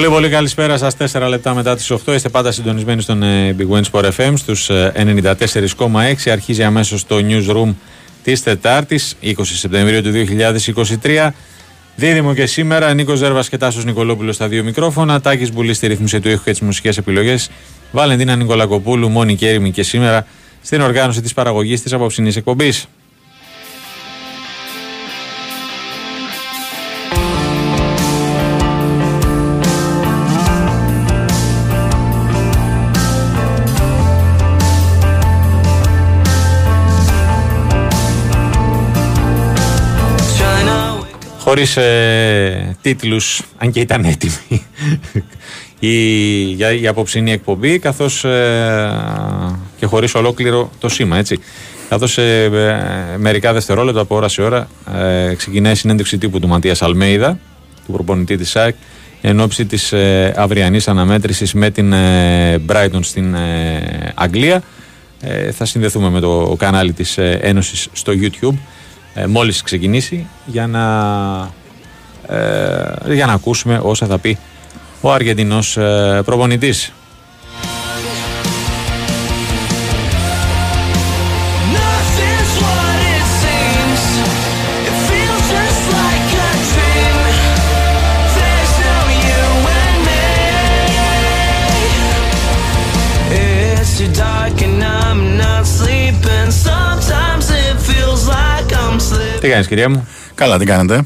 Πολύ πολύ καλησπέρα σας 4 λεπτά μετά τις 8 είστε πάντα συντονισμένοι στον ε, Big Win Sport FM στους ε, 94,6 αρχίζει αμέσως το Newsroom της Τετάρτης 20 Σεπτεμβρίου του 2023 Δίδυμο και σήμερα Νίκος Ζέρβας και Τάσος Νικολόπουλος στα δύο μικρόφωνα. Τάκης Μπουλής στη ρύθμιση του ήχου και τις μουσικές επιλογές. Βαλεντίνα Νικολακοπούλου, μόνη και έρημη και σήμερα στην οργάνωση της παραγωγής της απόψινής εκπομπής. To Χωρίς ε, τίτλους, αν και ήταν έτοιμοι, η, για η απόψινή εκπομπή, καθώς και χωρίς ολόκληρο το σήμα, έτσι. Καθώς ε, ε, μερικά δευτερόλεπτα από ώρα σε ώρα ε, ξεκινάει η συνέντευξη τύπου του Ματίας Αλμέιδα, του προπονητή της ΣΑΚ, εν ώψη της ε, αυριανής αναμέτρησης με την ε, Brighton στην ε, Αγγλία. Ε, θα συνδεθούμε με το κανάλι της ε, Ένωσης στο YouTube ε, μόλις ξεκινήσει για να, ε, για να ακούσουμε όσα θα πει ο Αργεντινός ε, προπονητής. Τι κάνεις κυρία μου; Καλά, τι κάνετε;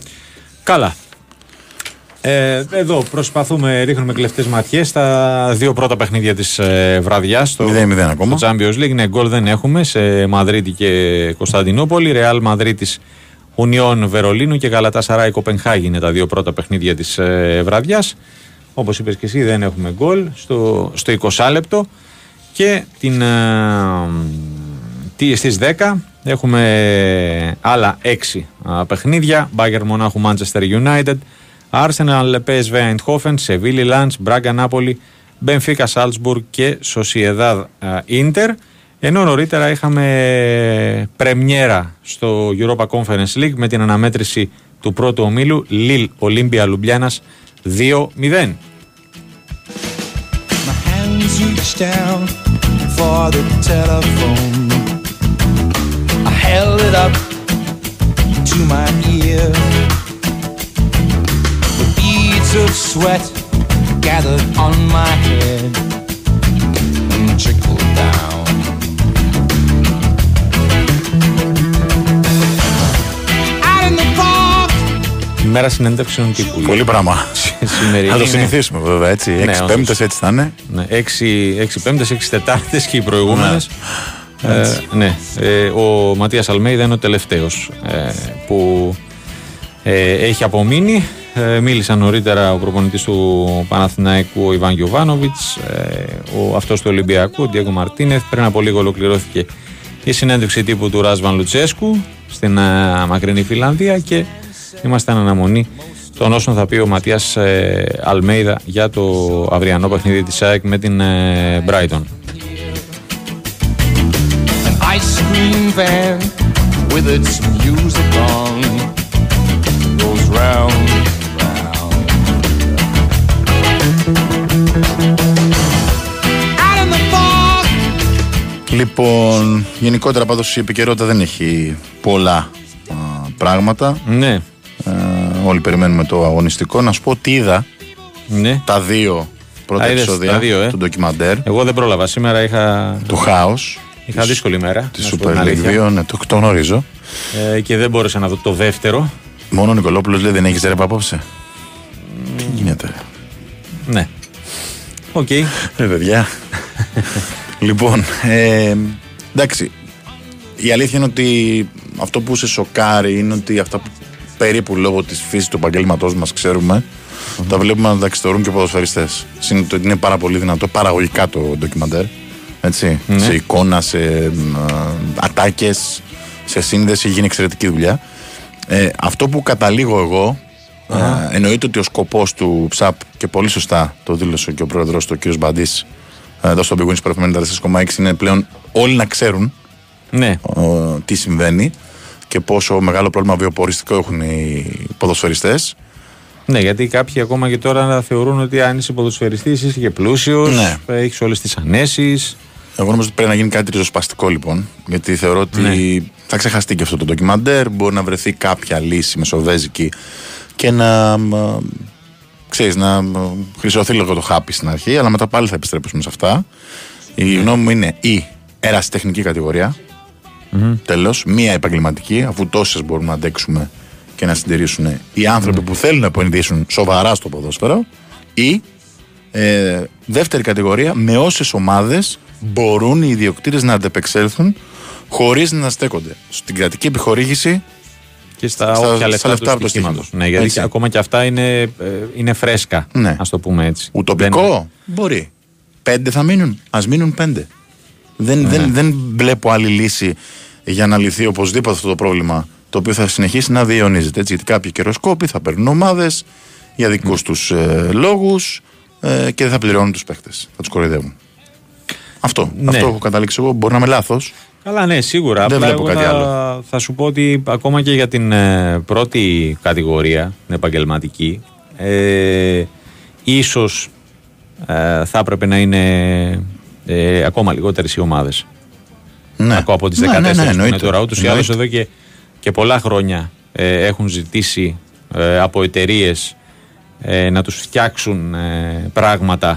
Καλά. Ε, εδώ προσπαθούμε, ρίχνουμε κλεφτές ματιές στα δύο πρώτα παιχνίδια της ε, βραδιάς στο, 0-0 ακόμα. στο Champions League. Ναι, γκολ δεν έχουμε σε Μαδρίτη και Κωνσταντινούπολη. Ρεάλ Μαδρίτης Ουνιών Βερολίνου και Γαλατά Σαράι Κοπενχάγη είναι τα δύο πρώτα παιχνίδια της ε, βραδιάς. Όπως είπες και εσύ δεν έχουμε γκολ στο, στο 20 λεπτό και την, ε, τι, στις 10 έχουμε άλλα 6 α, παιχνίδια Bayern Μονάχου Manchester United Arsenal PSV Eindhoven Seville Lens Braga Napoli Benfica Salzburg και Sociedad α, Inter ενώ νωρίτερα είχαμε πρεμιέρα στο Europa Conference League με την αναμέτρηση του πρώτου ομίλου Lille Olympia Λουμπιάνας 2-0 My hands reached down for the telephone. I held it up to my ear. The beads of sweat gathered on my head and trickled down. Out in the park, Ημέρα συνέντευξεων τύπου. Πολύ πράγμα. Σημερινή Θα το είναι- συνηθίσουμε βέβαια έτσι. Ναι, Έξι όντως. πέμπτες έτσι θα είναι. Ναι, 6, 6 Πέμπτες, 6 Τετάρτες και οι προηγούμενες. Ε, ναι, ε, ο Ματίας Αλμέιδα είναι ο τελευταίος ε, που ε, έχει απομείνει. Ε, μίλησαν νωρίτερα ο προπονητής του Παναθηναϊκού ο Ιβάν Γιωβάνοβιτς, ε, ο αυτός του Ολυμπιακού, ο Ντιέγκο Μαρτίνεθ. Πριν από λίγο ολοκληρώθηκε η συνέντευξη τύπου του Ράσβαν Λουτσέσκου στην ε, μακρινή Φιλανδία και είμαστε εν αναμονή των όσων θα πει ο Ματίας ε, Αλμέιδα για το αυριανό παιχνίδι της ΑΕΚ με την ε, Brighton. An ice cream van with its music on goes round and round. Out in the park, Λοιπόν, γενικότερα πάντως η επικαιρότητα δεν έχει πολλά α, πράγματα. Ναι, Ε, όλοι περιμένουμε το αγωνιστικό. Να σου πω ότι είδα ναι. τα δύο πρώτα Α, είδες επεισόδια τα δύο, ε. του ντοκιμαντέρ Εγώ δεν πρόλαβα. Σήμερα είχα, του Χάος είχα δύσκολη μέρα. της να σου πω Super την League αλήθεια. 2. Ναι, το, το γνωρίζω. Ε, και δεν μπόρεσα να δω το δεύτερο. Μόνο ο Νικολόπουλος λέει δεν έχεις ρέπα απόψε. Τι γίνεται. ρε. Ναι. Οκ. Ε, παιδιά. λοιπόν, ε, Εντάξει, η αλήθεια είναι ότι αυτό που σε σοκάρει είναι ότι αυτά που περίπου λόγω της φύσης του επαγγέλματός μας ξέρουμε, τα βλέπουμε να τα εξωτερικεύουν και ποδοσφαιριστές. Είναι πάρα πολύ δυνατό παραγωγικά το ντοκιμαντέρ. Έτσι, Σε εικόνα, σε ατάκες, σε σύνδεση, γίνει εξαιρετική δουλειά. Ε, αυτό που καταλήγω εγώ, ε, εννοείται ότι ο σκοπός του ΨΑΠ και πολύ σωστά το δήλωσε και ο πρόεδρος του, ο κ. Μπαντής, εδώ στο Big Wings 4,6 είναι πλέον όλοι να ξέρουν Ναι. ο, τι συμβαίνει και πόσο μεγάλο πρόβλημα βιοποριστικό έχουν οι ποδοσφαιριστές. Ναι, γιατί κάποιοι ακόμα και τώρα θεωρούν ότι αν είσαι ποδοσφαιριστής είσαι και πλούσιος, Ναι. έχεις όλες τις ανέσεις. Εγώ νομίζω ότι πρέπει να γίνει κάτι ριζοσπαστικό λοιπόν. Γιατί θεωρώ ότι Ναι. θα ξεχαστεί και αυτό το ντοκιμαντέρ. Μπορεί να βρεθεί κάποια λύση μεσοβέζικη και να. μ, ξέρεις, να μ, χρυσωθεί λίγο το χάπι στην αρχή, αλλά μετά πάλι θα επιστρέψουμε σε αυτά. Η γνώμη μου είναι η ερασιτεχνική κατηγορία. Τέλος, μία επαγγελματική, αφού τόσες μπορούμε να αντέξουμε και να συντηρήσουν οι άνθρωποι που θέλουν να επενδύσουν σοβαρά στο ποδόσφαιρο. Ή ε, δεύτερη κατηγορία, με όσες ομάδες μπορούν οι ιδιοκτήτες να αντεπεξέλθουν χωρίς να στέκονται στην κρατική επιχορήγηση. Και στα, Στα- όποια στα λεφτά, λεφτά τους από το στοιχήματος. στοίχημα. Ναι, γιατί Έτσι. ακόμα και αυτά είναι, ε, είναι φρέσκα. Ναι. Α το πούμε έτσι. Ουτοπικό, μπορεί. Πέντε θα μείνουν. Α μείνουν πέντε. Δεν, Ναι. δεν, δεν βλέπω άλλη λύση για να λυθεί οπωσδήποτε αυτό το πρόβλημα το οποίο θα συνεχίσει να διαιωνίζεται. Έτσι, γιατί κάποιοι καιροσκόποι θα παίρνουν ομάδες για δικούς Ναι. τους του ε, λόγους ε, και δεν θα πληρώνουν τους παίχτε. Θα τους κοροϊδεύουν. Αυτό. Ναι. Αυτό έχω καταλήξει εγώ. Μπορεί να είμαι λάθος. Καλά, ναι, σίγουρα. Δεν Απλά βλέπω εγώ κάτι θα, θα σου πω ότι ακόμα και για την ε, πρώτη κατηγορία, την επαγγελματική, ε, ίσως ε, θα έπρεπε να είναι ε, ακόμα λιγότερες οι ομάδες. Ναι. Ακόμα από τις 14 Ναι, ναι, ναι, που είναι εννοείται. τώρα. Ούτως ή άλλως εδώ και, και πολλά χρόνια ε, έχουν ζητήσει ε, από εταιρείες να τους φτιάξουν ε, πραγματα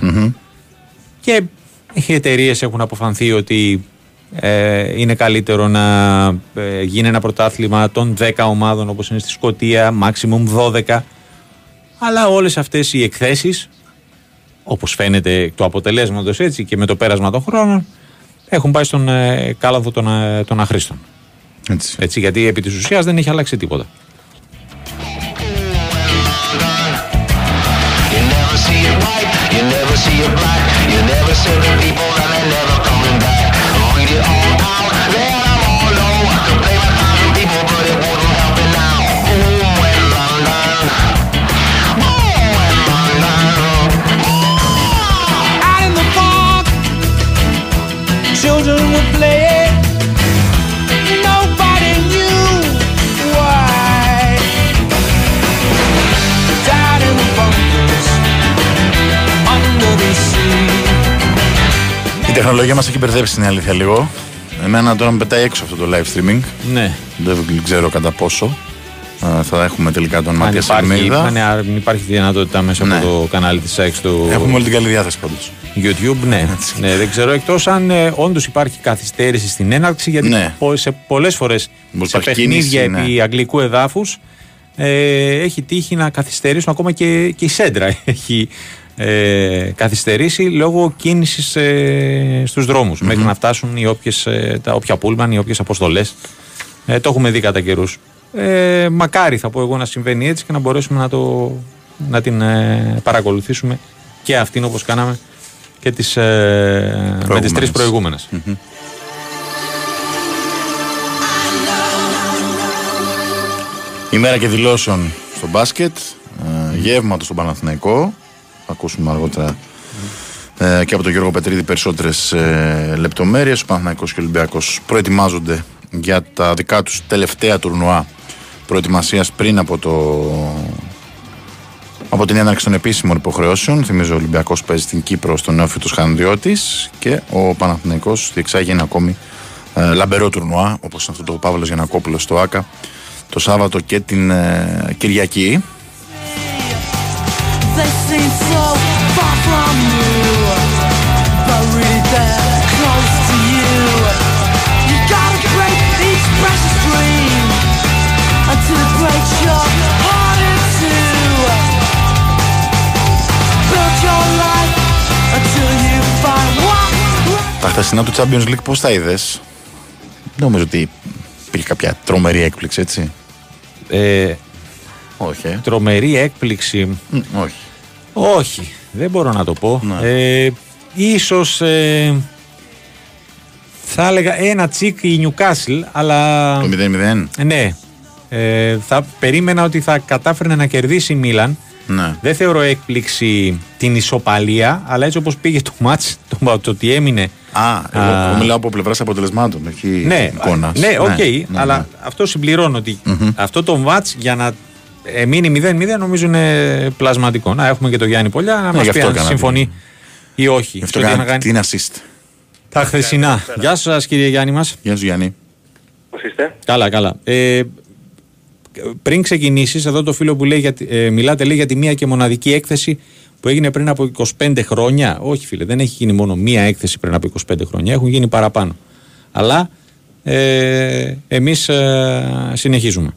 και οι εταιρείες έχουν αποφανθεί ότι ε, είναι καλύτερο να ε, γίνει ένα πρωτάθλημα των 10 ομάδων όπως είναι στη Σκωτία, maximum 12 αλλά όλες αυτές οι εκθέσεις όπως φαίνεται εκ του αποτελέσματος έτσι και με το πέρασμα των χρόνων έχουν πάει στον ε, κάλαθο των, ε, των αχρήστων. Έτσι. Έτσι, γιατί επί της ουσίας δεν έχει αλλάξει τίποτα. You never see it white, you never see it black, ser un limón. Τεχνολογία μας έχει μπερδέψει την αλήθεια λίγο. Εμένα τώρα με πετάει έξω αυτό το live streaming. Ναι. Δεν ξέρω κατά πόσο ε, θα έχουμε τελικά τον Αν Ματία υπάρχει, Σερμίδα. αν αν υπάρχει δυνατότητα μέσα Ναι. από το κανάλι της ΣΑΕΞ του Έχουμε όλη την καλή διάθεση πάντως. YouTube, ναι. ναι. Δεν ξέρω εκτός αν ε, όντως υπάρχει καθυστέρηση στην έναρξη γιατί Ναι. πο- σε πολλές φορές Μπορεί σε υπάρχει παιχνίδια κίνηση, επί ναι. αγγλικού εδάφους ε, έχει τύχει να καθυστερήσουν ακόμα και, και η Σέντρα έχει ε, καθυστερήσει λόγω κίνησης ε, στους δρομους μέχρι να φτάσουν οι όποιες, ε, τα όποια πούλμαν, οι όποιες αποστολές. Ε, το έχουμε δει κατά καιρούς. Ε, μακάρι θα πω εγώ να συμβαίνει έτσι και να μπορέσουμε να, το, να την ε, παρακολουθήσουμε και αυτήν όπως κάναμε και τις, ε, με τις τρεις προηγούμενες. Ημέρα και δηλώσεων στο μπάσκετ. Ε, γεύματος στον Παναθηναϊκό. Θα ακούσουμε αργότερα ε, και από τον Γιώργο Πετρίδη περισσότερες ε, λεπτομέρειες. Ο Παναθηναϊκός και ο Ολυμπιακός προετοιμάζονται για τα δικά τους τελευταία τουρνουά προετοιμασίας πριν από το. Από την έναρξη των επίσημων υποχρεώσεων, θυμίζω ο Ολυμπιακός παίζει στην Κύπρο στον νέο του Χανδιώτης και ο Παναθηναϊκός διεξάγει ένα ακόμη ε, λαμπερό τουρνουά, όπως είναι αυτό το Παύλος Γιανακόπουλος στο ΑΚΑ, το Σάββατο και την ε, Κυριακή. They seem so far from you, but really they're close to you. You gotta break each precious dream until it breaks your heart in two. Build your life until you find what. Τα χθεσινά του Champions League πώς τα είδες νομίζω ότι υπήρχε κάποια τρομερή έκπληξη, έτσι. Ε, Όχι, ε. τρομερή έκπληξη. Μ, Όχι. Όχι, δεν μπορώ να το πω. Ναι. Ε, ίσως ε, θα έλεγα ένα τσικ η Νιουκάσιλ, αλλά Το 0-0. ναι, ε, θα περίμενα ότι θα κατάφερε να κερδίσει η Μίλαν. Ναι. Δεν θεωρώ έκπληξη την ισοπαλία, αλλά έτσι όπως πήγε το μάτς, το, το ότι έμεινε. Α, εγώ, Α. εγώ μιλάω από πλευράς αποτελεσμάτων, όχι Ναι, εικόνας. ναι, οκ, αλλά αυτό συμπληρώνω ότι αυτό το μάτς για να ε, μείνει 0-0 νομίζω είναι πλασματικό. Να έχουμε και το Γιάννη Πολιά να Ναι, μας γι' πει αυτό αν έκανα συμφωνεί ή όχι. Γι' αυτό Σε ό,τι κάνω να κάνει την assist. Τα χθεσινά. Γεια σας κύριε Γιάννη μας. Γεια σου Γιάννη. Πώς είστε; Καλά, καλά. Ε, πριν ξεκινήσεις, εδώ το φίλο που λέει, για, τη- ε, μιλάτε λέει για τη μία και μοναδική έκθεση που έγινε πριν από 25 χρόνια. Όχι φίλε, δεν έχει γίνει μόνο μία έκθεση πριν από 25 χρόνια, έχουν γίνει παραπάνω. Αλλά ε, εμείς ε, συνεχίζουμε.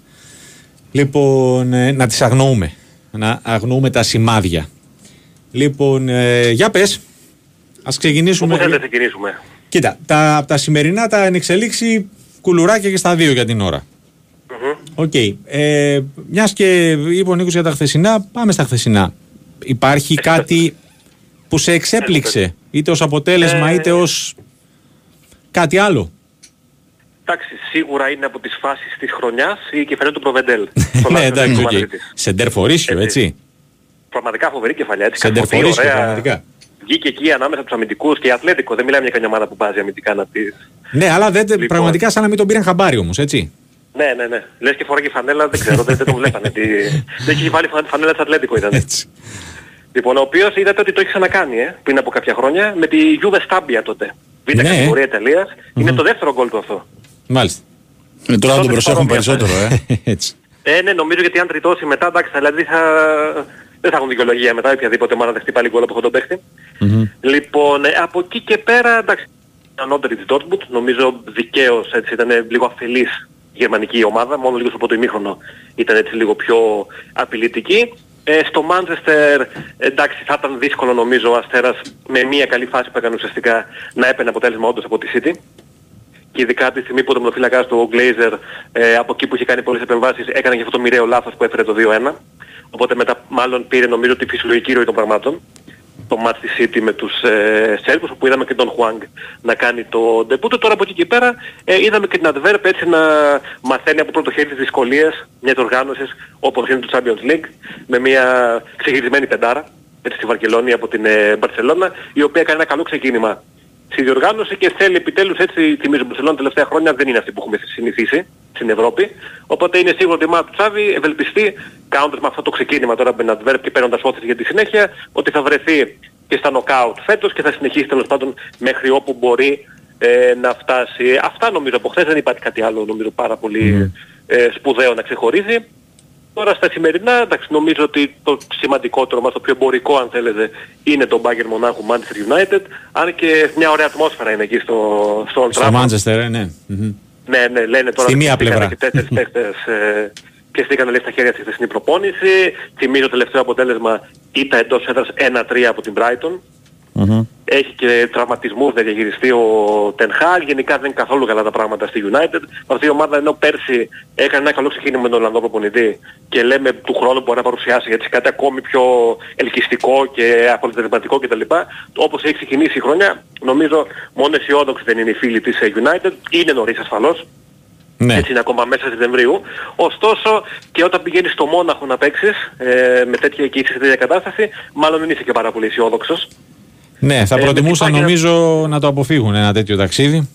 Λοιπόν, ε, να τις αγνοούμε. Να αγνοούμε τα σημάδια. Λοιπόν, ε, για πες. Ας ξεκινήσουμε. Πού θέλετε να ξεκινήσουμε. Κοίτα, τα, από τα σημερινά τα ενεξελίξει κουλουράκια και στα δύο για την ώρα. Οκ. Ε, Μιας και είπε ο Νίκος για τα χθεσινά, πάμε στα χθεσινά. Υπάρχει κάτι που σε εξέπληξε, είτε ως αποτέλεσμα Ε, είτε ως κάτι άλλο; Εντάξει, σίγουρα είναι από τις φάσεις της χρονιάς η κεφαλιά του Προβεντέλ. ναι, εντάξει, οκ. Σεντερφορίσιο, έτσι. Πραγματικά φοβερή κεφαλιά. Έτσι, Σεντερφορίσιο, καθοδεί, ωραία. πραγματικά. Βγήκε εκεί ανάμεσα τους αμυντικούς και η Ατλέτικο. Δεν μιλάμε για καμιά ομάδα που βάζει αμυντικά να της... Ναι, αλλά δεν, Λοιπόν. πραγματικά σαν να μην τον πήραν χαμπάρι όμως, έτσι. Ναι, ναι, ναι. Λες και φοράγε φανέλα, δεν ξέρω, δεν, δεν τον βλέπανε. Τι... δεν είχε βάλει φα- φανέλα της Ατλέτικο ήταν. έτσι. Λοιπόν, ο οποίος είδατε ότι το έχει ξανακάνει ε, πριν από κάποια χρόνια με τη Juve Stabia τότε. Β' Ναι. κατηγορία Ιταλίας. Είναι το δεύτερο γκολ του αυτό. Μάλιστα. Ε, τώρα τον Τότε προσέχουν παρόμοια. περισσότερο, ε. έτσι. Ε, ναι, νομίζω γιατί αν τριτώσει μετά, εντάξει, δηλαδή θα... δεν θα έχουν δικαιολογία μετά, οποιαδήποτε ομάδα δεχτεί πάλι γκολ από αυτόν τον παίχτη. Λοιπόν, ε, από εκεί και πέρα, εντάξει, ανώτερη της Dortmund, νομίζω δικαίως έτσι ήταν λίγο αφελής η γερμανική ομάδα, μόνο λίγο στο πρώτο ημίχρονο ήταν έτσι λίγο πιο απειλητική. Ε, στο Manchester, εντάξει, θα ήταν δύσκολο νομίζω ο Αστέρας με μια καλή φάση που έκανε ουσιαστικά να έπαιρνε αποτέλεσμα όντως από τη City και ειδικά από τη στιγμή που ο τερματοφύλακας του ο Glazer ε, από εκεί που είχε κάνει πολλές επεμβάσεις έκανε και αυτό το μοιραίο λάθος που έφερε το 2-1. Οπότε μετά μάλλον πήρε νομίζω τη φυσιολογική ροή των πραγμάτων το match της City με τους ε, Σέρβους όπου είδαμε και τον Χουάνγκ να κάνει το ντεπούτο. Τώρα από εκεί και πέρα ε, είδαμε και την Adverb έτσι να μαθαίνει από πρώτο χέρι τις δυσκολίες μιας οργάνωσης όπως είναι το Champions League με μια ξεγυρισμένη πεντάρα έτσι στη Βαρκελόνη από την ε, Μπαρσελόνα η οποία κάνει ένα καλό ξεκίνημα στη διοργάνωση και θέλει επιτέλους έτσι, θυμίζω Μπαρσελόνα τελευταία χρόνια δεν είναι αυτή που έχουμε συνηθίσει στην Ευρώπη. Οπότε είναι σίγουρο ότι η ομάδα του Τσάβη ευελπιστεί κάνοντας με αυτό το ξεκίνημα τώρα με την Adverb και παίρνοντας όθηση για τη συνέχεια ότι θα βρεθεί και στα νοκάουτ φέτος και θα συνεχίσει τέλος πάντων μέχρι όπου μπορεί ε, να φτάσει. Αυτά νομίζω από χθες δεν υπάρχει κάτι άλλο νομίζω πάρα πολύ ε, σπουδαίο να ξεχωρίζει. Τώρα στα σημερινά, εντάξει, νομίζω ότι το σημαντικότερο μας, το πιο εμπορικό αν θέλετε, είναι το Bayern Μονάχου Manchester United, αν και μια ωραία ατμόσφαιρα είναι εκεί στο, στο Old Στο Trafford. Manchester, ε, ναι. Μμμ. Ναι, ναι, λένε τώρα Στη μία πιεστήκανε πλευρά. και τέσσερις παίχτες ε, πιεστήκαν λέει στα χέρια στη χθεσινή προπόνηση. Θυμίζω το τελευταίο αποτέλεσμα ήταν εντός έδρας 1-3 από την Brighton. Μμμ. Έχει και τραυματισμούς να διαχειριστεί ο Ten Hag. Γενικά δεν είναι καθόλου καλά τα πράγματα στη United. Αυτή η ομάδα ενώ πέρσι έκανε ένα καλό ξεκίνημα με τον Ολλανδό προπονητή και λέμε του χρόνου μπορεί να παρουσιάσει έτσι κάτι ακόμη πιο ελκυστικό και αποτελεσματικό κτλ. Όπως έχει ξεκινήσει η χρονιά, νομίζω μόνο αισιόδοξοι δεν είναι οι φίλοι της ε, United. Είναι νωρίς ασφαλώς. Ναι. Έτσι είναι ακόμα μέσα Σεπτεμβρίου. Ωστόσο και όταν πηγαίνεις στο Μόναχο να παίξεις ε, με τέτοια και είσαι σε τέτοια κατάσταση, μάλλον δεν είσαι και πάρα πολύ αισιόδοξος. Ναι, θα Ε, προτιμούσαν με την Bayern- νομίζω να το αποφύγουν ένα τέτοιο ταξίδι.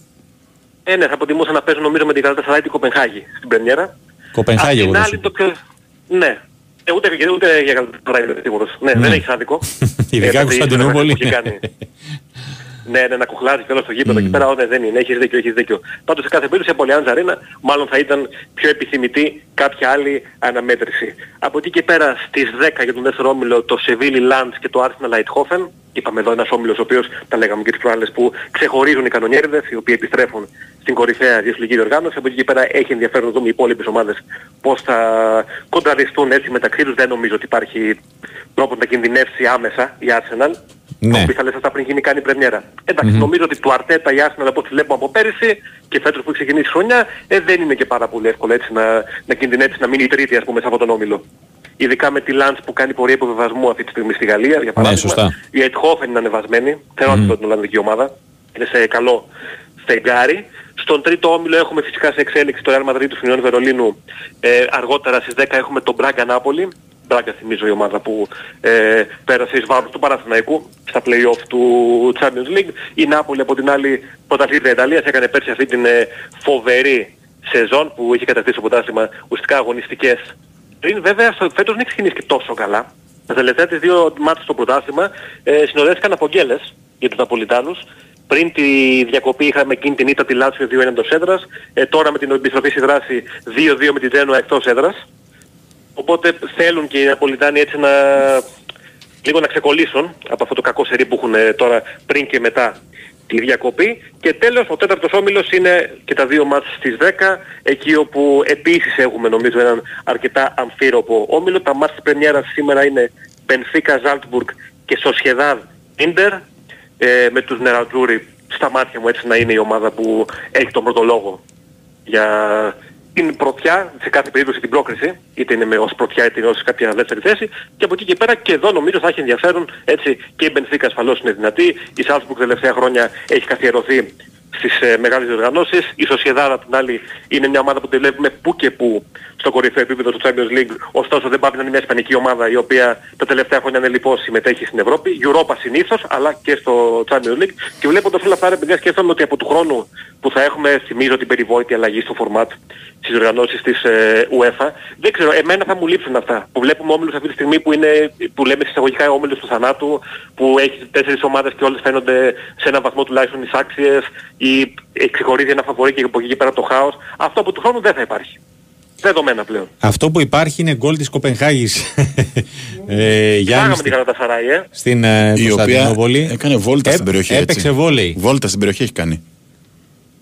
Ε, ναι, θα προτιμούσα να παίζω νομίζω με την Galatasaray την Κοπενχάγη στην Πρεμιέρα. Κοπενχάγη, Απ' εγώ την θα άλλη σου το πιο... Ναι. Ε, ούτε, ούτε για Galatasaray είμαι σίγουρος. Ναι, δεν έχεις άδικο. Ειδικά Ε, Κωνσταντινούπολη. που έχει κάνει. Ναι, ναι, να κουχλάζει κιόλας στο γήπεδο εκεί πέρα, ναι, δεν είναι, έχεις δίκιο, έχεις δίκιο. Πάντως σε κάθε περίπτωση από Allianz Arena μάλλον θα ήταν πιο επιθυμητή κάποια άλλη αναμέτρηση. Από εκεί και πέρα στις 10 για τον δεύτερο όμιλο το Σεβίλη Λάντς και το Arsenal Eindhoven. Είπαμε εδώ ένας όμιλος ο οποίος, τα λέγαμε και τις προάλλες, που ξεχωρίζουν οι κανονιέριδες, οι οποίοι επιστρέφουν στην κορυφαία διεθνική διοργάνωση. Από εκεί και πέρα έχει ενδιαφέρον να δούμε οι υπόλοιπες ομάδες πώς θα κοντραριστούν έτσι μεταξύ τους. Δεν νομίζω ότι υπάρχει τρόπο να κινδυνεύσει άμεσα η Arsenal. Ναι. Ναι. Θα λες αυτά πριν γίνει κάνει πρεμιέρα. Εντάξει, νομίζω ότι του Αρτέτα η Arsenal από ό,τι βλέπουμε από πέρυσι και φέτος που έχει ξεκινήσει η χρονιά, ε, δεν είναι και πάρα πολύ εύκολο έτσι να, να κινδυνεύσει να μείνει η τρίτη ας πούμε σε αυτόν τον όμιλο. Ειδικά με τη Λάντς που κάνει πορεία υποβεβασμού αυτή τη στιγμή στη Γαλλία, για παράδειγμα. σωστά. Η Αιτχόφεν είναι ανεβασμένη. Θέλω να την Ολλανδική ομάδα. Είναι σε καλό στεγγάρι. Στον τρίτο όμιλο έχουμε φυσικά σε εξέλιξη το Real Madrid του Φινιών Βερολίνου. Ε, αργότερα στις 10 έχουμε τον Μπράγκα Νάπολη. Μπράγκα θυμίζω η ομάδα που ε, πέρασε εις βάρος του Παναθηναϊκού στα play-off του Champions League. Η Νάπολη από την άλλη πρωταθλήτρια Ιταλίας έκανε πέρσι αυτή την ε, φοβερή σεζόν που είχε κατακτήσει το πρωτάθλημα ουσιαστικά αγωνιστικές πριν βέβαια στο, φέτος δεν έχει ξεκινήσει και τόσο καλά. Τα τελευταία τις δύο μάτια στο πρωτάθλημα ε, συνοδεύτηκαν από γκέλες για τους Ναπολιτάνους. Πριν τη διακοπή είχαμε εκείνη την ήττα τη Λάτσιο 2-1 εντός έδρας. Ε, τώρα με την επιστροφή στη δράση 2-2 με τη Τζένουα εκτός έδρας. Οπότε θέλουν και οι Ναπολιτάνοι έτσι να λίγο να ξεκολλήσουν από αυτό το κακό σερί που έχουν ε, τώρα πριν και μετά τη διακοπή. Και τέλος ο τέταρτος όμιλος είναι και τα δύο μάτς στις 10, εκεί όπου επίσης έχουμε νομίζω έναν αρκετά αμφίροπο όμιλο. Τα μάτς της πρεμιέρας σήμερα είναι Benfica, Zaltburg και Sociedad Inter, ε, με τους Νερατζούρι στα μάτια μου έτσι να είναι η ομάδα που έχει τον πρώτο λόγο για την πρωτιά, σε κάθε περίπτωση την πρόκριση, είτε είναι με ως πρωτιά είτε είναι ως κάποια δεύτερη θέση. Και από εκεί και πέρα και εδώ νομίζω θα έχει ενδιαφέρον έτσι και η Μπενφίκα ασφαλώς είναι δυνατή, η Σάλσμπουργκ τα τελευταία χρόνια έχει καθιερωθεί στις ε, μεγάλες διοργανώσεις, η Σοσιεδάδα απ' την άλλη είναι μια ομάδα που τη βλέπουμε που και που στο κορυφαίο επίπεδο του Champions League, ωστόσο δεν πάει να είναι μια ισπανική ομάδα η οποία τα τελευταία χρόνια είναι λοιπόν συμμετέχει στην Ευρώπη, Europa συνήθως, αλλά και στο Champions League. Και βλέποντας όλα αυτά ρε παιδιά σκέφτομαι ότι από του χρόνου που θα έχουμε, θυμίζω την περιβόητη αλλαγή στο format στις οργανώσεις της ε, UEFA, δεν ξέρω, εμένα θα μου λείψουν αυτά, που βλέπουμε όμιλους αυτή τη στιγμή που είναι, που λέμε συσταγωγικά όμιλους του θανάτου, που έχει τέσσερις ομάδες και όλες φαίνονται σε έναν βαθμό τουλάχιστον εισάξιες ή εξηγορίζει ένα φαβορή και από εκεί και πέρα το χάος. Αυτό από του χρόνου δεν θα υπάρχει. Δεδομένα πλέον. Αυτό που υπάρχει είναι γκολ της Κοπενχάγης. ε, Γιάννη Πάγαμε στη- την Καλατασαράη, ε. στην ε, Η οποία Κωνσταντινούπολη. έκανε βόλτα στην Έ- περιοχή. Έπαιξε έτσι. βόλεϊ. Βόλτα στην περιοχή έχει κάνει.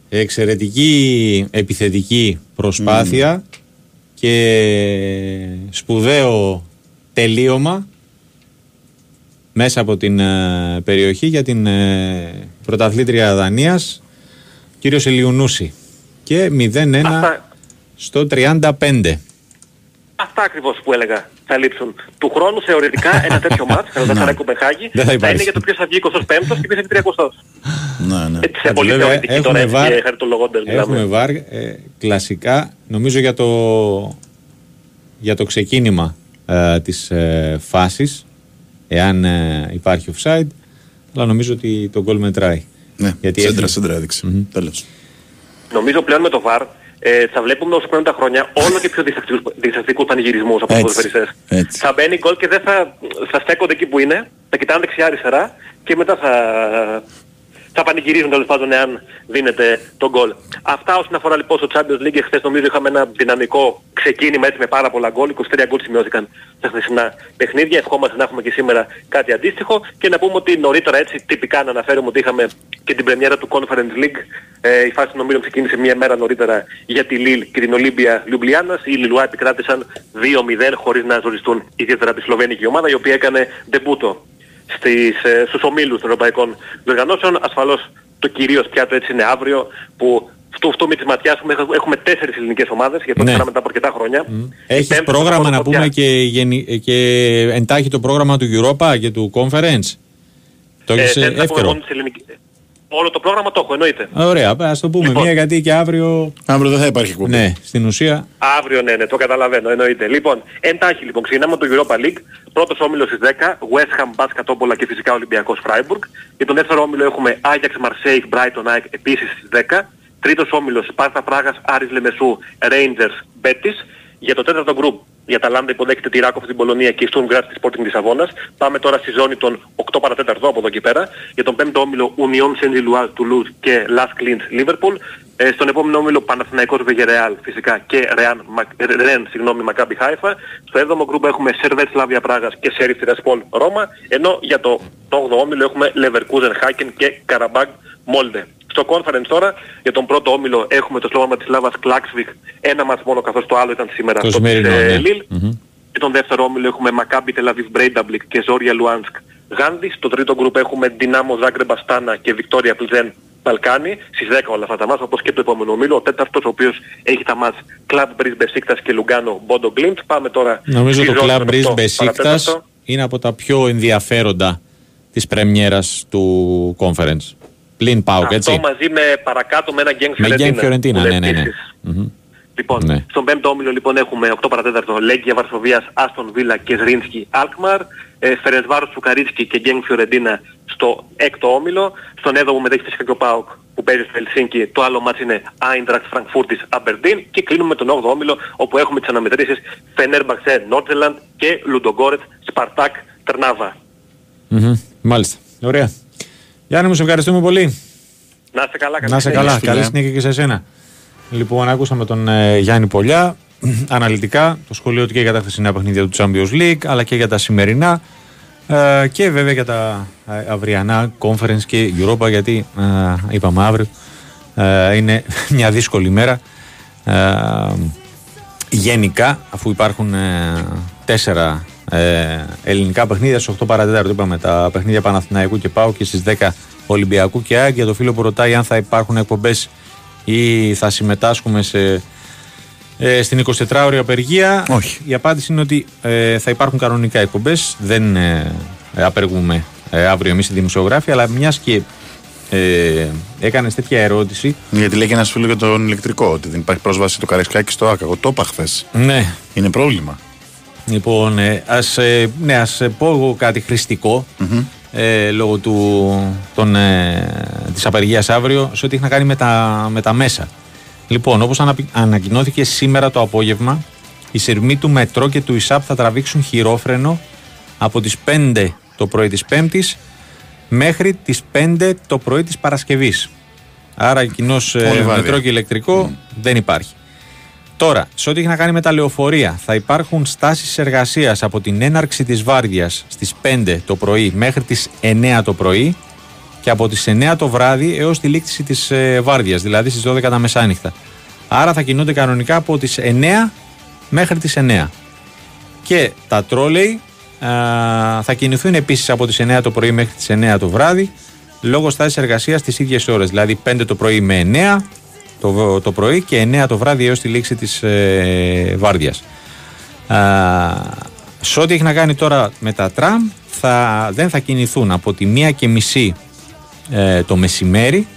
Εξαιρετική επιθετική προσπάθεια και σπουδαίο τελείωμα μέσα από την ε, περιοχή για την ε, πρωταθλήτρια Δανίας κύριος Ελιουνούση και 0-1 Αυτά, στο 35 αυτά ακριβώς που έλεγα θα λείψουν. Του χρόνου θεωρητικά ένα τέτοιο μάτς, Καλατασαράη Κοπενχάγη, Δεν θα θα, υπάρχει. είναι για το ποιος θα βγει 25ος και ποιος θα βγει 30ος. Ναι, ναι. Έτσι σε πολύ Βέβαια, θεωρητική τώρα έτσι βάρ, και χαριτολογώντας έχουμε μιλάμε. βάρ ε, κλασικά νομίζω για το, για το ξεκίνημα ε, της ε, φάσης εάν ε, υπάρχει offside αλλά νομίζω ότι το γκολ μετράει. Ναι, Γιατί σέντρα, έχει- σέντρα έδειξε. Τέλος. Νομίζω πλέον με το VAR ε, θα βλέπουμε όσο περνούν τα χρόνια όλο και πιο διστακτικούς- διστακτικούς πανηγυρισμούς από τους Έτσι, ποδοσφαιριστές. έτσι. Θα μπαίνει γκολ και δεν θα, θα στέκονται εκεί που είναι, θα κοιτάνε δεξιά-αριστερά και μετά θα, θα πανηγυρίζουν τέλος πάντων εάν δίνεται τον γκολ. Αυτά όσον αφορά λοιπόν στο Champions League, χθες νομίζω είχαμε ένα δυναμικό ξεκίνημα έτσι με πάρα πολλά γκολ, 23 γκολ σημειώθηκαν στα χθεσινά παιχνίδια, ευχόμαστε να έχουμε και σήμερα κάτι αντίστοιχο και να πούμε ότι νωρίτερα έτσι τυπικά να αναφέρουμε ότι είχαμε και την πρεμιέρα του Conference League, ε, η φάση των ομίλων ξεκίνησε μία μέρα νωρίτερα για τη Λίλ και την Ολύμπια Λιουμπλιάνας. Οι Λιλουά επικράτησαν 2-0 χωρίς να ζοριστούν ιδιαίτερα τη Σλοβένικη ομάδα η οποία έκανε ντεμπούτο στις, ε, στους ομίλους των ευρωπαϊκών διοργανώσεων. Ασφαλώς το κυρίως πιάτο έτσι είναι αύριο που αυτό, αυτό με τις ματιάς έχουμε, έχουμε τέσσερις ελληνικές ομάδες για το Ναι. ναι. μετά από αρκετά χρόνια. Η Έχεις πέμπτη πρόγραμμα θα να πω πούμε πια. και, γενι- και εντάχει το πρόγραμμα του Europa και του Conference; Το Ε, έχεις δεν θα πούμε εύκαιρο. μόνο τις ελληνικές- Όλο το πρόγραμμα το έχω εννοείται. Ωραία, ας το πούμε Λοιπόν. μία γιατί και αύριο... Αύριο δεν θα υπάρχει εκπομπή. Ναι, στην ουσία Αύριο ναι, ναι, το καταλαβαίνω, εννοείται. Λοιπόν, εντάχει λοιπόν, ξεκινάμε με το Europa League. Πρώτος όμιλος στις 10, West Ham, Basket, Τόπολα και φυσικά Ολυμπιακός Freiburg. Για τον δεύτερο όμιλο έχουμε Ajax, Marseille, Brighton, ΑΕΚ επίσης στις 10. Τρίτος όμιλος, Σπάρτα Πράγας, Άρης Λεμεσού, Rangers, Betis. Για το τέταρτο γκρουπ, η Αταλάντα υποδέχεται τη Ράκοφ στην Πολωνία και η Στουρμ Γκράτ στη Sporting της Αβώνας. Πάμε τώρα στη ζώνη των 8 παρατέταρτο από εδώ και πέρα. Για τον πέμπτο όμιλο, Union Saint-Gilloise, Toulouse και Las Clint, Liverpool. Ε, στον επόμενο όμιλο, Παναθηναϊκός Βεγερεάλ φυσικά και Ρεάν, Ρεν, συγγνώμη, Μακάμπι Χάιφα. Στο 7ο γκρουπ έχουμε Σερβέτ Σλάβια Πράγας και Σέριφ Τυρασπόλ Ρώμα. Ενώ για το 8ο όμιλο έχουμε Leverkusen, Χάκεν και Καραμπάγκ Μόλντε. Στο conference τώρα, για τον πρώτο όμιλο έχουμε το Σλόβαν Μπρατισλάβας Κλάκσβικ, ένα μάτς μόνο καθώς το άλλο ήταν σήμερα Το αυτό της σημερινό, ε, ναι. Λίλ. Μμμ. Και τον δεύτερο όμιλο έχουμε Μακάμπι Τελαβίβ Μπρέινταμπλικ και Ζόρια Λουγκάνσκ Γάνδη. Στο τρίτο γκρουπ έχουμε Δυνάμο Ζάγκρεμπ Αστάνα και Βικτόρια Πλτζέν Μπαλκάνι. Στις 10 όλα αυτά τα μάτς, όπως και το επόμενο ομίλο. Ο τέταρτος ο οποίος έχει τα μάτς Club Breeze Besiktas και Λουγκάνο Bondo Glimt. Πάμε τώρα Νομίζω στη το ζώνη Club των Breeze οκτώ Besiktas παρατέταρτο. είναι από τα πιο ενδιαφέροντα της πρεμιέρας του conference. Πλην ΠΑΟΚ, Αυτό έτσι. μαζί με παρακάτω με ένα Γκένγκ Με Φιωρεντίνα. Γκένγκ Φιωρεντίνα, που ναι, είναι ναι, ναι. επίσης. Μμμ. Λοιπόν, Ναι. στον πέμπτο όμιλο λοιπόν έχουμε 8 παρατέταρτο Λέγκια Βαρσοβίας, Άστον Βίλα και Ζρίνσκι Αλκμαρ, ε, Φερεσβάρος Τσουκαρίτσκι και Γκένγκ Φιωρεντίνα στο έκτο όμιλο. Στον έβδομο μετέχει φυσικά και ο ΠΑΟΚ που παίζει στο Ελσίνκι. Το άλλο μάτς είναι Άιντρακτ Φραγκφούρτης Αμπερντίν και κλείνουμε με τον 8ο όμιλο όπου έχουμε τις αναμετρήσεις Φενέρμπαξε Νόρτζελαντ και Λουντογκόρετ Σπαρτάκ Τερνάβα. Μμμ. Μάλιστα. Ωραία. Γιάννη μου, σε ευχαριστούμε πολύ. Να είστε καλά, καλή Να είσαι συνέχεια. καλά. φίλε. Καλή συνέχεια και σε εσένα. Λοιπόν, ακούσαμε τον ε, Γιάννη Πολιά. Αναλυτικά το σχολείο του και για τα χθεσινά παιχνίδια του Champions League, αλλά και για τα σημερινά ε, και βέβαια για τα ε, αυριανά conference και Europa, γιατί ε, είπαμε αύριο ε, είναι μια δύσκολη μέρα. Ε, γενικά, αφού υπάρχουν ε, τέσσερα ε, ελληνικά παιχνίδια, στις 8 παρατέταρτο είπαμε τα παιχνίδια Παναθηναϊκού και Πάου και στις 10 Ολυμπιακού και ΑΕΚ. Για το φίλο που ρωτάει αν θα υπάρχουν εκπομπές ή θα συμμετάσχουμε σε, ε, στην 24ωρη απεργία. Όχι. Η απάντηση είναι ότι ε, θα υπάρχουν κανονικά εκπομπές. Δεν ε, ε, απεργούμε ε, αύριο εμείς οι δημοσιογράφοι, αλλά μιας και ε, έκανες τέτοια ερώτηση. Γιατί λέει και ένας φίλος για τον ηλεκτρικό, ότι δεν υπάρχει πρόσβαση στο Καραϊσκάκι στο ΑΚΑ. Εγώ το είπα χθες. Ναι, Είναι πρόβλημα. Λοιπόν, ε, ας, ε, ναι, ας ε, πω εγώ κάτι χρηστικό, ε, λόγω του, των, ε, της απεργίας αύριο σε ό,τι έχει να κάνει με τα, με τα μέσα. Λοιπόν, όπως αναπι- ανακοινώθηκε σήμερα το απόγευμα, οι σειρμοί του Μετρό και του ΙΣΑΠ θα τραβήξουν χειρόφρενο από τις 5 το πρωί της Πέμπτης μέχρι τις 5 το πρωί της Παρασκευής. Άρα κοινός Όλη βάρδια. μετρό και ηλεκτρικό δεν υπάρχει. Τώρα, σε ό,τι έχει να κάνει με τα λεωφορεία, θα υπάρχουν στάσεις εργασίας από την έναρξη της βάρδιας στις 5 το πρωί μέχρι τις 9 το πρωί και από τις 9 το βράδυ έως τη λήξη της ε, βάρδιας, δηλαδή στις 12 τα μεσάνυχτα. Άρα θα κινούνται κανονικά από τις 9 μέχρι τις 9. Και τα τρόλεϊ α, θα κινηθούν επίσης από τις 9 το πρωί μέχρι τις 9 το βράδυ λόγω στάσης εργασίας τις ίδιες ώρες, δηλαδή 5 το πρωί με 9 το, το πρωί και 9 το βράδυ έως τη λήξη της ε, βάρδιας. Α, σε ό,τι έχει να κάνει τώρα με τα τραμ θα, δεν θα κινηθούν από τη μία και μισή ε, το μεσημέρι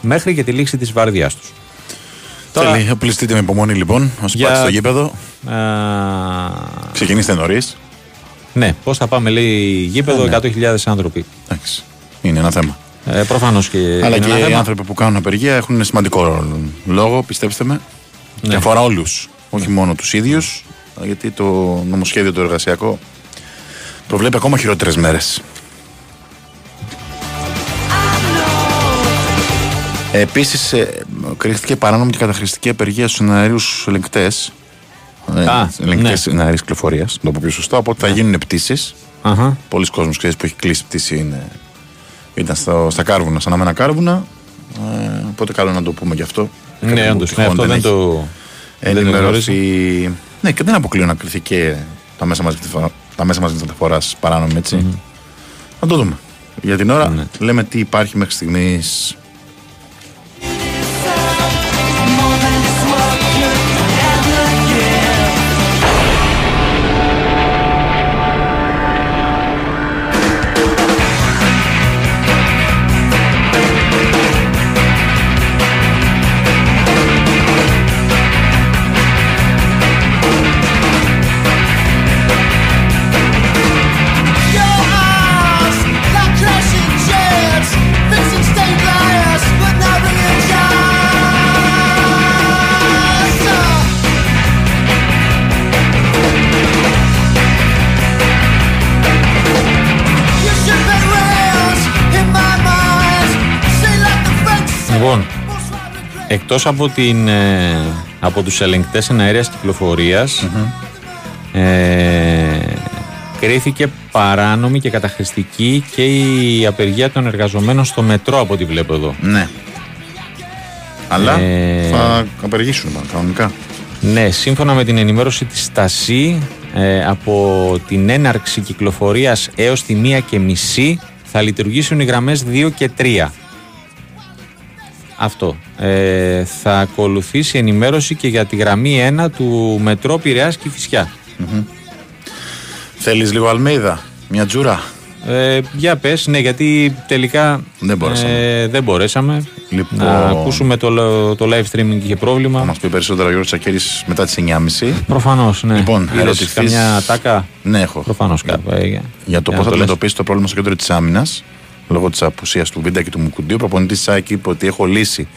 μέχρι και τη λήξη της βάρδιάς τους. Τώρα- Τέλει, απληστείτε με υπομονή λοιπόν. Όσοι Για- πάτε στο γήπεδο, Α, ξεκινήστε νωρίς. ναι, πώς θα πάμε λέει γήπεδο Ναι, ναι. 100.000 άνθρωποι. Εντάξει. Είναι ένα θέμα. Ε, προφανώς και Αλλά είναι και ένα οι θέμα. άνθρωποι που κάνουν απεργία έχουν σημαντικό ρόλο. λόγο, πιστέψτε με. Ναι. Και αφορά όλους. Όχι μόνο τους ίδιους. Γιατί το νομοσχέδιο το εργασιακό προβλέπει ακόμα χειρότερες μέρες. Επίσης, κρίθηκε παράνομη και καταχρηστική απεργία στους εναερίου ελεγκτές. Α, Ελεγκτές ναι. εναερή κυκλοφορίας, να το πω πιο σωστά. Οπότε θα γίνουν πτήσεις. Αχα. Πολλοί κόσμοι ξέρεις, που έχει κλείσει πτήση είναι, ήταν στο, στα κάρβουνα, σαν αμένα κάρβουνα. Ε, οπότε καλό να το πούμε γι' αυτό. Ναι, Κάποιοι που όντως, ναι, τυχόν αυτό δεν έχει το, δεν το γνώριζα. ενημερωθεί. Ναι, και δεν αποκλείω να κρυθεί και τα μέσα μαζικής μεταφορά- τα μέσα μαζικής μεταφοράς παράνομη, έτσι. Να το δούμε. Για την ώρα Ναι. λέμε τι υπάρχει μέχρι στιγμής. Εκτός από, την, ε, από τους ελεγκτές εναέρειας κυκλοφορίας, ε, κρίθηκε παράνομη και καταχρηστική και η απεργία των εργαζομένων στο μετρό από ό,τι βλέπω εδώ. Ναι. Αλλά Ε, θα απεργήσουν μάλλον, κανονικά. Ναι, σύμφωνα με την ενημέρωση της Στασί, ε, από την έναρξη κυκλοφορίας έως τη μία και μισή θα λειτουργήσουν οι γραμμές 2 και 3. Αυτό. Ε, θα ακολουθήσει ενημέρωση και για τη γραμμή 1 του Μετρό Πειραιάς και Φυσιά. Θέλεις λίγο Αλμέιδα, μια τζούρα; Ε, για πες, ναι, γιατί τελικά Δεν μπορέσαμε. ε, δεν μπορέσαμε Λοιπόν. να ακούσουμε το, το live streaming είχε πρόβλημα. Θα μας πει περισσότερα ο Γιώργος Τσακέρη μετά τις 9.30. Προφανώς, ναι. Λοιπόν, Είδες ερωτηθείς- καμιά τάκα. Ναι, έχω. Προφανώς κάπου. ε, για- Για το για πώς να θα λες. αντιμετωπίσει το πρόβλημα στο κέντρο της άμυνας, λόγω της απουσίας του Βίντα και του Μουκουντή, ο προπονητής της ΑΕΚ είπε ότι έχω λύσει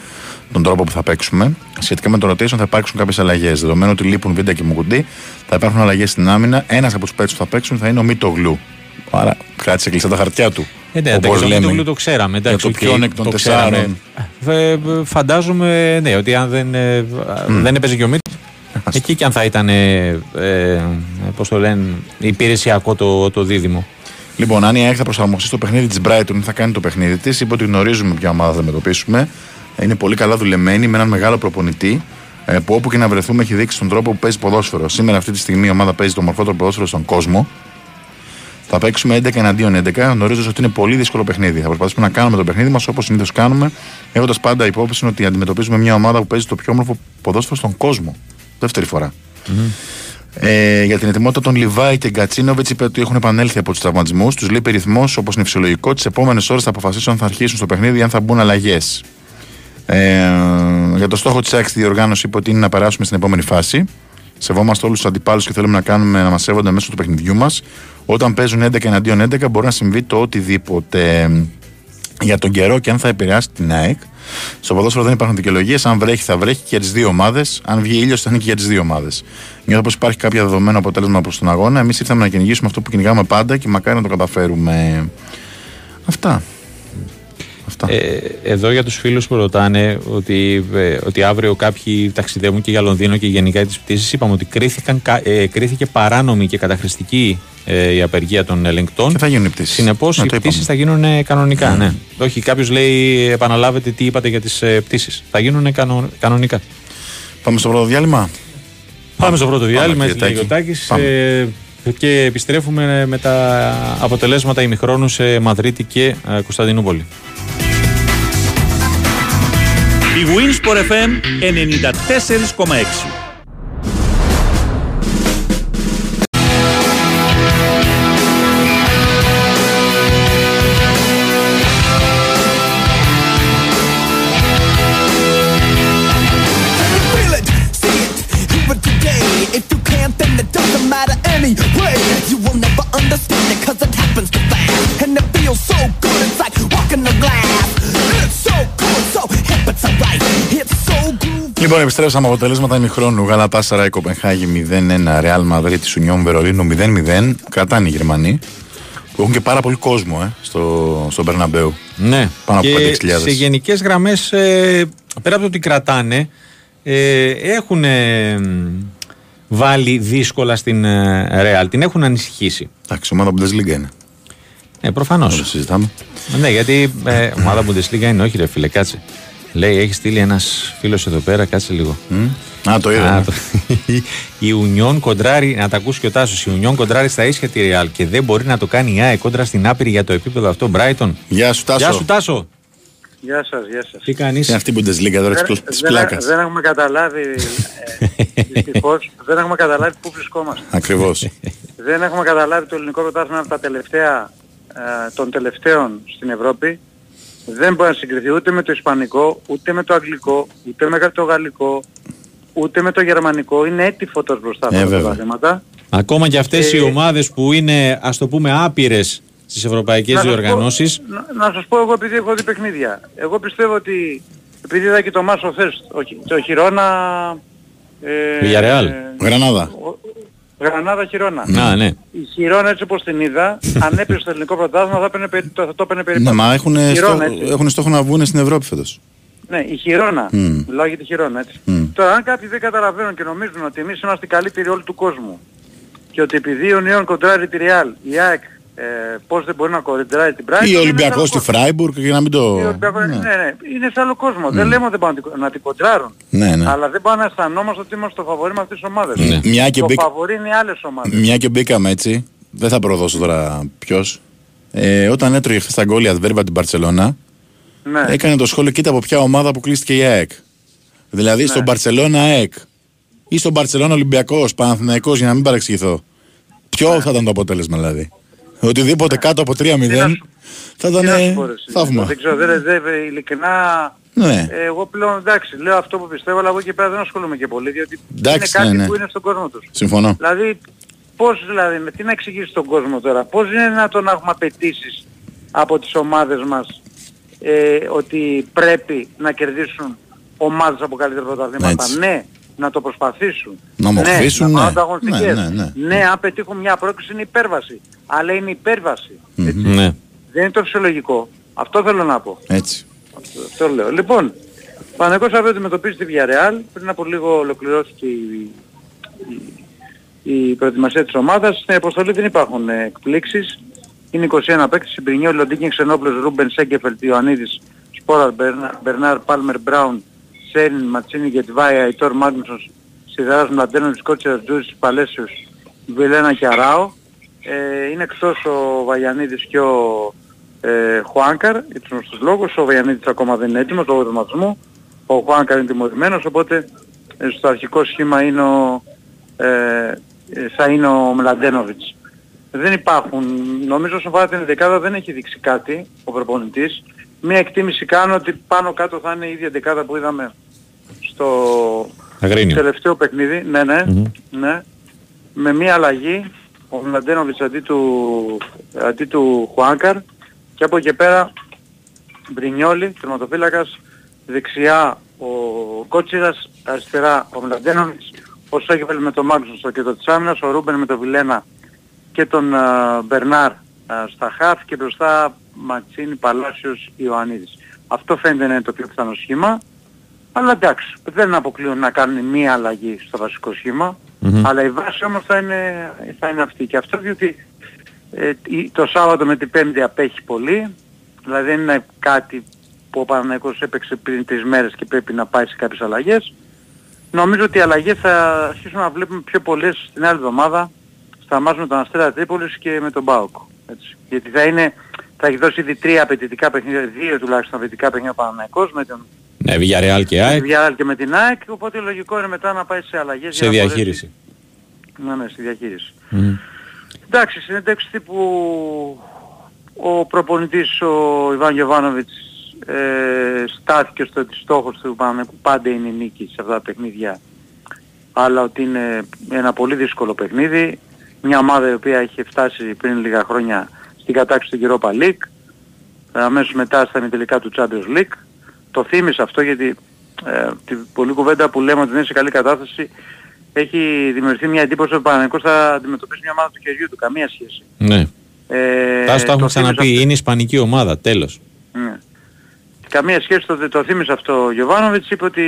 τον τρόπο που θα παίξουμε. Σχετικά με το rotation θα υπάρξουν κάποιες αλλαγές. Δεδομένου ότι λείπουν Βίντα και Μουκουντή, θα υπάρχουν αλλαγές στην άμυνα. Ένας από τους παίκτες που θα παίξουν θα είναι ο Μίτογλου. Άρα κράτησε κλειστά τα χαρτιά του. Ε, ναι, Όπως εντάξει, λέμε. το Μίτογλου το ξέραμε. Εντάξει, Για το οκ, ποιον εκ των το τεσσάρων. ξέραμε. Ε, ε, φαντάζομαι ναι, ότι αν δεν, ε, δεν έπαιζε και ο Μίτογλου. Εκεί και αν θα ήταν, ε, ε, πώς το λένε, υπηρεσιακό το, το δίδυμο. Λοιπόν, αν η ΑΕΚ θα προσαρμοστείς στο παιχνίδι της Brighton ή θα κάνει το παιχνίδι της, είπε ότι γνωρίζουμε ποια ομάδα θα αντιμετωπίσουμε. Είναι πολύ καλά δουλεμένη με έναν μεγάλο προπονητή ε, που όπου και να βρεθούμε έχει δείξει τον τρόπο που παίζει ποδόσφαιρο. Σήμερα, αυτή τη στιγμή, η ομάδα παίζει το μορφότερο ποδόσφαιρο στον κόσμο. Θα παίξουμε 11 εναντίον 11, γνωρίζοντας ότι είναι πολύ δύσκολο παιχνίδι. Θα προσπαθήσουμε να κάνουμε το παιχνίδι μας όπως συνήθως κάνουμε, έχοντας πάντα υπόψη ότι αντιμετωπίζουμε μια ομάδα που παίζει το πιο όμορφο ποδόσφαιρο στον κόσμο. Δεύτερη φορά. Ε, για την ετοιμότητα των Λιβάη και Γκατσίνοβιτς είπε ότι έχουν επανέλθει από τους τραυματισμούς. Τους λείπει ρυθμός όπως είναι φυσιολογικό. Τις επόμενες ώρες θα αποφασίσουν αν θα αρχίσουν στο παιχνίδι ή αν θα μπουν αλλαγές. Ε, για το στόχο της άξιτη διοργάνωσης είπε ότι είναι να περάσουμε στην επόμενη φάση. Σεβόμαστε όλους τους αντιπάλους και θέλουμε να κάνουμε να μας σέβονται μέσω του παιχνιδιού μας. Όταν παίζουν 11 εναντίον 11 μπορεί να συμβεί το οτιδήποτε. Για τον καιρό και αν θα επηρεάσει την ΑΕΚ. Στο ποδόσφαιρο δεν υπάρχουν δικαιολογίες. Αν βρέχει, θα βρέχει και για τις δύο ομάδες. Αν βγει ήλιος, θα είναι και για τις δύο ομάδες. Νιώθω πως υπάρχει κάποιο δεδομένο αποτέλεσμα προς τον αγώνα. Εμείς ήρθαμε να κυνηγήσουμε αυτό που κυνηγάμε πάντα και μακάρι να το καταφέρουμε. Αυτά. Αυτά. Ε, εδώ για τους φίλους που ρωτάνε ότι, ε, ότι αύριο κάποιοι ταξιδεύουν και για Λονδίνο και γενικά τις πτήσεις είπαμε ότι κρίθηκαν, κα- ε, κρίθηκε παράνομη και καταχρηστική ε, η απεργία των ελεγκτών. και θα γίνουν οι πτήσεις. Συνεπώς οι πτήσεις θα γίνουν ε, κανονικά. Ναι. Όχι, κάποιος λέει επαναλάβετε τι είπατε για τις ε, πτήσεις. Θα γίνουν κανο, κανονικά. Πάμε στο πρώτο διάλειμμα. Πάμε στο πρώτο διάλειμμα, κύριε έτσι λέει ο Τάκη. Τάκης, Πάμε. ε, και επιστρέφουμε με τα αποτελέσματα ημιχρόνου σε Μαδρίτη και ε, Κωνσταντινούπολη. Η Winsport FM 94,6 Λοιπόν, επιστρέψαμε αποτελέσματα ημιχρόνου. Γαλατά Σαράι Κοπενχάγη 0-1, Ρεάλ Μαδρίτη Ουνιόν Βερολίνου 0-0. Κρατάνε οι Γερμανοί. Που έχουν και πάρα πολύ κόσμο ε, στο, στο Μπερναμπέου. Ναι, Πάνω από και 5.000. σε γενικές γραμμές, ε, πέρα από το ότι κρατάνε, ε, έχουν ε, μ, βάλει δύσκολα στην ε, Real. Την έχουν ανησυχήσει. Εντάξει, ομάδα Bundesliga είναι. Ε, προφανώς. Δεν το συζητάμε. ναι, γιατί ε, ομάδα Bundesliga είναι, όχι, ρε φίλε, κάτσε. Λέει, έχεις στείλει ένας φίλος εδώ πέρα, κάτσε λίγο. Μμ. Α, το είδα. Α, ναι. το- η Union κοντράρει, να τα ακούσει και ο Τάσος. Η Union κοντράρει στα ίσια τη Real και δεν μπορεί να το κάνει η ΑΕ κόντρα στην άπειρη για το επίπεδο αυτό. Brighton. Γεια σου, Τάσο. Γεια σου, Τάσο. Γεια σας, γεια σας. Τι κάνεις; Είναι αυτή η Bundesliga τώρα Δεν, της δεν, πλάκας. δεν έχουμε καταλάβει, ε, δυστυχώς, δεν έχουμε καταλάβει πού βρισκόμαστε. Ακριβώς. δεν έχουμε καταλάβει το ελληνικό πρωτάθλημα από τα τελευταία, ε, των τελευταίων στην Ευρώπη. Δεν μπορεί να συγκριθεί ούτε με το Ισπανικό, ούτε με το Αγγλικό, ούτε με το Γαλλικό, ούτε με το Γερμανικό. Είναι έτοιμο τόσο μπροστά Ε, από τα βέβαια. πρωταθλήματα. Ακόμα και αυτές Ε, οι ομάδες που είναι ας το πούμε άπειρες στις ευρωπαϊκές Να σας πω- διοργανώσεις Να, να σας πω εγώ επειδή έχω δει παιχνίδια. Εγώ πιστεύω ότι επειδή είδα και το Μάσο Φεστ, το, χι- το Χιρόνα... Ε, Villarreal. ε, Γρανάδα. ο- Γρανάδα Χιρόνα. Να, ναι. Η Χιρόνα έτσι όπως την είδα, αν έπαιζε στο ελληνικό πρωτάθλημα θα, έπαιρνε περί- το, θα το έπαιρνε περίπου. Ναι, μα έχουν, Χιρόνα, στόχο, έτσι. έχουν στόχο να βγουν στην Ευρώπη φέτος. Ναι, η Χιρόνα. Μμ. Μιλάω για τη Χιρόνα, έτσι. Μμ. Τώρα, αν κάποιοι δεν καταλαβαίνουν και νομίζουν ότι εμείς είμαστε οι καλύτεροι όλου του κόσμου και ότι επειδή ο Νιόν κοντράρει τη Real, η ΑΕΚ ε, πώς δεν μπορεί να κορυντράει την Brighton. Ή είναι ο σε Ολυμπιακός άλλο στη κόσμο. Φράιμπουργκ για να μην το... Ή ο Ολυμπιακός- Ναι. ναι, ναι, είναι σε άλλο κόσμο. Δεν λέμε ότι δεν πάνε να την- να την κοντράρουν. Ναι, ναι. Αλλά δεν πάνε να αισθανόμαστε ότι είμαστε το φαβορή με αυτές τις ομάδες. Ναι. Μια και Το μπήκα- φαβορή είναι οι άλλες ομάδες. Μια και μπήκαμε έτσι, δεν θα προδώσω τώρα ποιος. Ε, όταν έτρωγε χθες τα γκόλια Adverba την Παρσελώνα, Ναι. έκανε το σχόλιο κοίτα από ποια ομάδα που κλείστηκε η ΑΕΚ. Δηλαδή στον Μπαρσελόνα ΑΕΚ ή στον Μπαρσελόνα Ολυμπιακός, Παναθηναϊκός για να μην παρεξηγηθώ. Ποιο Ναι. θα ήταν το αποτέλεσμα δηλαδή. Οτιδήποτε κάτω από 3-0 Τι να σου- θα Τι ήταν να σου ε, πω, ρε, εσύ. θαύμα. Δεν ξέρω, δεν, δεν, ειλικρινά, Ναι. ε, εγώ πλέον εντάξει, λέω αυτό που πιστεύω, αλλά εγώ εκεί πέρα δεν ασχολούμαι και πολύ, διότι Εντάξει, είναι κάτι ναι, ναι. που είναι στον κόσμο τους. Συμφωνώ. Δηλαδή, πώς δηλαδή, με τι να εξηγήσεις τον κόσμο τώρα, πώς είναι να τον έχουμε απαιτήσεις από τις ομάδες μας ε, ότι πρέπει να κερδίσουν ομάδες από καλύτερα πρωταθλήματα. Έτσι. Ναι, να το προσπαθήσουν. Να μοχθήσουν, ναι. ναι. Να πάνε ανταγωνιστικές. Ναι, ναι, ναι. ναι, αν πετύχουν μια πρόκληση είναι υπέρβαση. Αλλά είναι υπέρβαση. Έτσι. Ναι. Δεν είναι το φυσιολογικό. Αυτό θέλω να πω. Έτσι. Αυτό λέω. Λοιπόν, ο Παναγικός αύριο αντιμετωπίζει τη Villarreal. Πριν από λίγο ολοκληρώθηκε η, η, η προετοιμασία της ομάδας. Στην αποστολή δεν υπάρχουν ε, εκπλήξεις. Είναι 21 παίκτες. Συμπρινιό, Λοντίνγκη, Ξενόπλος, Ρούμπεν, Σέγκεφελτ, Ιωαννίδης, Σπόραρ, Μπερνα- Μπερνάρ, Πάλμερ, Μπράουν, Σέριν, Ματσίνη, Γετβάια, Ιτόρ, Μάγνουσος, Σιδράς, Μλαντένος, Κότσερας, Τζούζης, Παλέσιος, Βιλένα και Αράο. Ε, είναι εκτός ο Βαγιανίδης και ο ε, Χουάνκαρ, για τους γνωστούς λόγους. Ο Βαγιανίδης ακόμα δεν είναι έτοιμος λόγω του ματσμού. Ο Χουάνκαρ είναι τιμωρημένος, οπότε ε, στο αρχικό σχήμα είναι ο, ε, ε, θα είναι ο Μλαντένοβιτς. Δεν υπάρχουν, νομίζω όσον αφορά την δεκάδα δεν έχει δείξει κάτι ο προπονητής. Μία εκτίμηση κάνω ότι πάνω κάτω θα είναι η ίδια δεκάδα που είδαμε στο Αγρίνιο. τελευταίο παιχνίδι. Ναι, ναι, ναι. Με μία αλλαγή, ο Μλαντένοβιτς αντί του, αντί του Χουάνκαρ. Και από εκεί πέρα Μπρινιόλι, τερματοφύλακας, δεξιά ο Κότσιρας, αριστερά ο Μλαντένοβιτς, ο Σέγεφελ με τον Μάγνουσον στο κέντρο της άμυνας, ο Ρούμπεν με τον Βιλένα και τον α, Μπερνάρ α, στα χαφ. Και μπροστά Ματσίνη, Παλάσιος, Ιωαννίδης. Αυτό φαίνεται να είναι το πιο πιθανό σχήμα. Αλλά εντάξει, δεν αποκλείουν να κάνουν μία αλλαγή στο βασικό σχήμα. Αλλά η βάση όμως θα είναι, θα είναι αυτή. Και αυτό διότι ε, η- το Σάββατο με την Πέμπτη απέχει πολύ. Δηλαδή δεν είναι κάτι που ο Παναγικός έπαιξε πριν τρεις μέρες και πρέπει να πάει σε κάποιες αλλαγές. Νομίζω ότι οι αλλαγές θα αρχίσουμε να βλέπουμε πιο πολλές την άλλη εβδομάδα στα μάτς με τον Αστέρα Τρίπολης και με τον Μπάουκ. Έτσι. Γιατί θα είναι, θα έχει δώσει ήδη τρία απαιτητικά παιχνίδια, δύο τουλάχιστον απαιτητικά παιχνίδια ο Παναγικός με τον Ναι, Villarreal και ΑΕΚ με τη Villarreal και με την ΑΕΚ, οπότε λογικό είναι μετά να πάει σε αλλαγές σε για να μπορέσει- διαχείριση. Ναι, ναι, στη διαχείριση. Μμμ. Εντάξει, συνέντευξη τύπου ο προπονητής ο Ιβάν Γεβάνοβιτς ε, στάθηκε στο ότι στόχος του Παναθηναϊκού πάντα είναι η νίκη σε αυτά τα παιχνίδια αλλά ότι είναι ένα πολύ δύσκολο παιχνίδι μια ομάδα η οποία είχε φτάσει πριν λίγα χρόνια στην κατάξυση του Europa League αμέσως μετά στα τελικά του Champions League το θύμισε αυτό γιατί ε, την πολλή κουβέντα που λέμε ότι δεν είναι σε καλή κατάσταση έχει δημιουργηθεί μια εντύπωση ότι ο Παναγενικός θα αντιμετωπίσει μια ομάδα του χεριού του, καμία σχέση. Ναι. Ε, Τάσο το έχουμε θύμισε ξαναπεί. αυτό. Είναι ισπανική ομάδα. Τέλος. Ναι. Καμία σχέση το, το θύμισε αυτό ο Γιωβάνοβιτς, είπε ότι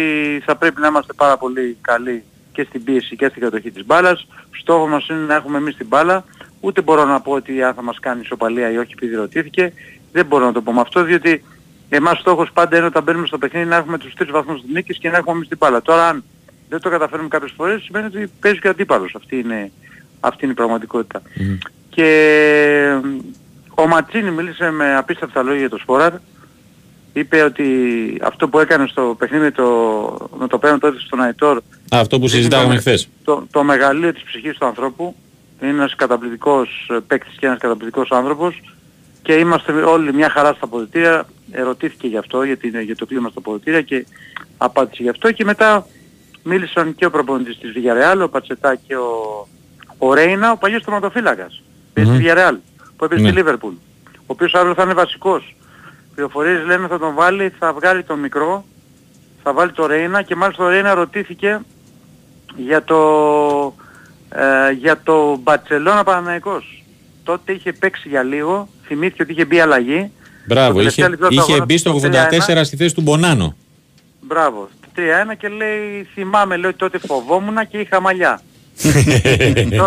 θα πρέπει να είμαστε πάρα πολύ καλοί και στην πίεση και στην κατοχή της μπάλας. Στόχος μας είναι να έχουμε εμείς την μπάλα. Ούτε μπορώ να πω ότι αν θα μας κάνει ισοπαλία ή όχι επειδή ρωτήθηκε. Δεν μπορώ να το πω με αυτό διότι εμάς στόχος πάντα είναι όταν μπαίνουμε στο παιχνίδι να έχουμε τους τρεις βαθμούς της νίκης και να έχουμε εμείς την μπάλα. Τώρα αν δεν το καταφέρουμε κάποιες φορές σημαίνει ότι παίζει και ο αντίπαλος. Αυτή είναι, αυτή είναι η πραγματικότητα. Και ε, ο Ματσίνη μίλησε με απίστευτα λόγια για το Σπόραρ. Είπε ότι αυτό που έκανε στο παιχνίδι με το, με το πέραν τότε στον Αϊτόρ Α, αυτό που συζητάγαμε χθες. το, το μεγαλείο της ψυχής του ανθρώπου. Είναι ένας καταπληκτικός ε, παίκτης και ένας καταπληκτικός άνθρωπος και είμαστε όλοι μια χαρά στα αποδητήρια. Ερωτήθηκε γι' αυτό, γιατί είναι για το κλίμα στα αποδητήρια και απάντησε γι' αυτό και μετά μίλησαν και ο προπονητής της Villarreal, ο Πατσετά και ο, ο Ρέινα, ο παλιός τροματοφύλακας. Παίζει στη Villarreal, που έπαιζε Ναι. στη Liverpool. Ο οποίος αύριο θα είναι βασικός. Πληροφορίες λένε θα τον βάλει, θα βγάλει τον μικρό, θα βάλει το Ρέινα και μάλιστα ο Ρέινα ρωτήθηκε για το, ε, για το Μπαρτσελώνα Παναναϊκός. Τότε είχε παίξει για λίγο, θυμήθηκε ότι είχε μπει αλλαγή. Μπράβο. Το τελευταίο Είχε, λεπτό του είχε αγώνας μπει στο στο 84 στη θέση του Μπονάνο. Μπράβο. 3-1 και λέει, θυμάμαι, λέει, τότε φοβόμουν και είχα μαλλιά. Τω-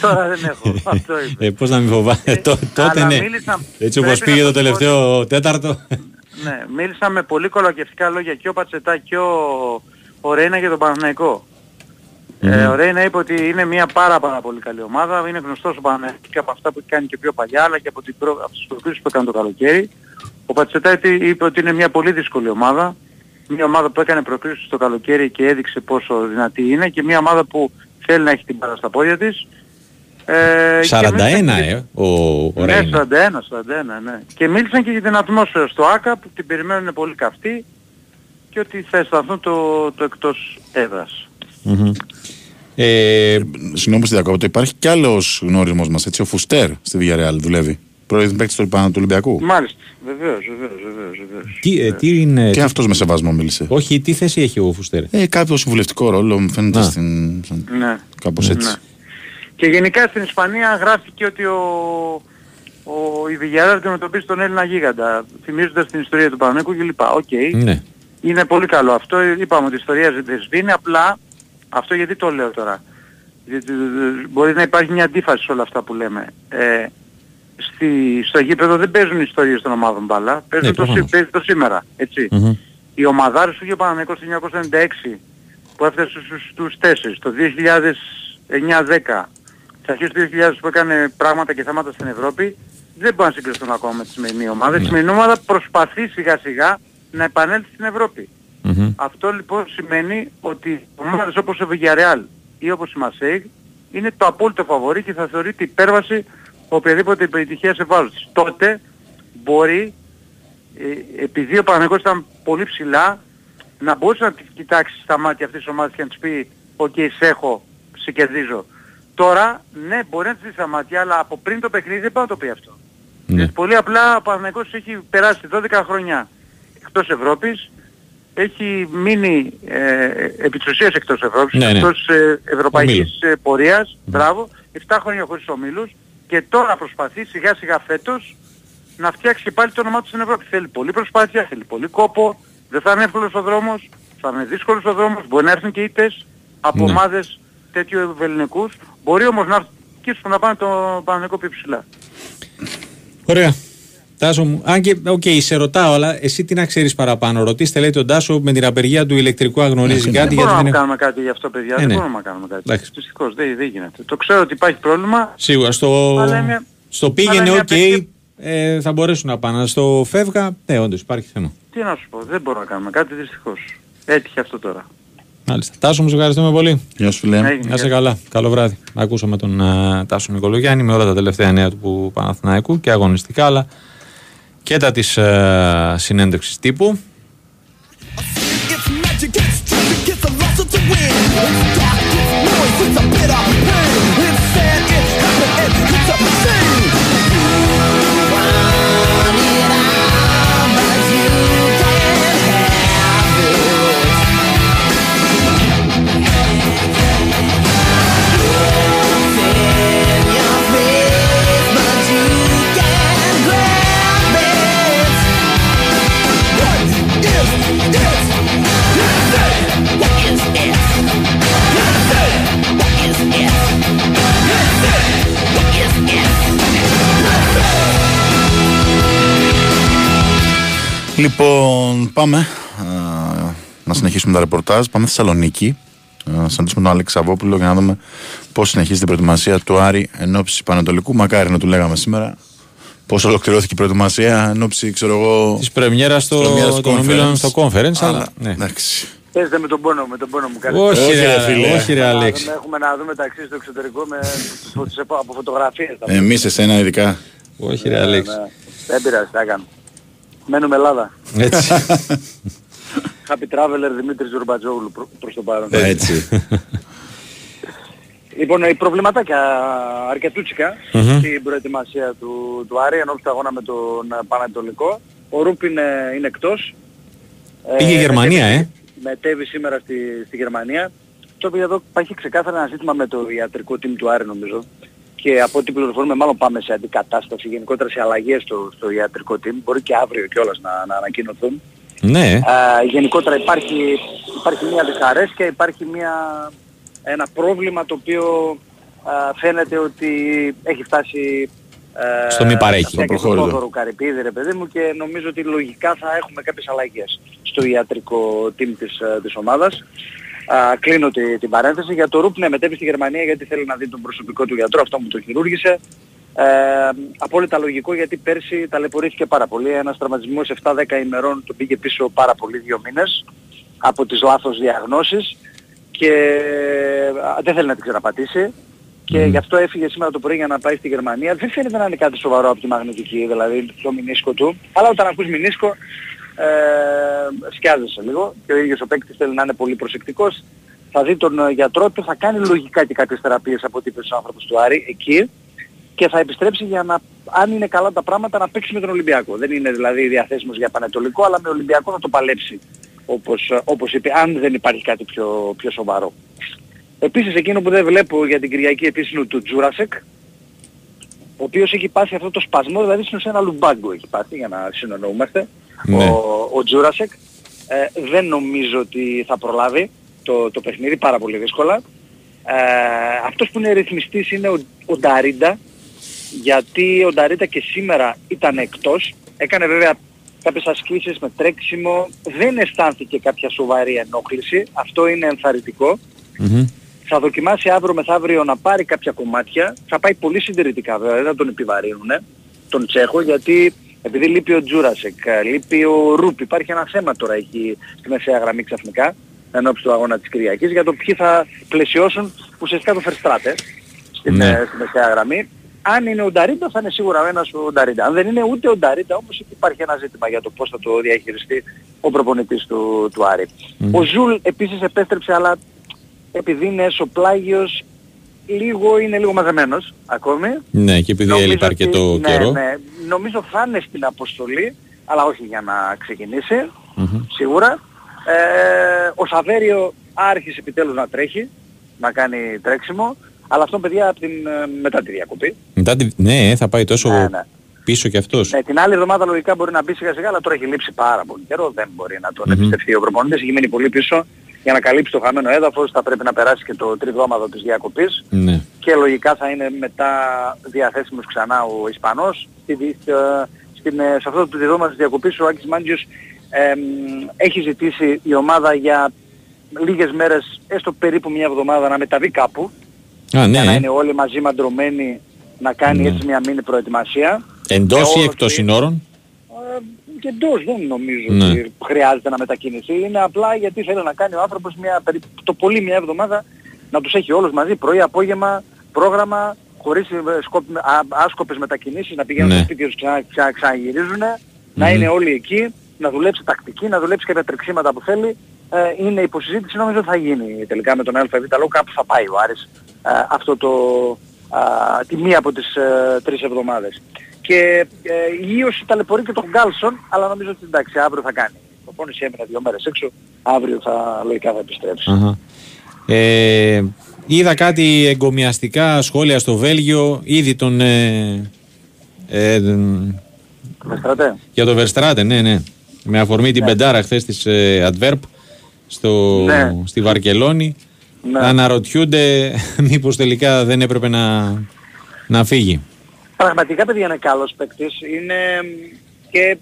Τώρα δεν έχω. Αυτό είπες. Ε, πώς να μην φοβάσαι. Τό- τότε αλλά ναι. μίλησα- Έτσι όπως πρέπει πήγε να το σας πω τελευταίο τέταρτο. Ναι, μίλησα με πολύ κολακευτικά λόγια και ο Πατσετά και ο, ο Ρέινα για τον Παναθηναϊκό. Ε, ο Ρέινα είπε ότι είναι μια πάρα πάρα πολύ καλή ομάδα, είναι γνωστός ο Παναθηναϊκός και από αυτά που έχει κάνει και πιο παλιά, αλλά και από, την προ... από τις προκρίσεις που έκανε το καλοκαίρι. Ο Πατσετά είπε- είπε ότι είναι μια πολύ δύσκολη ομάδα, μια ομάδα που έκανε προκρίσεις το καλοκαίρι και έδειξε πόσο δυνατή είναι και μια ομάδα που θέλει να έχει την μπάλα στα πόδια της. Ε, και 41 μίλησαν και- ε, ο, ο ναι, Ρέινα. 41, 41, ναι. Και μίλησαν και για την ατμόσφαιρα στο ΆΚΑ που την περιμένουν πολύ καυτή και ότι θα αισθανθούν το, το εκτός έδρας. Μμμ. Ε, Συγγνώμη που στη διακόπτω, υπάρχει κι άλλος γνώρισμός μας. Ο Φουστέρ στη Villarreal δουλεύει. Πρώην παίκτης του Πανα- του Ολυμπιακού. Μάλιστα. Βεβαίως, βεβαίως, βεβαίως. βεβαίως. τι, ε, τι είναι... Και αυτός με σεβασμό μίλησε. Όχι, τι θέση έχει ο Φουστέρ; Ε, κάποιο συμβουλευτικό ρόλο μου φαίνεται Να. στην. σαν- Ναι. Κάπως έτσι. Ναι. Και γενικά στην Ισπανία γράφτηκε ότι ο, ο η Villarreal αντιμετωπίζει τον Έλληνα γίγαντα, θυμίζοντας την ιστορία του Παναθηναϊκού κλπ. Οκ. Ναι. Είναι πολύ καλό αυτό. Είπαμε ότι η ιστορία δεν σβήνει. Απλά αυτό γιατί το λέω τώρα; Γιατί ε, μπορεί να υπάρχει μια αντίφαση σε όλα αυτά που λέμε. Ε, στη, στο γήπεδο δεν παίζουν ιστορίες των ομάδων μπάλα. Παίζουν Ναι, το, σι- προφανώς. παίζει το σήμερα. Έτσι. Μμμ. Οι ομαδάρες του Παναγενικός το 1996 που έφτασε στους, στους 4, το 2009-10, στις αρχές του 2000 που έκανε πράγματα και θέματα στην Ευρώπη, δεν μπορούν να συγκριθούν ακόμα με τη σημερινή ομάδα. Η σημερινή ομάδα προσπαθεί σιγά σιγά να επανέλθει στην Ευρώπη. Μμμ. Αυτό λοιπόν σημαίνει ότι ομάδες όπως ο Villarreal ή όπως η Marseille είναι το απόλυτο φαβορή και θα θεωρείται υπέρβαση οποιαδήποτε επιτυχία σε βάρος της. Τότε μπορεί, ε, επειδή ο Παναγικός ήταν πολύ ψηλά, να μπορούσε να τη κοιτάξει στα μάτια αυτής της ομάδας και να της πει «ΟΚ, σε έχω, σε κερδίζω». Τώρα, ναι, μπορεί να της δει στα μάτια, αλλά από πριν το παιχνίδι δεν πάει να το πει αυτό. Ναι. Γιατί πολύ απλά ο Παναγικός έχει περάσει 12 χρόνια εκτός Ευρώπης, έχει μείνει ε, επί της ουσίας εκτός Ευρώπης, Ναι, ναι. εκτός ε, ευρωπαϊκής Ομίλου. ε, πορείας, μπράβο, 7 χρόνια χωρίς ομίλους και τώρα προσπαθεί σιγά σιγά φέτος να φτιάξει και πάλι το όνομά του στην Ευρώπη. Θέλει πολλή προσπάθεια, θέλει πολύ κόπο, δεν θα είναι εύκολος ο δρόμος, θα είναι δύσκολος ο δρόμος, μπορεί να έρθουν και ήττες από Ναι. ομάδες τέτοιου ευελινικούς, μπορεί όμως να αρχίσουν να πάνε το Παναθηναϊκό πιο ψηλά. Ωραία. Τάσο μου, αν και, οκ, σε ρωτάω, αλλά εσύ τι να ξέρεις παραπάνω; Ρωτήστε, λέει τον Τάσο με την απεργία του ηλεκτρικού αν γνωρίζει Ναι, κάτι. Δεν γιατί μπορούμε να δεν κάνουμε κάτι γι' αυτό παιδιά, Ε, δεν ναι. μπορούμε να κάνουμε κάτι. Εντάξει. Δυστυχώς δεν, δεν γίνεται. Το ξέρω ότι υπάρχει πρόβλημα, Σίγουρα στο, Αλλά είναι- στο αλλά πήγαινε, είναι οκ, απαιτή- ε, θα μπορέσουν να πάνε. Στο φεύγα, ναι, όντως υπάρχει θέμα. τι να σου πω, δεν μπορούμε να κάνουμε κάτι δυστυχώς. Έτυχε αυτό τώρα. Μάλιστα. Τάσο, μου σε ευχαριστούμε πολύ. Γεια σου, φίλε. Έγινε. Να είσαι καλά. Καλό βράδυ. Ακούσαμε τον uh, Τάσο Νικολογιάννη με όλα τα τελευταία νέα του που Παναθηναϊκού και αγωνιστικά, αλλά και τα της uh, συνέντευξης τύπου. It's magic, it's tragic, it's Λοιπόν, πάμε α, να συνεχίσουμε τα ρεπορτάζ. Πάμε στη Θεσσαλονίκη. Α, Να συναντήσουμε τον Άλεξ Σαββόπουλο και να δούμε πώς συνεχίζει την προετοιμασία του Άρη εν ώψη Πανατολικού. Μακάρι να του λέγαμε σήμερα πώς ολοκληρώθηκε η προετοιμασία εν ώψη, ξέρω εγώ. Της πρεμιέρας στο, πρεμιέρας του των ομίλων στο conference. Αλλά, Αλλά, ναι. εντάξει. Παίζετε με τον πόνο, με τον πόνο μου κάτι. όχι, Όχι, ρε, ρε, φίλε. όχι, ρε, Να Αλέξη. δούμε- Έχουμε να δούμε ταξί στο εξωτερικό με, τις- από φωτογραφίες. θα πούμε. Εμείς, εσένα ειδικά. Όχι, ρε, Αλέξη. Ναι, Δεν πειράζει, θα κάνω. Μένουμε Ελλάδα. Έτσι. Happy Traveler Δημήτρης Ζουρμπατζόγλου προ- προς το παρόν. Έτσι. Λοιπόν, οι προβληματάκια αρκετούτσικα Μμμ. στην προετοιμασία του, του Άρη ενώπιση του αγώνα με τον ε, Πανατολικό. Ο Ρούπ είναι, είναι εκτός. Πήγε η Γερμανία, μετέβη- ε. Μετέβη σήμερα στη, στη Γερμανία. Το εδώ υπάρχει ξεκάθαρα ένα ζήτημα με το ιατρικό team του Άρη νομίζω. Και από ό,τι πληροφορούμε μάλλον πάμε σε αντικατάσταση, γενικότερα σε αλλαγές στο, στο ιατρικό team. Μπορεί και αύριο κιόλας να, να ανακοινωθούν. ναι. Α, γενικότερα υπάρχει, υπάρχει μια δυσαρέσκεια, υπάρχει μια ένα πρόβλημα το οποίο α, φαίνεται ότι έχει φτάσει ε, Στο μη παρέχει. πια και Στο στον προχώρητο. Θόδωρο Καρυπίδη ρε παιδί μου και νομίζω ότι λογικά θα έχουμε κάποιες αλλαγές στο ιατρικό team της, ε, της ομάδας. Α, κλείνω τη- την παρένθεση. Για το Ρουπ ναι μετέβη στη Γερμανία γιατί θέλει να δει τον προσωπικό του γιατρό, αυτό μου το χειρούργησε. Ε, απόλυτα λογικό γιατί πέρσι ταλαιπωρήθηκε πάρα πολύ. Ένας τραυματισμός 7-10 ημερών τον πήγε πίσω πάρα πολύ δύο μήνες από τις λάθος διαγνώσεις και α, δεν θέλει να την ξαναπατήσει. Και γι' αυτό έφυγε σήμερα το πρωί για να πάει στη Γερμανία. Δεν φαίνεται να είναι κάτι σοβαρό από τη μαγνητική, δηλαδή το μηνίσκο του. Αλλά όταν ακούς μηνίσκο ε, σκιάζεσαι λίγο και ο ίδιος ο παίκτης θέλει να είναι πολύ προσεκτικός. Θα δει τον ε, γιατρό του, θα κάνει λογικά και κάποιες θεραπείες από ό,τι είπε ο άνθρωπος του Άρη εκεί και θα επιστρέψει για να, αν είναι καλά τα πράγματα, να παίξει με τον Ολυμπιακό. Δεν είναι δηλαδή διαθέσιμος για πανετολικό, αλλά με Ολυμπιακό θα το παλέψει, όπως, ε, όπως είπε, αν δεν υπάρχει κάτι πιο, πιο σοβαρό. Επίσης εκείνο που δεν βλέπω για την Κυριακή επίσης είναι του Τζούρασεκ, ο οποίος έχει πάσει αυτό το σπασμό, δηλαδή στην ουσία ένα λουμπάγκο έχει πάθει, για να συνονοούμαστε, Ναι. ο, ο Τζούρασεκ. Ε, δεν νομίζω ότι θα προλάβει το, το παιχνίδι, πάρα πολύ δύσκολα. Ε, αυτός που είναι ρυθμιστής είναι ο, ο Νταρίντα, γιατί ο Νταρίντα και σήμερα ήταν εκτός. Έκανε βέβαια κάποιες ασκήσεις με τρέξιμο, δεν αισθάνθηκε κάποια σοβαρή ενόχληση, αυτό είναι ενθαρρυντικό. Μμμ. Θα δοκιμάσει αύριο μεθαύριο να πάρει κάποια κομμάτια. Θα πάει πολύ συντηρητικά βέβαια, δεν θα τον επιβαρύνουν τον Τσέχο γιατί επειδή λείπει ο Τζούρασεκ, λείπει ο Ρούπ, υπάρχει ένα θέμα τώρα εκεί στη μεσαία γραμμή ξαφνικά ενόψει του αγώνα της Κυριακής για το ποιοι θα πλαισιώσουν ουσιαστικά το Φερστράτε στην, Ναι. ε, στη μεσαία γραμμή. Αν είναι ο Νταρίντα θα είναι σίγουρα ένας ο Νταρίντα. Αν δεν είναι ούτε ο Νταρίντα όμως υπάρχει ένα ζήτημα για το πώς θα το διαχειριστεί ο προπονητής του, του Άρη. Ο Ζουλ επίσης επέστρεψε αλλά επειδή είναι εσωπλάγιος λίγο είναι λίγο μαζεμένος ακόμη. Ναι, και επειδή Νομίζω έλειπε ότι- αρκετό ναι, καιρό. Ναι, νομίζω θα είναι στην αποστολή, αλλά όχι για να ξεκινήσει, Μμμ. σίγουρα. Ε, ο Σαβέριο άρχισε επιτέλους να τρέχει, να κάνει τρέξιμο, αλλά αυτό παιδιά από την, ε, μετά τη διακοπή. Μετά τη... Ναι, θα πάει τόσο Ναι, ναι. πίσω κι αυτός. Ναι, την άλλη εβδομάδα λογικά μπορεί να μπει σιγά σιγά, αλλά τώρα έχει λείψει πάρα πολύ καιρό, δεν μπορεί να τον Μμμ. εμπιστευτεί ο προπονητής, έχει μείνει πολύ πίσω. Για να καλύψει το χαμένο έδαφος θα πρέπει να περάσει και το τριβδόμαδο της διακοπής Ναι. και λογικά θα είναι μετά διαθέσιμος ξανά ο Ισπανός. Στη, δι- ε, στην, ε, σε αυτό το διδόμα της διακοπής ο Άκης Μάντζιος εμ, έχει ζητήσει η ομάδα για λίγες μέρες, έστω περίπου μια εβδομάδα να μεταβεί κάπου Α, για να ναι. είναι όλοι μαζί μαντρωμένοι να κάνει Ναι. έτσι μια μήνυ προετοιμασία. Εντός Και ή όλος εκτός το- συνόρων; Ε, και εντός δεν νομίζω Ναι. ότι χρειάζεται να μετακινηθεί. Είναι απλά γιατί θέλει να κάνει ο άνθρωπος μια, περί- το πολύ μια εβδομάδα να τους έχει όλους μαζί πρωί, απόγευμα, πρόγραμμα, χωρίς ε, σκόπ- α- άσκοπες μετακινήσεις, να πηγαίνουν Ναι. στο σπίτι τους και να ξα, ξαναγυρίζουν, να Μμμ. είναι όλοι εκεί, να δουλέψει τακτική, να δουλέψει κάποια τρεξίματα που θέλει. Ε, είναι υποσυζήτηση, νομίζω ότι θα γίνει τελικά με τον ΑΒ λόγο κάπου θα πάει ο Άρης ε, αυτό το, α, τη μία από τις ε, τρεις εβδομάδες. Και ε, η ίωση ταλαιπωρεί και τον Γκάλσον, αλλά νομίζω ότι εντάξει, αύριο θα κάνει. Η προπόνηση έμεινε δύο μέρες έξω, αύριο θα, λογικά θα επιστρέψει. Αχα. Ε, είδα κάτι εγκομιαστικά σχόλια στο Βέλγιο. Ήδη τον... Ε, ε, Με στρατέ. για το Verstraten, ναι, ναι. Με αφορμή την πεντάρα χθες της ε, Adverb στο, Ναι. στη Βαρκελόνη. Ναι. Αναρωτιούνται μήπως τελικά δεν έπρεπε να, να φύγει. Πραγματικά παιδιά είναι καλός παίκτης. Είναι μ, και ε,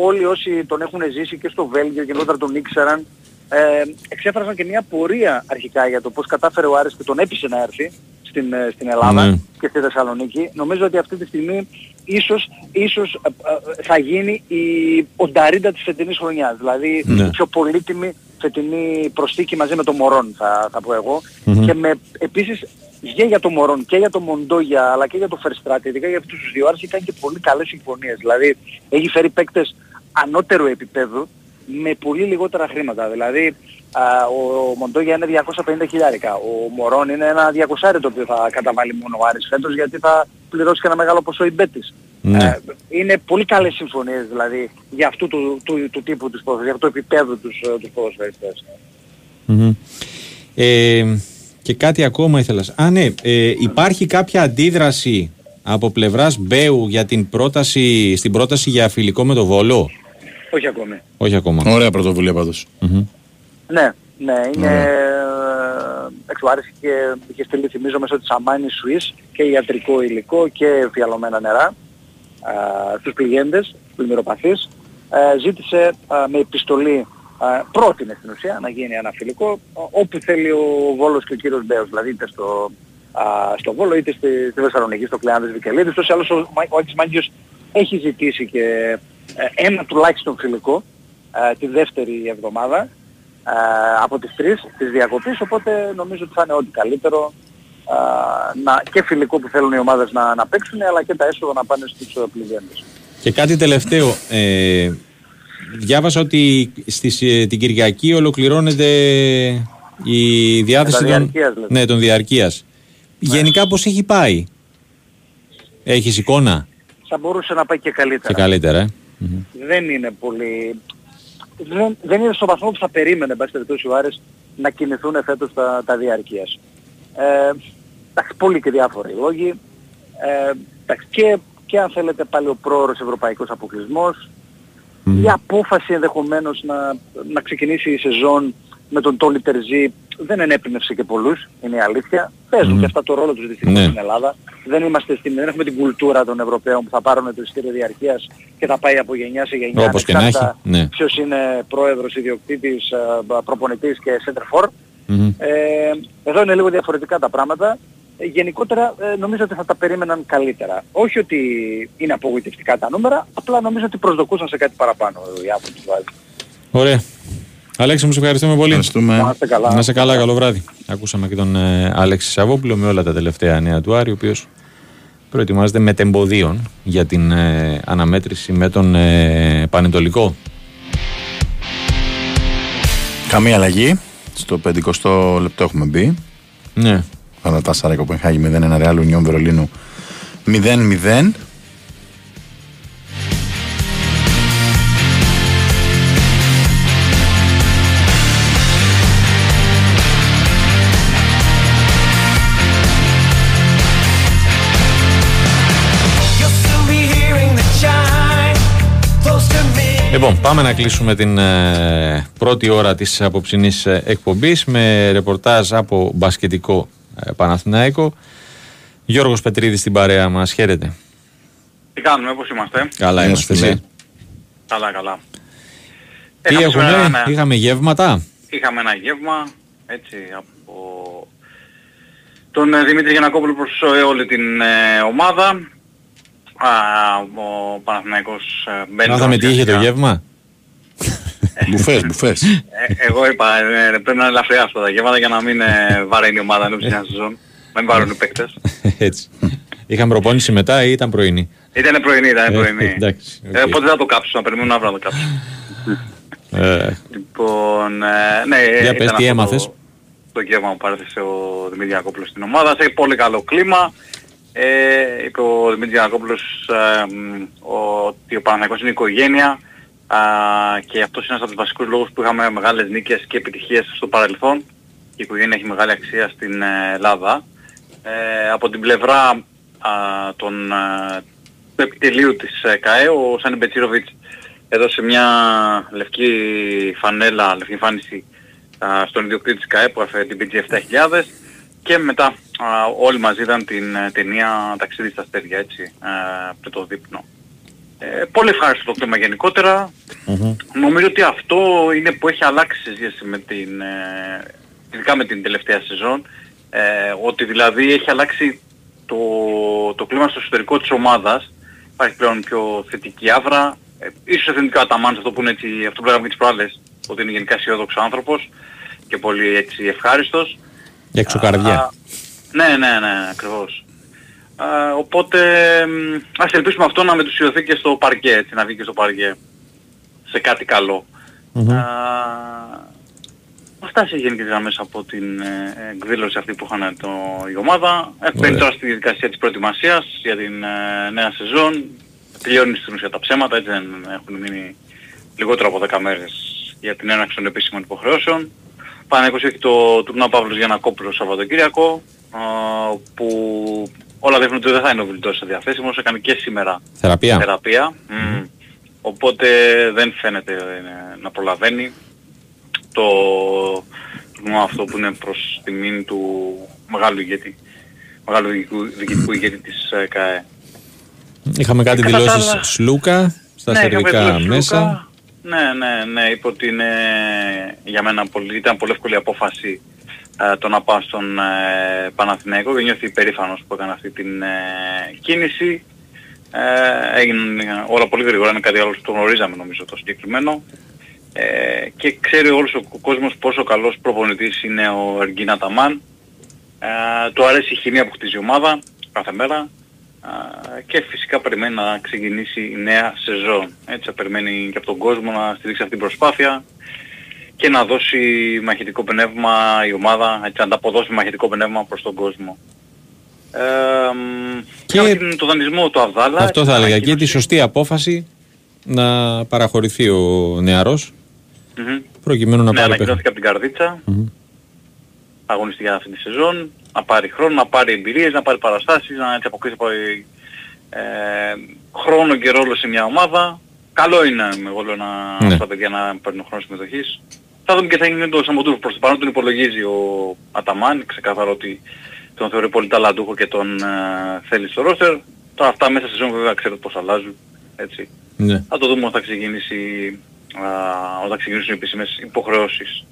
όλοι όσοι τον έχουν ζήσει και στο Βέλγιο γενικότερα τον ήξεραν ε, εξέφρασαν και μια πορεία αρχικά για το πώς κατάφερε ο Άρης και τον έπεισε να έρθει στην, ε, στην Ελλάδα Ναι. και στη Θεσσαλονίκη. Νομίζω ότι αυτή τη στιγμή ίσως, ίσως ε, ε, θα γίνει η, ο Νταρίντα της φετινής χρονιάς. Δηλαδή Ναι. η πιο πολύτιμη φετινή προσθήκη μαζί με τον Μωρόν θα, θα πω εγώ. Μμμ. Και με, επίσης και για τον Μωρόν και για τον Μοντόγια αλλά και για τον Φερστράτη, ειδικά για αυτούς τους δύο Άρης κάνει και πολύ καλές συμφωνίες. Δηλαδή έχει φέρει παίκτες ανώτερου επίπεδου με πολύ λιγότερα χρήματα. Δηλαδή α, ο Μοντόγια είναι 250 χιλιάρικα. Ο Μωρόν είναι ένα 200 το οποίο θα καταβάλει μόνο ο Άρης φέτος γιατί θα πληρώσει και ένα μεγάλο ποσό η Μπέτης. Ναι. Ε, είναι πολύ καλές συμφωνίες δηλαδή για αυτού του, του, του τύπου τους ποδοσφαιριστές, για αυτό το επίπεδο τους, ε, τους ποδοσφαιριστές. Μμμ. Ε, και κάτι ακόμα ήθελα. Α, ναι, ε, υπάρχει κάποια αντίδραση από πλευράς Μπέου για την πρόταση, στην πρόταση για φιλικό με το Βόλο; Όχι ακόμη. Όχι ακόμα. Ωραία πρωτοβουλία πάντως. Μμμ. Ναι, ναι, είναι... Ωραία. ε, εντάξει, ο Άρης είχε, είχε στείλει θυμίζω μέσω της Αμάνη Σουίς και ιατρικό υλικό και φιαλωμένα νερά α, στους πληγέντες, πλημμυροπαθείς. Ε, ζήτησε α, με επιστολή, α, πρότεινε στην ουσία να γίνει ένα φιλικό ο- όπου θέλει ο Βόλος και ο κύριος Μπέος, δηλαδή είτε στο, α, στο Βόλο είτε στη, στη Θεσσαλονίκη, στο Κλεάνδης Βικελίδης. Τόσο άλλος ο, Μα- ο Άκης Μάγκιος έχει ζητήσει και ε, ένα τουλάχιστον φιλικό ε, τη δεύτερη εβδομάδα ε, από τις τρεις της διακοπής, οπότε νομίζω ότι θα είναι ό,τι καλύτερο ε, να, και φιλικό που θέλουν οι ομάδες να, να παίξουν, αλλά και τα έσοδα να πάνε στους ε, πληγέντες. Και κάτι τελευταίο. Ε, διάβασα ότι στις, ε, την Κυριακή ολοκληρώνεται η διάθεση των, διαρκείας, λέτε. ναι, των διαρκείας. Γενικά πώς έχει πάει; Έχεις εικόνα; Θα μπορούσε να πάει και καλύτερα. και καλύτερα. Ε. δεν είναι πολύ... Δεν, δεν είναι στο βαθμό που θα περίμενε, εν πάση περιπτώσει, ο Άρης να κινηθούν φέτος τα, τα διαρκείας. Ε, εντάξει, πολλοί και διάφοροι λόγοι. Ε, εντάξει, και, και αν θέλετε πάλι ο πρόωρος ευρωπαϊκός αποκλεισμός. Η απόφαση ενδεχομένως να, να ξεκινήσει η σεζόν με τον Τόλι Τερζή δεν ενέπνευσε και πολλούς, είναι η αλήθεια. Παίζουν και αυτά το ρόλο τους δυστυχώς Ναι. στην Ελλάδα. Δεν, είμαστε στην, δεν έχουμε την κουλτούρα των Ευρωπαίων που θα πάρουν το εισιτήριο διαρκείας και θα πάει από γενιά σε γενιά. Όπως και να έχει, ανεξάρτητα ναι. Ποιος είναι πρόεδρος, ιδιοκτήτης, ε, προπονητής και center for. Μμμ. Ε, εδώ είναι λίγο διαφορετικά τα πράγματα. Ε, γενικότερα ε, νομίζω ότι θα τα περίμεναν καλύτερα. Όχι ότι είναι απογοητευτικά τα νούμερα, απλά νομίζω ότι προσδοκούσαν σε κάτι παραπάνω οι άνθρωποι του Βάζη. Ωραία. Αλέξη μου σε ευχαριστούμε πολύ. Ευχαριστούμε. Να είστε καλά. Να είσαι καλά, καλό βράδυ. Ακούσαμε και τον ε, Αλέξη Σαββόπουλο με όλα τα τελευταία νέα του Άρη, ο οποίος προετοιμάζεται με τεμποδίων για την ε, αναμέτρηση με τον ε, Πανετολικό. Καμία αλλαγή. Στο 50 λεπτό έχουμε μπει. Ναι. Γαλατάσαρα Κοπενχάγη 0-1 Ρεάλ Ουνιόν Βερολίνου 0-0. Λοιπόν, πάμε να κλείσουμε την ε, πρώτη ώρα της απόψινής ε, εκπομπής με ρεπορτάζ από μπασκετικό ε, Παναθηναϊκό. Γιώργος Πετρίδης στην παρέα μας. Χαίρετε. Τι κάνουμε, πώς είμαστε; Καλά Γεια είμαστε σου, φίλε. εσύ. Καλά, καλά. Τι Είχαμε έχουμε, σήμερα ένα- είχαμε γεύματα; Είχαμε ένα γεύμα, έτσι, από τον ε, Δημήτρη Γιανακόπουλο προς ε, όλη την ε, ομάδα. Α, ο Παναθηναϊκός ε, μπαίνει... Μάθαμε τι τώρα είχε το σιγά. γεύμα. μπουφές, μπουφές. Ε, εγώ είπα, ε, πρέπει να είναι ελαφριά αυτά τα γεύματα για να μην ε, βαραίνει η ομάδα ενώ μια σεζόν. Να μην πάρουν οι παίκτες. Έτσι. Είχαμε προπόνηση μετά ή ήταν πρωινή; Ήτανε πρωινή, ήταν Ε, πρωινή. εντάξει, οκ. Ε, οπότε θα το κάψω, να περιμένουμε αύριο να το κάψω. Ε, Λοιπόν, ε, ναι, Για ήταν πες, τι αυτό έμαθες; Το, το γεύμα που παρέθεσε ο Δημήτρης Γιαννακόπουλος στην ομάδα, σε πολύ καλό κλίμα. Ε, είπε ο Δημήτρης Γιακόπουλος ε, μ, ότι ο Παναθηναϊκός είναι οικογένεια α, και αυτός είναι ένας από τους βασικούς λόγους που είχαμε μεγάλες νίκες και επιτυχίες στο παρελθόν. Η οικογένεια έχει μεγάλη αξία στην ε, Ελλάδα. Ε, από την πλευρά α, των, ε, του επιτελείου της ε, ΚΑΕ, ο Σάνι Μπετσίροβιτς έδωσε μια λευκή φανέλα, λευκή εμφάνιση α, στον ιδιοκτήτη της ΚΑΕ που έφερε την PG 7000 και μετά α, όλοι μαζί είδαν την ε, ταινία «Ταξίδι στα αστέρια» έτσι, ε, με το δείπνο. Ε, πολύ ευχάριστο το κλίμα γενικότερα. Νομίζω ότι αυτό είναι που έχει αλλάξει σε σχέση με την, ε, ειδικά με την τελευταία σεζόν, ε, ότι δηλαδή έχει αλλάξει το, το κλίμα στο εσωτερικό της ομάδας. Υπάρχει πλέον πιο θετική άβρα. Ε, ίσως εθνικά αταμάνς αυτό που είναι έτσι, αυτό που λέγαμε και τις προάλλες, ότι είναι γενικά αισιόδοξος άνθρωπος και πολύ έτσι ευχάριστος. Για εξωκαρδιά. Α, ναι, ναι, ναι, ακριβώς. Α, οπότε μ, ας ελπίσουμε αυτό να μετουσιωθεί και στο παρκέ, έτσι, να βγει και στο παρκέ σε κάτι καλό. Α, Αυτά σε γενικές γραμμές από την ε, εκδήλωση αυτή που είχαν το, η ομάδα. Ε, Μπαίνει τώρα στη διαδικασία της προετοιμασίας για την ε, νέα σεζόν. Τελειώνει στην ουσία τα ψέματα, έτσι δεν έχουν μείνει λιγότερο από 10 μέρες για την έναρξη των επίσημων υποχρεώσεων. Παναγικός έχει το τουρνά Παύλος Γιανακόπουλος Σαββατοκύριακο, α, που όλα δείχνουν ότι δεν θα είναι ο Βιλτός διαθέσιμος, έκανε και σήμερα Θεραπεία. θεραπεία. Μμ. Οπότε δεν φαίνεται ε, να προλαβαίνει. Το, τουρνουά αυτό που είναι προς τιμήν του μεγάλου ηγέτη, μεγάλου διοικητικού, διοικητικού ηγέτη της ε, ΚΑΕ. Είχαμε κάτι κατά τα δηλώσεις άλλα- Σλούκα στα Ναι, είχαμε σερβικά δηλώσεις μέσα. Λούκα. Ναι, ναι, ναι, είπε ότι είναι για μένα πολύ, ήταν πολύ εύκολη απόφαση ε, το να πάω στον ε, Παναθηναϊκό και νιώθει υπερήφανος που έκανε αυτή την ε, κίνηση. Ε, έγιναν όλα πολύ γρήγορα, είναι κάτι άλλο που το γνωρίζαμε νομίζω το συγκεκριμένο. Ε, και ξέρει όλος ο κόσμος πόσο καλός προπονητής είναι ο Εργίνα Ταμάν. Ε, του αρέσει η χημεία που χτίζει η ομάδα κάθε μέρα ε, και φυσικά περιμένει να ξεκινήσει η νέα σεζόν. Έτσι περιμένει και από τον κόσμο να στηρίξει αυτή την προσπάθεια και να δώσει μαχητικό πνεύμα η ομάδα, έτσι να ανταποδώσει μαχητικό πνεύμα προς τον κόσμο. Ε, μ, Και- και την- το δανεισμό του Αβδάλα. Αυτό θα έλεγα. Και τη ανακοίνωσε- σωστή απόφαση να παραχωρηθεί ο νεαρός Μμμ. προκειμένου να ναι, πάρει ανακοινώθηκε παιχνίδι. από την καρδίτσα. Μμμ. Αγωνιστεί για αυτή τη σεζόν. Να πάρει χρόνο, να πάρει εμπειρίες, να πάρει παραστάσεις, να έτσι αποκτήσει από- ε, χρόνο και ρόλο σε μια ομάδα. Καλό είναι, εγώ λέω, να, Ναι. στα παιδιά να παίρνουν χρόνο συμμετοχής. Θα δούμε και θα γίνει το Σαμοντούρ. Προς το παρόν τον υπολογίζει ο Αταμάν. Ξεκαθαρό ότι τον θεωρεί πολύ ταλαντούχο και τον ε, θέλει στο ρόστερ. Τώρα αυτά μέσα στη σεζόν βέβαια ξέρετε πώς αλλάζουν. Έτσι. Ναι. Θα το δούμε όταν ξεκινήσει, α, όταν ξεκινήσουν οι επίσημες υποχρεώσεις.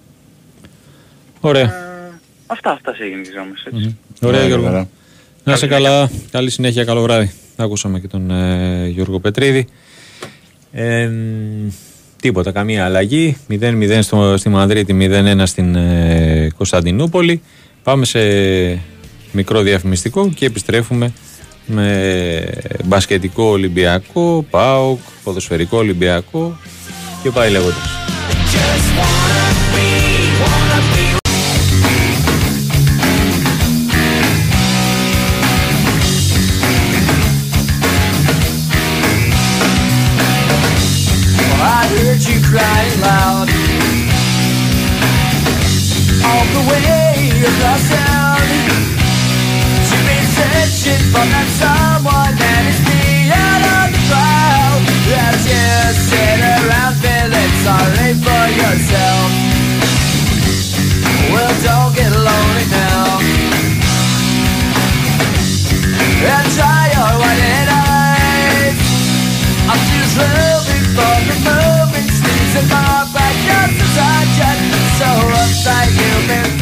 Ωραία. Ε, αυτά, αυτά σε γενικές γραμμές, έτσι. Ωραία, Ναι, Γιώργο. βέβαια. Να είσαι καλά. Καλή συνέχεια, καλό βράδυ. Ακούσαμε και τον ε, Γιώργο Πετρίδη. Ε, μ, τίποτα, καμία αλλαγή. 0-0 στο, στη Μαδρίτη, 0-1 στην ε, Κωνσταντινούπολη. Πάμε σε μικρό διαφημιστικό και επιστρέφουμε με μπασκετικό Ολυμπιακό, ΠΑΟΚ, ποδοσφαιρικό Ολυμπιακό και πάει λέγοντας.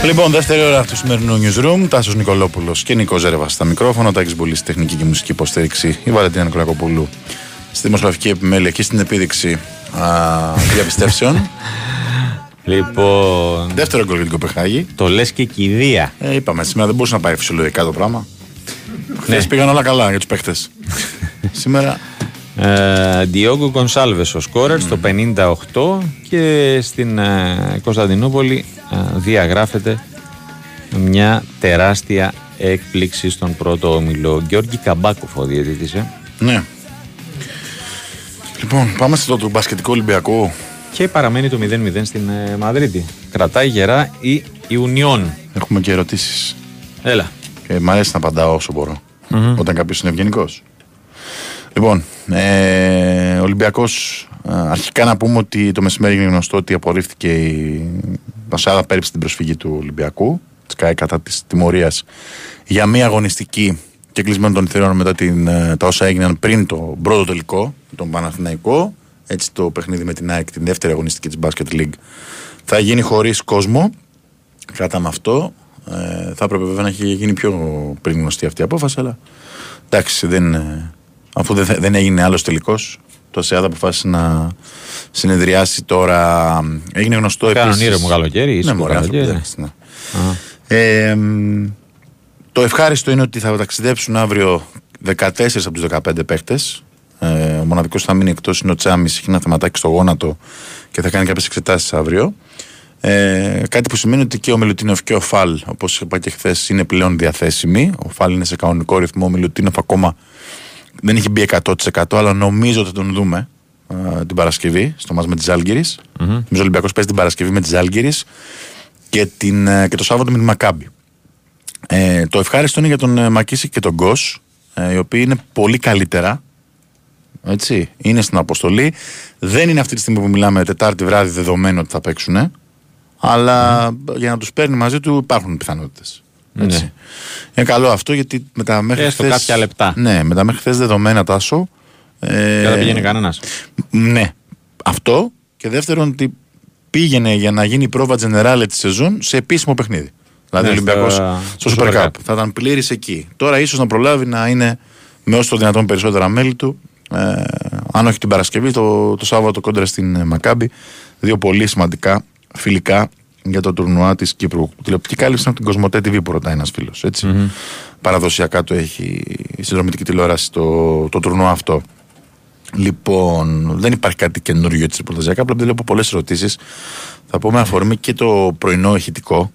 Λοιπόν, δεύτερη ώρα του σημερινού newsroom. Τάσος Νικολόπουλος και Νικό Ζέρβα στα μικρόφωνα. Τάκη Μπουλή στη τεχνική και μουσική υποστήριξη. Η Βαλεντίνα Νικολακοπούλου στη δημοσιογραφική επιμέλεια και στην επίδειξη α, διαπιστεύσεων. Λοιπόν, Δεύτερο γκολ για την Κοπεχάγη. το λες και κηδεία. Ε, είπαμε, σήμερα δεν μπορούσε να πάει φυσιολογικά το πράγμα. Ναι. Χθες πήγαν όλα καλά για τους παίχτες. σήμερα Ε, Διόγκο Γκονσάλβε ο σκόρερ στο 58 και στην ε, Κωνσταντινούπολη ε, διαγράφεται μια τεράστια έκπληξη στον πρώτο όμιλο. Γιώργη Καμπάκοφ ο διαιτητής, ε. Ναι. Λοιπόν, πάμε στο του μπασκετικού Ολυμπιακού. Και παραμένει το 0-0 στην ε, Μαδρίτη. Κρατάει γερά η Ιουνιόν. Έχουμε και ερωτήσεις. Έλα. Και μ' αρέσει να απαντάω όσο μπορώ. Όταν κάποιος είναι ευγενικός. Λοιπόν, ε, Ολυμπιακός. Αρχικά να πούμε ότι το μεσημέρι είναι γνωστό ότι απορρίφθηκε η Πασάδα πέριψε την προσφυγή του Ολυμπιακού. Της ΚΑΕ κατά της τιμωρίας για μία αγωνιστική και κλεισμένο των θηρών μετά την, ε, τα όσα έγιναν πριν το πρώτο τελικό, τον Παναθηναϊκό. Έτσι το παιχνίδι με την ΑΕΚ, την δεύτερη αγωνιστική της Basket League, θα γίνει χωρίς κόσμο. Κρατάμε αυτό. Ε, θα έπρεπε βέβαια να έχει γίνει πιο πριν γνωστή αυτή η απόφαση, αλλά εντάξει, δεν, ε, αφού δεν, δεν έγινε άλλος τελικός, το ΣΕΑΔ αποφάσισε να συνεδριάσει τώρα. Έγινε γνωστό Κάνουν επίσης- ήρεμο καλοκαίρι, ήσυχο Ναι, μωρέ, άνθρωποι, καλοκαίρι. εντάξει, ναι. Ε, μ, το ευχάριστο είναι ότι θα ταξιδέψουν αύριο 14 από τους 15 παίχτες. Ε, ο μοναδικός που θα μείνει εκτός είναι ο Τσάμις, έχει ένα θεματάκι στο γόνατο και θα κάνει κάποιες εξετάσεις αύριο. Ε, κάτι που σημαίνει ότι και ο Μιλουτίνοφ και ο Φαλ, όπως είπα και χθες, είναι πλέον διαθέσιμοι. Ο Φαλ είναι σε κανονικό ρυθμό, ο Μιλουτίνοφ ακόμα δεν έχει μπει 100% αλλά νομίζω ότι θα τον δούμε ε, την Παρασκευή στο μας με τις Ζάλγκυρης. Νομίζω ο Ολυμπιακός παίζει την Παρασκευή με τις Ζάλγκυρης και, την, ε, και το Σάββατο με την Μακάμπη. Ε, το ευχάριστο είναι για τον ε, Μακίση και τον Γκος, ε, οι οποίοι είναι πολύ καλύτερα. Έτσι, είναι στην αποστολή. Δεν είναι αυτή τη στιγμή που μιλάμε Τετάρτη βράδυ δεδομένο ότι θα παίξουν. Αλλά για να τους παίρνει μαζί του υπάρχουν πιθανότητες. Ναι. Είναι καλό αυτό γιατί με τα μέχρι Έστω χθες- κάποια λεπτά. Ναι, με τα μέχρι χθες δεδομένα τάσο. Ε, Και δεν πηγαίνει κανένας. ναι. Αυτό. Και δεύτερον, ότι πήγαινε για να γίνει η πρόβα τζενεράλε της σεζόν σε επίσημο παιχνίδι. Δηλαδή Ναι, ο Ολυμπιακός στο- στο στο Super Super Cup. Cup. Θα ήταν πλήρης εκεί. Τώρα ίσως να προλάβει να είναι με όσο το δυνατόν περισσότερα μέλη του. Ε, αν όχι την Παρασκευή, το, το Σάββατο κόντρα στην ε, Μακάμπη. Δύο πολύ σημαντικά φιλικά για το τουρνουά της Κύπρου. Τηλεοπτική κάλυψη είναι από την Κοσμοτέ TV που ρωτάει ένας φίλος. Παραδοσιακά το έχει η συνδρομητική τηλεόραση το, το τουρνουά αυτό. Λοιπόν, δεν υπάρχει κάτι καινούριο έτσι ρεπορταζιακά. Απλά βλέπω πολλές ερωτήσεις. Θα πω με αφορμή και το πρωινό ηχητικό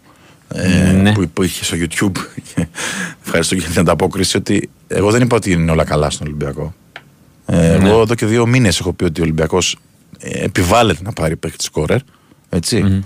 ε, Ναι. που, που είχε στο YouTube. Ευχαριστώ για την ανταπόκριση ότι εγώ δεν είπα ότι είναι όλα καλά στον Ολυμπιακό. Ε, Ναι. Εγώ εδώ και δύο μήνες έχω πει ότι ο Ολυμπιακός επιβάλλεται να πάρει παίχτη σκόρερ. Ετσι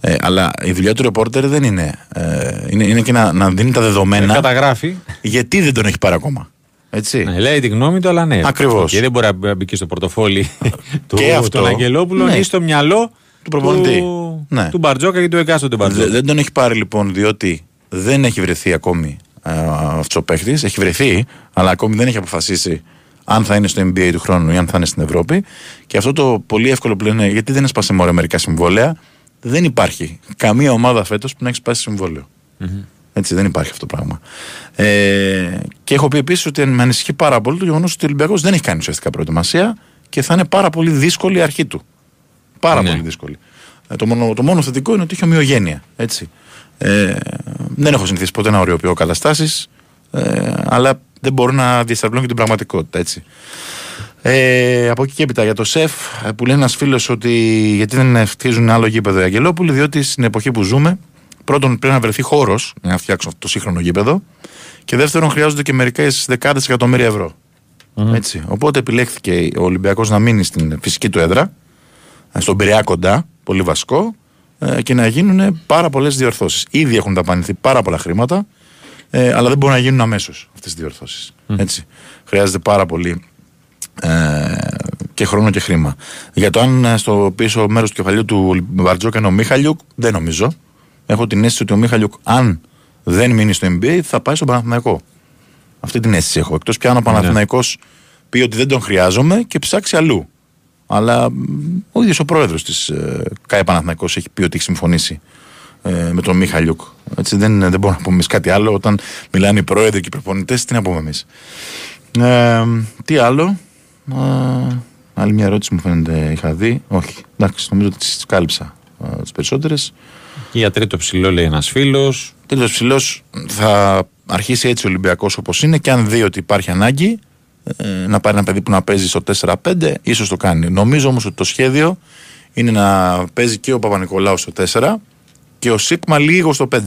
Ε, αλλά η δουλειά του ρεπόρτερ δεν είναι. Ε, είναι, είναι και να, να δίνει τα δεδομένα. Καταγράφει. Γιατί δεν τον έχει πάρει ακόμα. Έτσι. Ναι, λέει τη γνώμη του, αλλά ναι. Ακριβώς. Και δεν μπορεί να μπει και στο πορτοφόλι του, Και αυτό. των Αγγελόπουλων Ναι. ή στο μυαλό Του προπονητή. του, Ναι. του Μπαρτζόκα και του εκάστοτε Μπαρτζόκα. Δε- δεν τον έχει πάρει λοιπόν διότι δεν έχει βρεθεί ακόμη αυτός ο παίχτης. Έχει βρεθεί, αλλά ακόμη δεν έχει αποφασίσει αν θα είναι στο NBA του χρόνου ή αν θα είναι στην Ευρώπη. Και αυτό το πολύ εύκολο που λένε, γιατί δεν έσπασε μόνο μερικά συμβόλαια, δεν υπάρχει καμία ομάδα φέτος που να έχει σπάσει συμβόλαιο. Έτσι, δεν υπάρχει αυτό το πράγμα. Ε, και έχω πει επίσης ότι με ανησυχεί πάρα πολύ το γεγονός ότι ο Ολυμπιακός δεν έχει κάνει ουσιαστικά προετοιμασία και θα είναι πάρα πολύ δύσκολη η αρχή του. Πάρα Ναι. πολύ δύσκολη. Ε, το, μόνο, το μόνο θετικό είναι ότι έχει ομοιογένεια. Έτσι. Ε, δεν έχω συνηθίσει ποτέ να οριοποιώ καταστάσεις, ε, αλλά δεν μπορώ να διασταυρώνω και την πραγματικότητα. Έτσι. Ε, από εκεί και έπειτα για το ΣΕΦ ε, που λέει ένας φίλος ότι γιατί δεν φτιάζουν άλλο γήπεδο οι Αγγελόπουλοι, διότι στην εποχή που ζούμε, πρώτον πρέπει να βρεθεί χώρος για να φτιάξουν αυτό το σύγχρονο γήπεδο και δεύτερον χρειάζονται και μερικές δεκάδες εκατομμύρια ευρώ. Έτσι. Οπότε επιλέχθηκε ο Ολυμπιακός να μείνει στην φυσική του έδρα, ε, στον Πειραιά κοντά, πολύ βασικό, ε, και να γίνουν πάρα πολλές διορθώσεις. Ήδη έχουν ταπανηθεί πάρα πολλά χρήματα, ε, αλλά δεν μπορούν να γίνουν αμέσως αυτές οι διορθώσεις. Έτσι. Χρειάζεται πάρα πολύ ε, και χρόνο και χρήμα. Για το αν ε, στο πίσω μέρος του κεφαλιού του Μπαρτζόκα είναι ο Μίχαλιουκ, δεν νομίζω. Έχω την αίσθηση ότι ο Μίχαλιουκ, αν δεν μείνει στο NBA, θα πάει στον Παναθηναϊκό. Αυτή την αίσθηση έχω. Εκτός πια αν ο Παναθηναϊκός πει ότι δεν τον χρειάζομαι και ψάξει αλλού. Αλλά μ, ο ίδιος ο πρόεδρος της ε, ΚΑΕ Παναθηναϊκός έχει πει ότι έχει συμφωνήσει ε, με τον Μίχαλιουκ. Έτσι δεν, δεν μπορούμε να πούμε εμείς κάτι άλλο. Όταν μιλάνε οι πρόεδροι και οι προπονητές, τι να πούμε εμείς. Ε, τι άλλο; Ε, άλλη μια ερώτηση μου φαίνεται είχα δει. Όχι. Εντάξει, νομίζω ότι τις κάλυψα ε, τις περισσότερες. Και για τρίτο ψηλό λέει ένας φίλος. Τρίτος ψηλός θα αρχίσει έτσι ο Ολυμπιακός όπως είναι και αν δει ότι υπάρχει ανάγκη ε, να πάρει ένα παιδί που να παίζει στο 4-5, ίσως το κάνει. Νομίζω όμως ότι το σχέδιο είναι να παίζει και ο Παπα-Νικολάου στο 4 και ο Σίγμα λίγο στο 5.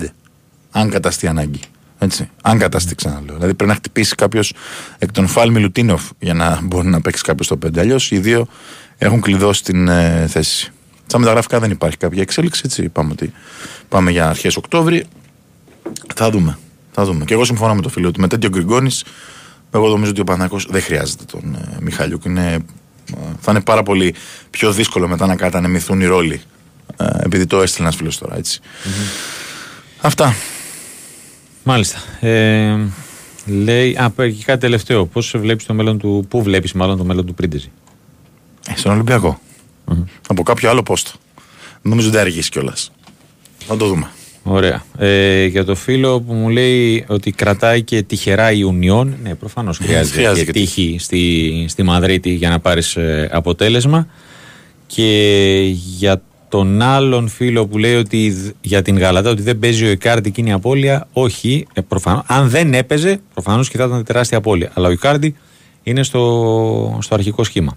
Αν καταστεί ανάγκη. Έτσι. Αν καταστεί, ξαναλέω. Δηλαδή πρέπει να χτυπήσει κάποιος εκ των Φάλ Μιλουτίνοφ για να μπορεί να παίξει κάποιος στο 5. Αλλιώς οι δύο έχουν κλειδώσει την ε, θέση. Στα μεταγραφικά δεν υπάρχει κάποια εξέλιξη. Έτσι. Πάμε, ότι πάμε για αρχές Οκτώβρη. Θα δούμε. Θα δούμε. Και εγώ συμφωνώ με το φίλο ότι με τέτοιο Γκριγκόνης, εγώ νομίζω ότι ο Παναθηναϊκός δεν χρειάζεται τον ε, Μιχάλιουκ. Είναι, ε, θα είναι πάρα πολύ πιο δύσκολο μετά να κατανεμηθούν οι ρόλοι. Ε, επειδή το έστειλε ένας φίλος τώρα, έτσι. Αυτά. Μάλιστα. Ε, λέει, α, και κάτι τελευταίο. Πώς βλέπεις το μέλλον του, πού βλέπεις μάλλον το μέλλον του Πρίντεζη; Ε, στον ολυμπιακο Από κάποιο άλλο πόστο. Νομίζω δεν αργήσει κιόλας. Θα το δούμε. Ωραία. Ε, για το φίλο που μου λέει ότι κρατάει και τυχερά η Ουνιόν. Ναι, προφανώς χρειάζεται, χρειάζεται και και τύχη στη, στη Μαδρίτη για να πάρεις αποτέλεσμα. Και για τον άλλον φίλο που λέει ότι δ- για την Γαλατά ότι δεν παίζει ο Ικάρντι και είναι η απώλεια. Όχι, ε, προφανώς. Αν δεν έπαιζε, προφανώς και θα ήταν τεράστια απώλεια. Αλλά ο Ικάρντι είναι στο, στο αρχικό σχήμα.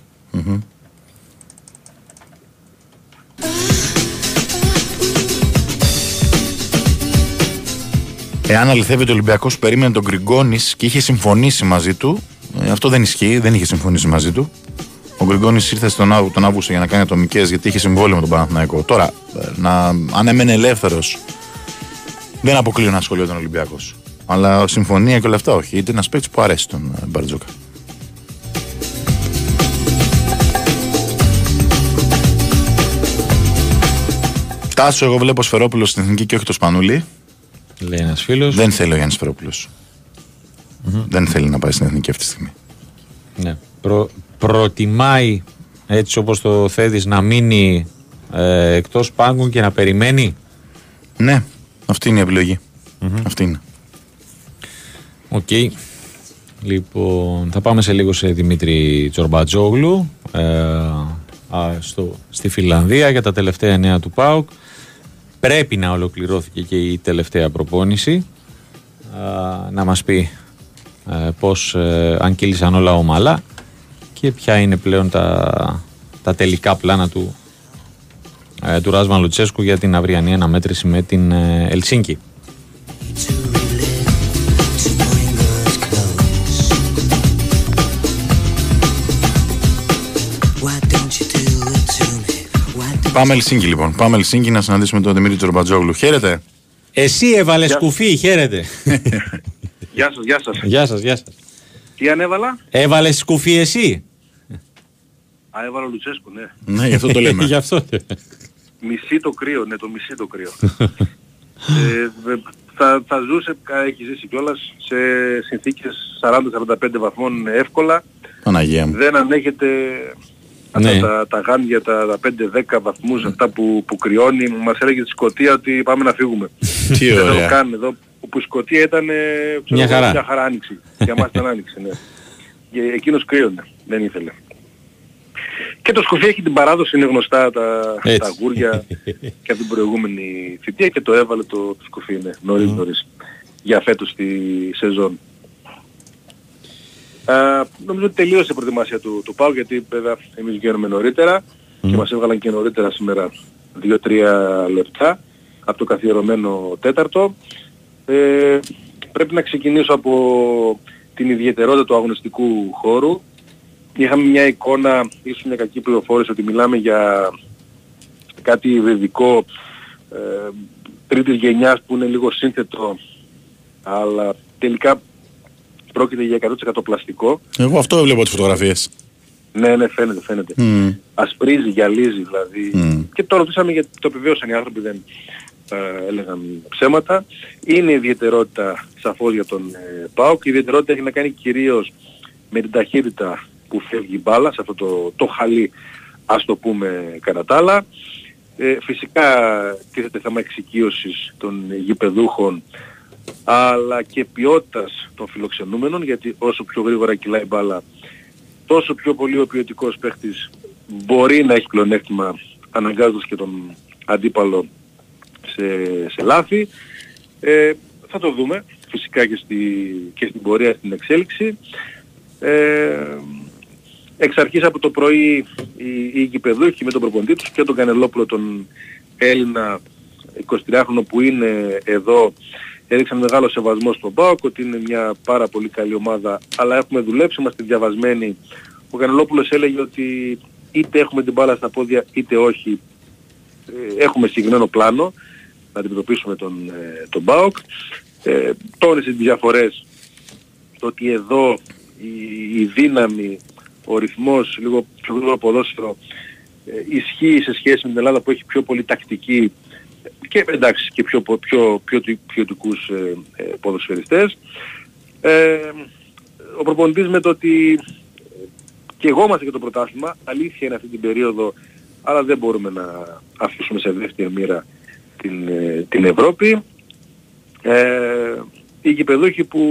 Εάν αληθεύεται ο Ολυμπιακός περίμενε τον Γκριγκόνης και είχε συμφωνήσει μαζί του, ε, αυτό δεν ισχύει, δεν είχε συμφωνήσει μαζί του. Ο Γκριγκόνη ήρθε στον, Αύ- τον Αύγουστο για να κάνει ατομικές γιατί είχε συμβόλαιο με τον Παναθηναϊκό. Τώρα, ε, να, αν έμενε ελεύθερος, δεν αποκλείω να ασχολιόταν ο Ολυμπιακός. Αλλά συμφωνία και όλα αυτά όχι. Είτε ένας παίκτης που αρέσει τον ε, Μπαρτζόκα. Τάσο, εγώ βλέπω Σφερόπουλος στην εθνική και όχι το Σπανούλι. Λέει ένας φίλος. Δεν θέλει ο Γιάννης Σφερόπουλος. Δεν θέλει να πάει στην εθνική αυτή τη στιγμή. Ναι. Προ, προτιμάει έτσι όπως το θέτεις να μείνει ε, εκτός πάγκων και να περιμένει; Ναι, αυτή είναι η επιλογή Αυτή είναι. Οκ. Λοιπόν, θα πάμε σε λίγο σε Δημήτρη Τσορμπατζόγλου ε, α, στο, στη Φιλανδία για τα τελευταία νέα του ΠΑΟΚ. Πρέπει να ολοκληρώθηκε και η τελευταία προπόνηση. Α, να μας πει ε, πώς, ε, αν κύλησαν όλα ομαλά και ποια είναι πλέον τα, τα τελικά πλάνα του, ε, του Ράσμα Λουτσέσκου για την αυριανή αναμέτρηση με την ε, Ελσίνκη. Πάμε Ελσίνκι λοιπόν. Πάμε Ελσίνκι να συναντήσουμε τον Δημήτρη Τζορμπατζόγλου. Χαίρετε. Εσύ έβαλες κουφί, χαίρετε. Γεια σας, γεια σας. γεια σας, γεια σας. Τι ανέβαλα; Έβαλες κουφί εσύ; Α, έβαλα ο Λουτσέσκου, ναι. Ναι, γι' αυτό το λέμε. Γι' αυτό. Μισή το κρύο, ναι, το μισή το κρύο. ε, βε- θα, θα ζούσε, κα- έχει ζήσει κιόλας, σε συνθήκες 40-45 βαθμών εύκολα. Παναγία μου. Δεν ανέχεται αυτά Ναι. τα, τα γάντια, τα, τα 5-10 βαθμούς αυτά που, που κρυώνει. Μας έλεγε στη Σκωτία ότι πάμε να φύγουμε. Τι Δεν το ωραία. κάνουν εδώ. Όπου η Σκωτία ήταν ε, ξέρω Μια εγώ, χαρά. Μια χαρά άνοιξη. Για μας ήταν άνοιξη, ναι. Και εκείνος κρύωνε. Δεν ήθελε. Και το σκουφί έχει την παράδοση, είναι γνωστά τα, Έτσι. τα γούρια και από την προηγούμενη θητεία και το έβαλε το, το σκουφί, ναι, νωρίς νωρίς, για φέτος τη σεζόν. Α, νομίζω ότι τελείωσε η προετοιμασία του, του ΠΑΟ γιατί βέβαια εμείς βγαίνουμε νωρίτερα και μας έβγαλαν και νωρίτερα σήμερα 2-3 λεπτά από το καθιερωμένο τέταρτο. Ε, πρέπει να ξεκινήσω από την ιδιαιτερότητα του αγωνιστικού χώρου. Είχαμε μια εικόνα, ίσως μια κακή πληροφόρηση, ότι μιλάμε για κάτι βεβικό ε, τρίτης γενιάς που είναι λίγο σύνθετο, αλλά τελικά πρόκειται για 100% πλαστικό. Εγώ αυτό βλέπω τις φωτογραφίες. Ναι, ναι, φαίνεται, φαίνεται. Μμ. Ασπρίζει, γυαλίζει δηλαδή. Μμ. Και το ρωτήσαμε γιατί το επιβίωσαν οι άνθρωποι, δεν ε, έλεγαν ψέματα. Είναι ιδιαιτερότητα σαφώς για τον ε, ΠΑΟΚ. Η ιδιαιτερότητα έχει να κάνει κυρίως με την ταχύτητα που φεύγει η μπάλα, σε αυτό το, το χαλί, ας το πούμε κατά τα άλλα. Ε, φυσικά τίθεται θέμα εξοικείωσης των γηπεδούχων αλλά και ποιότητας των φιλοξενούμενων γιατί όσο πιο γρήγορα κυλάει η μπάλα τόσο πιο πολύ ο ποιοτικός παίχτης μπορεί να έχει πλεονέκτημα αναγκάζοντας και τον αντίπαλο σε, σε λάθη. Ε, θα το δούμε φυσικά και, στη, και στην πορεία στην εξέλιξη. Ε, εξ αρχής από το πρωί οι, οι γηπεδούχοι με τον προποντή τους και τον Κανελόπουλο τον Έλληνα 23χρονο που είναι εδώ έδειξαν μεγάλο σεβασμό στον ΠΑΟΚ ότι είναι μια πάρα πολύ καλή ομάδα αλλά έχουμε δουλέψει, είμαστε διαβασμένοι. Ο Κανελόπουλος έλεγε ότι είτε έχουμε την μπάλα στα πόδια είτε όχι ε, έχουμε συγκεκριμένο πλάνο να αντιμετωπίσουμε τον, ε, τον ΠΑΟΚ. Ε, τόνισε τις διαφορές το ότι εδώ η, η δύναμη, ο ρυθμός, λίγο πιο γρήγορο ποδόσφαιρο ε, ισχύει σε σχέση με την Ελλάδα που έχει πιο πολύ τακτική και εντάξει και πιο, πιο, πιο, πιο ποιοτικούς ε, ε, ποδοσφαιριστές. Ε, ο προπονητής με το ότι και εγώ είμαστε για το πρωτάθλημα, αλήθεια είναι αυτή την περίοδο, αλλά δεν μπορούμε να αφήσουμε σε δεύτερη μοίρα την, ε, την Ευρώπη. Ε, οι γηπεδούχοι που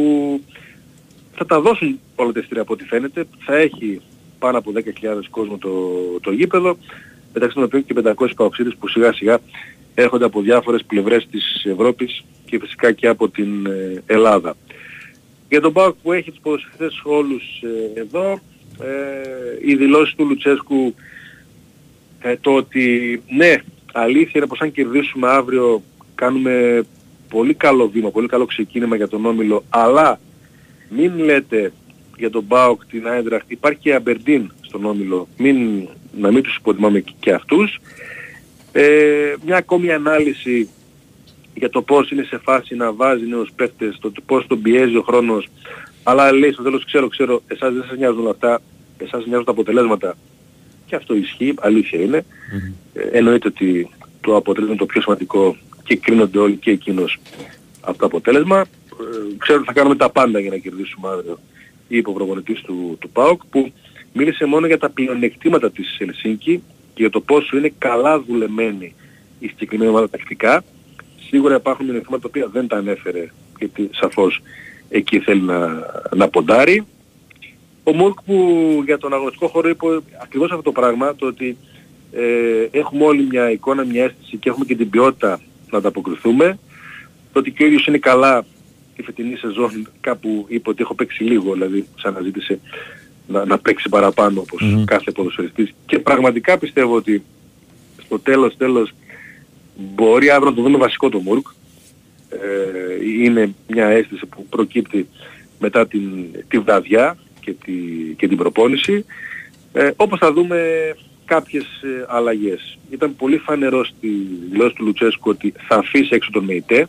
θα τα δώσουν όλα τα εισιτήρια από ό,τι φαίνεται, θα έχει πάνω από 10.000 κόσμο το, το γήπεδο, μεταξύ των οποίων και 500 παοξίδες που σιγά σιγά έρχονται από διάφορες πλευρές της Ευρώπης και φυσικά και από την ε, Ελλάδα. Για τον ΠΑΟΚ που έχει τους ποδοσφαιριστές όλους ε, εδώ, ε, οι δηλώσεις του Λουτσέσκου ε, το ότι ναι, αλήθεια είναι πως αν κερδίσουμε αύριο κάνουμε πολύ καλό βήμα, πολύ καλό ξεκίνημα για τον Όμιλο, αλλά μην λέτε για τον ΠΑΟΚ την Άιντραχτ, υπάρχει και η Αμπερντίν στον Όμιλο, μην, να μην τους υποτιμάμε και, και αυτούς. Ε, μια ακόμη ανάλυση για το πώς είναι σε φάση να βάζει νέους παίχτες, το πώς τον πιέζει ο χρόνος, αλλά λέει στο τέλος ξέρω, ξέρω, εσάς δεν σας νοιάζουν όλα αυτά, εσάς νοιάζουν τα αποτελέσματα. Και αυτό ισχύει, αλήθεια είναι. Ε, εννοείται ότι το αποτέλεσμα είναι το πιο σημαντικό και κρίνονται όλοι και εκείνος αυτό το αποτέλεσμα. Ε, ξέρω ότι θα κάνουμε τα πάντα για να κερδίσουμε αύριο ή υποπροπονητής του, του ΠΑΟΚ που μίλησε μόνο για τα πλεονεκτήματα της Ελσίνκη και για το πόσο είναι καλά δουλεμένη η συγκεκριμένη ομάδα τακτικά. Σίγουρα υπάρχουν μηνύματα τα οποία δεν τα ανέφερε γιατί σαφώς εκεί θέλει να, να ποντάρει. Ο Μουρκ που για τον αγωνιστικό χώρο είπε ακριβώς αυτό το πράγμα, το ότι ε, έχουμε όλοι μια εικόνα, μια αίσθηση και έχουμε και την ποιότητα να ανταποκριθούμε. Το ότι και ο ίδιος είναι καλά τη φετινή σεζόν κάπου είπε ότι έχω παίξει λίγο, δηλαδή σαν ζήτησε να, να παίξει παραπάνω όπως Μμμ. κάθε ποδοσφαιριστής και πραγματικά πιστεύω ότι στο τέλος τέλος μπορεί αύριο να το δούμε βασικό το Μουρκ. Ε, είναι μια αίσθηση που προκύπτει μετά την, τη βραδιά και, τη, και την προπόνηση. Ε, όπως θα δούμε κάποιες ε, αλλαγές. Ήταν πολύ φανερό στη δηλώση του Λουτσέσκου ότι θα αφήσει έξω τον ΜΕΙΤΕ.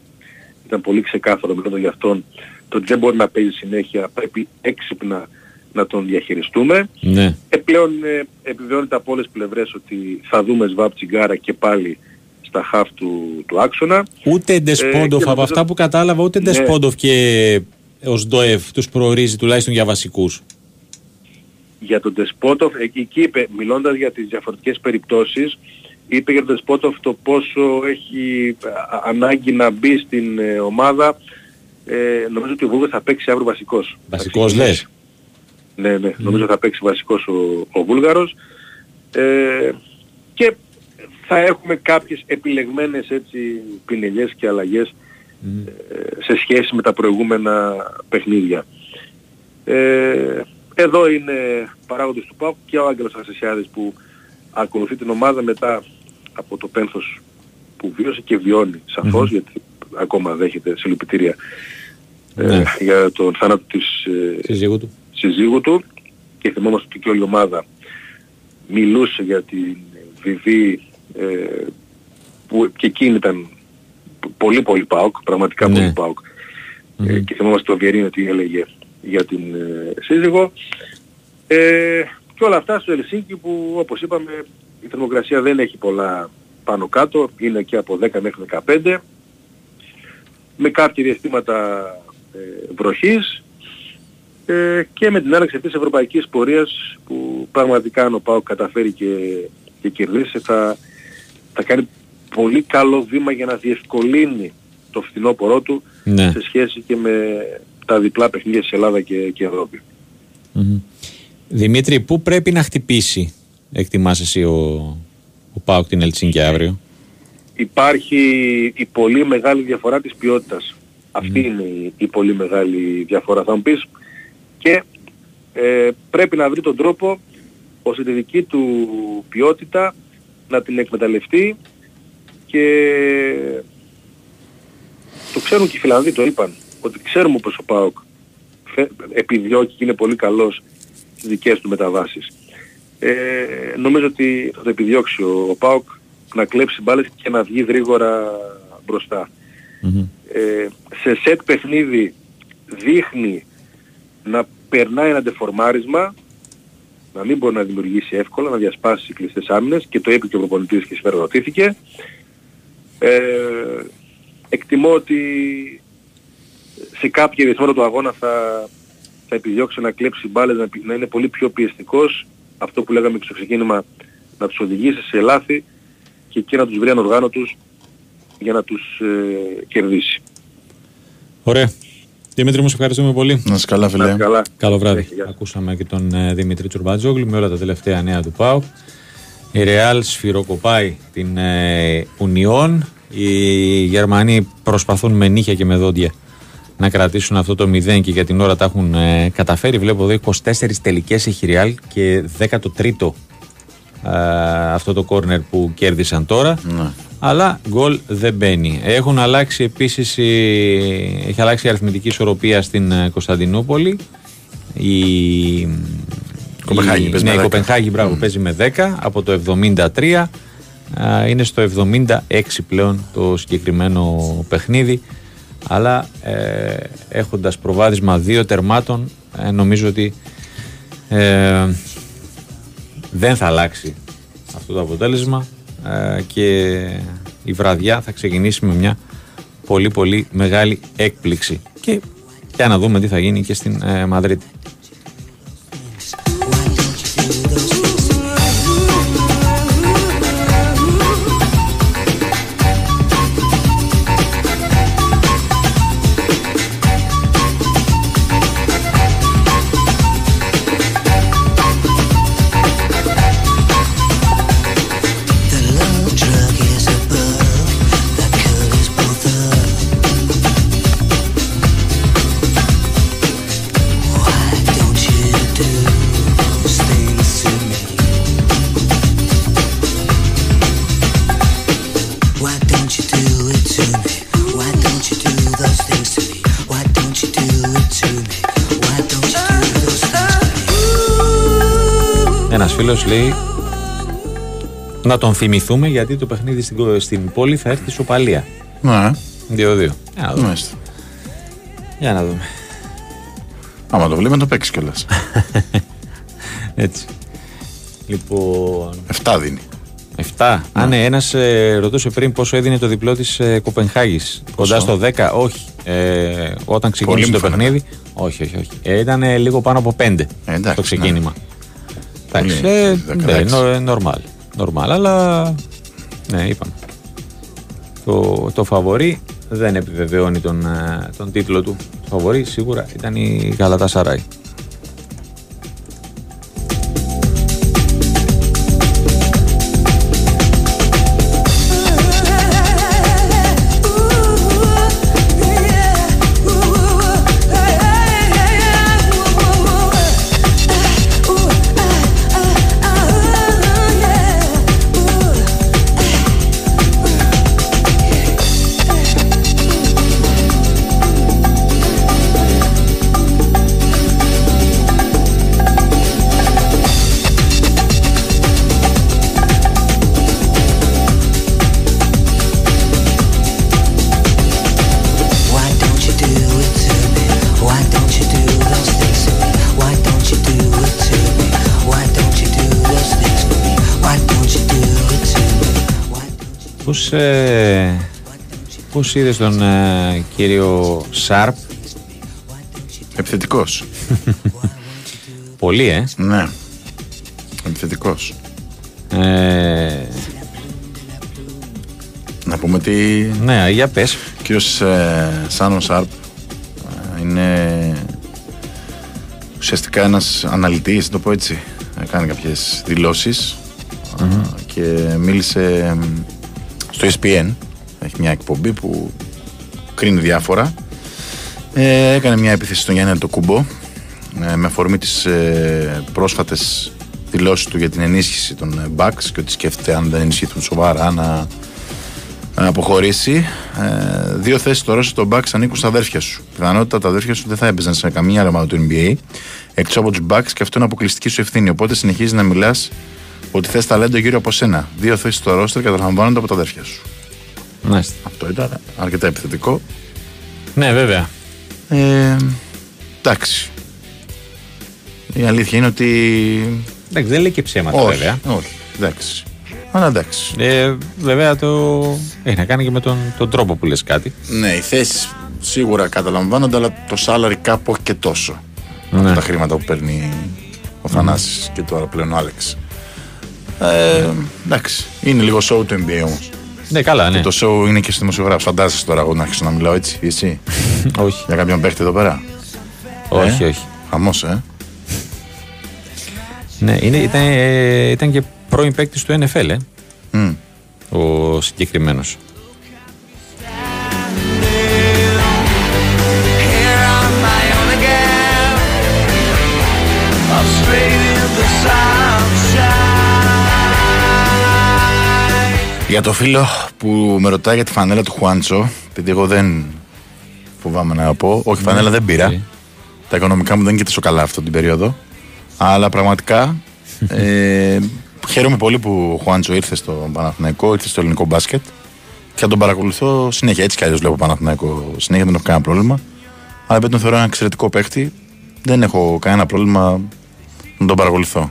Ήταν πολύ ξεκάθαρο μιλώντας για αυτόν το ότι δεν μπορεί να παίζει συνέχεια, πρέπει έξυπνα να τον διαχειριστούμε. Ναι. Ε, πλέον ε, επιβεβαιώνεται από όλες τις πλευρές ότι θα δούμε Σβάπ Τσιγκάρα και πάλι στα χαφ του, του άξονα. Ούτε Ντεσπόντοφ Ε, και από νομίζω- αυτά που κατάλαβα, ούτε Ναι. Ντεσπόντοφ και ο Σντοεφ τους προορίζει τουλάχιστον για βασικούς. Για τον Τεσπότοφ, εκεί εκεί είπε, μιλώντας για τις διαφορετικές περιπτώσεις, είπε για τον Τεσπότοφ το πόσο έχει α, ανάγκη να μπει στην ε, ομάδα. Ε, νομίζω ότι ο Βούλγαρος θα παίξει αύριο βασικός. Βασικός Θα ξεκινήσει. λες. Ναι, ναι, νομίζω θα παίξει βασικός ο, ο Βούλγαρος. Ε, και θα έχουμε κάποιες επιλεγμένες έτσι πινελιές και αλλαγές ε, σε σχέση με τα προηγούμενα παιχνίδια. Ε, εδώ είναι παράγοντες του ΠΑΟΚ και ο Άγγελος Ασεσιάδης που ακολουθεί την ομάδα μετά από το πένθος που βίωσε και βιώνει σαφώς γιατί ακόμα δέχεται συλληπιτήρια ε, Ναι. για τον θάνατο της ε, Συζύγου του. συζύγου του και θυμόμαστε ότι και όλη η ομάδα μιλούσε για την Βιβί ε, που και εκείνη ήταν πολύ πολύ ΠΑΟΚ, πραγματικά Ναι. πολύ ΠΑΟΚ. Ε, και θυμόμαστε το Βιερίνο τι έλεγε για την ε, σύζυγο. Ε, και όλα αυτά στο Ελσίνκι που όπως είπαμε η θερμοκρασία δεν έχει πολλά πάνω κάτω, είναι και από 10 μέχρι 15 με κάποια διαστήματα ε, βροχής ε, και με την άλλαξη αυτής της ευρωπαϊκής πορείας που πραγματικά αν ο ΠΑΟΚ καταφέρει και, και κερδίσει θα, θα κάνει πολύ καλό βήμα για να διευκολύνει το φθινόπωρό του Ναι. σε σχέση και με τα διπλά παιχνίδια σε Ελλάδα και, και Ευρώπη. Μμμ. Δημήτρη, πού πρέπει να χτυπήσει, εκτιμάς εσύ ο, ο Πάοκ την Ελτσίνκη αύριο; Υπάρχει η πολύ μεγάλη διαφορά της ποιότητας. Αυτή είναι η, η πολύ μεγάλη διαφορά. Θα μου πεις και ε, πρέπει να βρει τον τρόπο ώστε τη δική του ποιότητα να την εκμεταλλευτεί και το ξέρουν και οι Φιλανδοί, το είπαν, ότι ξέρουμε πως ο ΠΑΟΚ φε- επιδιώκει και είναι πολύ καλός στις δικές του μεταβάσεις. Ε, νομίζω ότι θα το επιδιώξει ο, ο ΠΑΟΚ να κλέψει μπάλες και να βγει γρήγορα μπροστά. Ε, σε σετ παιχνίδι δείχνει να περνάει ένα ντεφορμάρισμα, να μην μπορεί να δημιουργήσει εύκολα, να διασπάσει κλειστές άμυνες και το είπε και ο προπονητής και σήμερα ρωτήθηκε. Ε, εκτιμώ ότι σε κάποια ρυθμό του αγώνα θα, θα επιδιώξει να κλέψει μπάλες, να, πι- να είναι πολύ πιο πιεστικός, αυτό που λέγαμε και στο ξεκίνημα, να τους οδηγήσει σε λάθη και εκεί να τους βρει ανοργάνωτους για να τους ε, κερδίσει. Ωραία. Δημήτρη μου, σε ευχαριστούμε πολύ. Να είσαι καλά, Να φίλε. είστε καλά. Καλό βράδυ. Γεια σας. Ακούσαμε και τον ε, Δημήτρη Τσουρμπατζόγλου με όλα τα τελευταία νέα του ΠΑΟΚ. Η Ρεάλ σφυροκοπάει την ε, Ουνιόν. Οι Γερμανοί προσπαθούν με νύχια και με δόντια να κρατήσουν αυτό το 0 και για την ώρα τα έχουν ε, καταφέρει. Βλέπω εδώ 24 τελικές έχει η Ρεάλ και 13ο ε, αυτό το κόρνερ που κέρδισαν τώρα. Ναι. Αλλά γκολ δεν μπαίνει. Έχουν αλλάξει επίσης, η- έχει αλλάξει η αριθμητική ισορροπία στην ε, Κωνσταντινούπολη. Η Κοπενχάγη η- παίζει ναι, με η 10. Κοπενχάγη μπράβο, παίζει με 10 από το 73. Α, είναι στο 76 πλέον το συγκεκριμένο παιχνίδι. Αλλά ε, έχοντας προβάδισμα δύο τερμάτων, ε, νομίζω ότι ε, δεν θα αλλάξει αυτό το αποτέλεσμα ε, και η βραδιά θα ξεκινήσει με μια πολύ πολύ μεγάλη έκπληξη. Και για να δούμε τι θα γίνει και στην ε, Μαδρίτη. Λέει να τον θυμηθούμε γιατί το παιχνίδι στην, κο- στην πόλη θα έρθει σοπαλία. Ναι, 2-2. Για να δούμε. μάλιστα. Για να δούμε. Άμα το βλέπει να το παίξει κιόλας. Έτσι. Λοιπόν. 7 δίνει. 7. Α, ναι, ένας ε, ρωτούσε πριν πόσο έδινε το διπλό της ε, Κοπενχάγης. Κοντά στο 10, όχι. Ε, όταν ξεκίνησε μου το φαίνεται. παιχνίδι. Όχι, όχι, όχι. Ε, ήταν ε, λίγο πάνω από 5 εντάξει, το ξεκίνημα. Εντάξει. Πολύ, Ε, δέκα, ναι, εντάξει. νο- ε, normal. Normal, αλλά. Ναι, είπαμε. Το, το φαβορή δεν επιβεβαιώνει τον, ε, τον τίτλο του. Το φαβορή σίγουρα ήταν η Γαλατά Πώς, ε, πώς είδες τον ε, κύριο Σάρπ; Επιθετικός. Πολύ ε ναι. Επιθετικός. Ε, Να πούμε ότι Ναι, για πες ο κύριος ε, Σάνο Σάρπ ε, είναι ουσιαστικά ένας αναλυτής, να το πω έτσι. Ε, Κάνει κάποιες δηλώσεις, ε, και μίλησε ε, στο ESPN. Έχει μια εκπομπή που κρίνει διάφορα. Ε, έκανε μια επίθεση στον Γιάννη το κουμπό με αφορμή τις ε, πρόσφατες δηλώσεις του για την ενίσχυση των ε, Bucks και ότι σκέφτεται αν δεν ενισχύθουν σοβαρά να να αποχωρήσει. Ε, δύο θέσεις στο Ρώσο των Bucks ανήκουν στα αδέρφια σου. Πιθανότητα τα αδέρφια σου δεν θα έπαιζαν σε καμία άλλη ομάδα του NBA εκτός από τους Bucks και αυτό είναι αποκλειστική σου ευθύνη. Οπότε συνεχίζεις να μιλάς ότι θες ταλέντο γύρω από σένα. Δύο θέσεις στο ρόστερ καταλαμβάνονται από τα αδέρφια σου. Μάλιστα. Αυτό ήταν αρκετά επιθετικό. Ναι, βέβαια. Ε, εντάξει. Η αλήθεια είναι ότι. Εντάξει, δεν λέει και ψέματα όχι, βέβαια. όχι. Εντάξει. Αλλά εντάξει. Ε, βέβαια το έχει να κάνει και με τον, τον τρόπο που λες κάτι. Ναι, οι θέσεις σίγουρα καταλαμβάνονται, αλλά το salary κάπου όχι και τόσο. Ναι. Από τα χρήματα που παίρνει ο Θανάσης και τώρα πλέον ο Άλεξ. Ε, εντάξει. Είναι λίγο show του NBA όμως. Ναι, καλά, ναι. Το show είναι και στου δημοσιογράφου. Φαντάζεσαι τώρα εγώ να αρχίσω να μιλάω έτσι, εσύ; όχι. Για κάποιον παίχτη εδώ πέρα; όχι, Ε, όχι. Χαμός, ε. Ναι, είναι, ήταν, ε, ήταν και πρώην παίκτης του NFL, ε, Μμ. ο συγκεκριμένος. Για το φίλο που με ρωτάει για τη φανέλα του Χουάντσο, επειδή εγώ δεν φοβάμαι να πω, όχι φανέλα δεν πήρα. οκ. Τα οικονομικά μου δεν είναι και τόσο καλά αυτή την περίοδο. Αλλά πραγματικά ε, χαίρομαι πολύ που ο Χουάντσο ήρθε στο Παναθηναϊκό, ήρθε στο ελληνικό μπάσκετ και θα τον παρακολουθώ συνέχεια. Έτσι κι αλλιώς βλέπω Παναθηναϊκό συνέχεια, δεν έχω κανένα πρόβλημα. Αλλά επειδή τον θεωρώ ένα εξαιρετικό παίχτη, δεν έχω κανένα πρόβλημα να τον παρακολουθώ.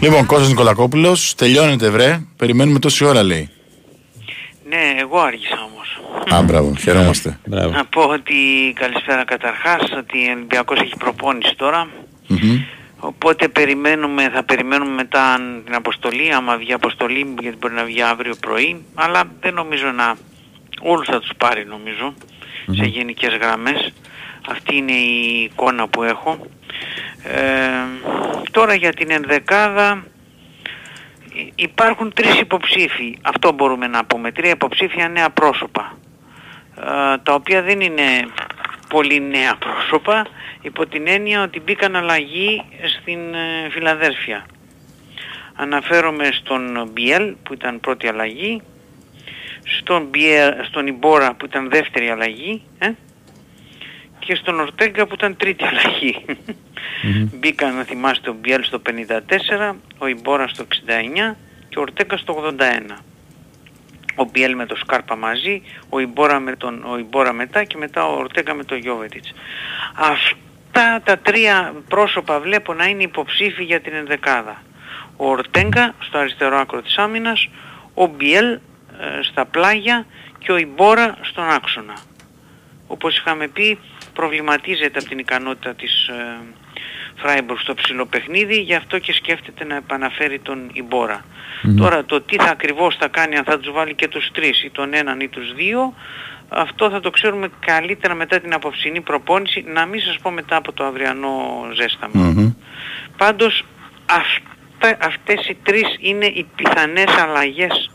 Λοιπόν, Κώστας τελειώνετε βρε, περιμένουμε τόση ώρα λέει. Ναι, εγώ άργησα όμως. Α, χαιρόμαστε. Μπράβο. Να πω ότι καλησπέρα καταρχάς, ότι ο Ολυμπιακός έχει προπόνηση τώρα. Οπότε περιμένουμε, θα περιμένουμε μετά την αποστολή, άμα βγει αποστολή, γιατί μπορεί να βγει αύριο πρωί, αλλά δεν νομίζω να όλους θα τους πάρει νομίζω σε γενικές γραμμές. Αυτή είναι η εικόνα που έχω. Ε, τώρα για την ενδεκάδα υ- υπάρχουν τρεις υποψήφοι, αυτό μπορούμε να πούμε, τρία υποψήφια νέα πρόσωπα, ε, τα οποία δεν είναι πολύ νέα πρόσωπα, υπό την έννοια ότι μπήκαν αλλαγή στην ε, Φιλαδέλφια. Αναφέρομαι στον Μπιέλ που ήταν πρώτη αλλαγή, στον, Μπιέλ, στον Ιμπόρα που ήταν δεύτερη αλλαγή ε, και στον Ορτέγκα που ήταν τρίτη αλλαγή. Μπήκαν, να θυμάστε, ο Μπιέλ στο 54, ο Ιμπόρα στο 69 και ο Ορτέγκα στο 81. Ο Μπιέλ με τον Σκάρπα μαζί, ο Ιμπόρα, με τον, ο Ιμπόρα μετά και μετά ο Ορτέγκα με τον Γιώβετιτς. Αυτά τα τρία πρόσωπα βλέπω να είναι υποψήφοι για την ενδεκάδα. Ο Ορτέγκα στο αριστερό άκρο της άμυνας, ο Μπιέλ ε, στα πλάγια και ο Ιμπόρα στον άξονα. Όπως είχαμε πει προβληματίζεται από την ικανότητα της ε, Φράιμπουργκ στο ψηλό παιχνίδι, γι' αυτό και σκέφτεται να επαναφέρει τον Ιμπόρα. Τώρα το τι θα ακριβώς θα κάνει, αν θα τους βάλει και τους τρεις ή τον έναν ή τους δύο, αυτό θα το ξέρουμε καλύτερα μετά την απόψινή προπόνηση, να μην σας πω μετά από το αυριανό ζέσταμα. Μμμ. Πάντως αυτά, αυτές οι τρεις είναι οι πιθανές αλλαγές,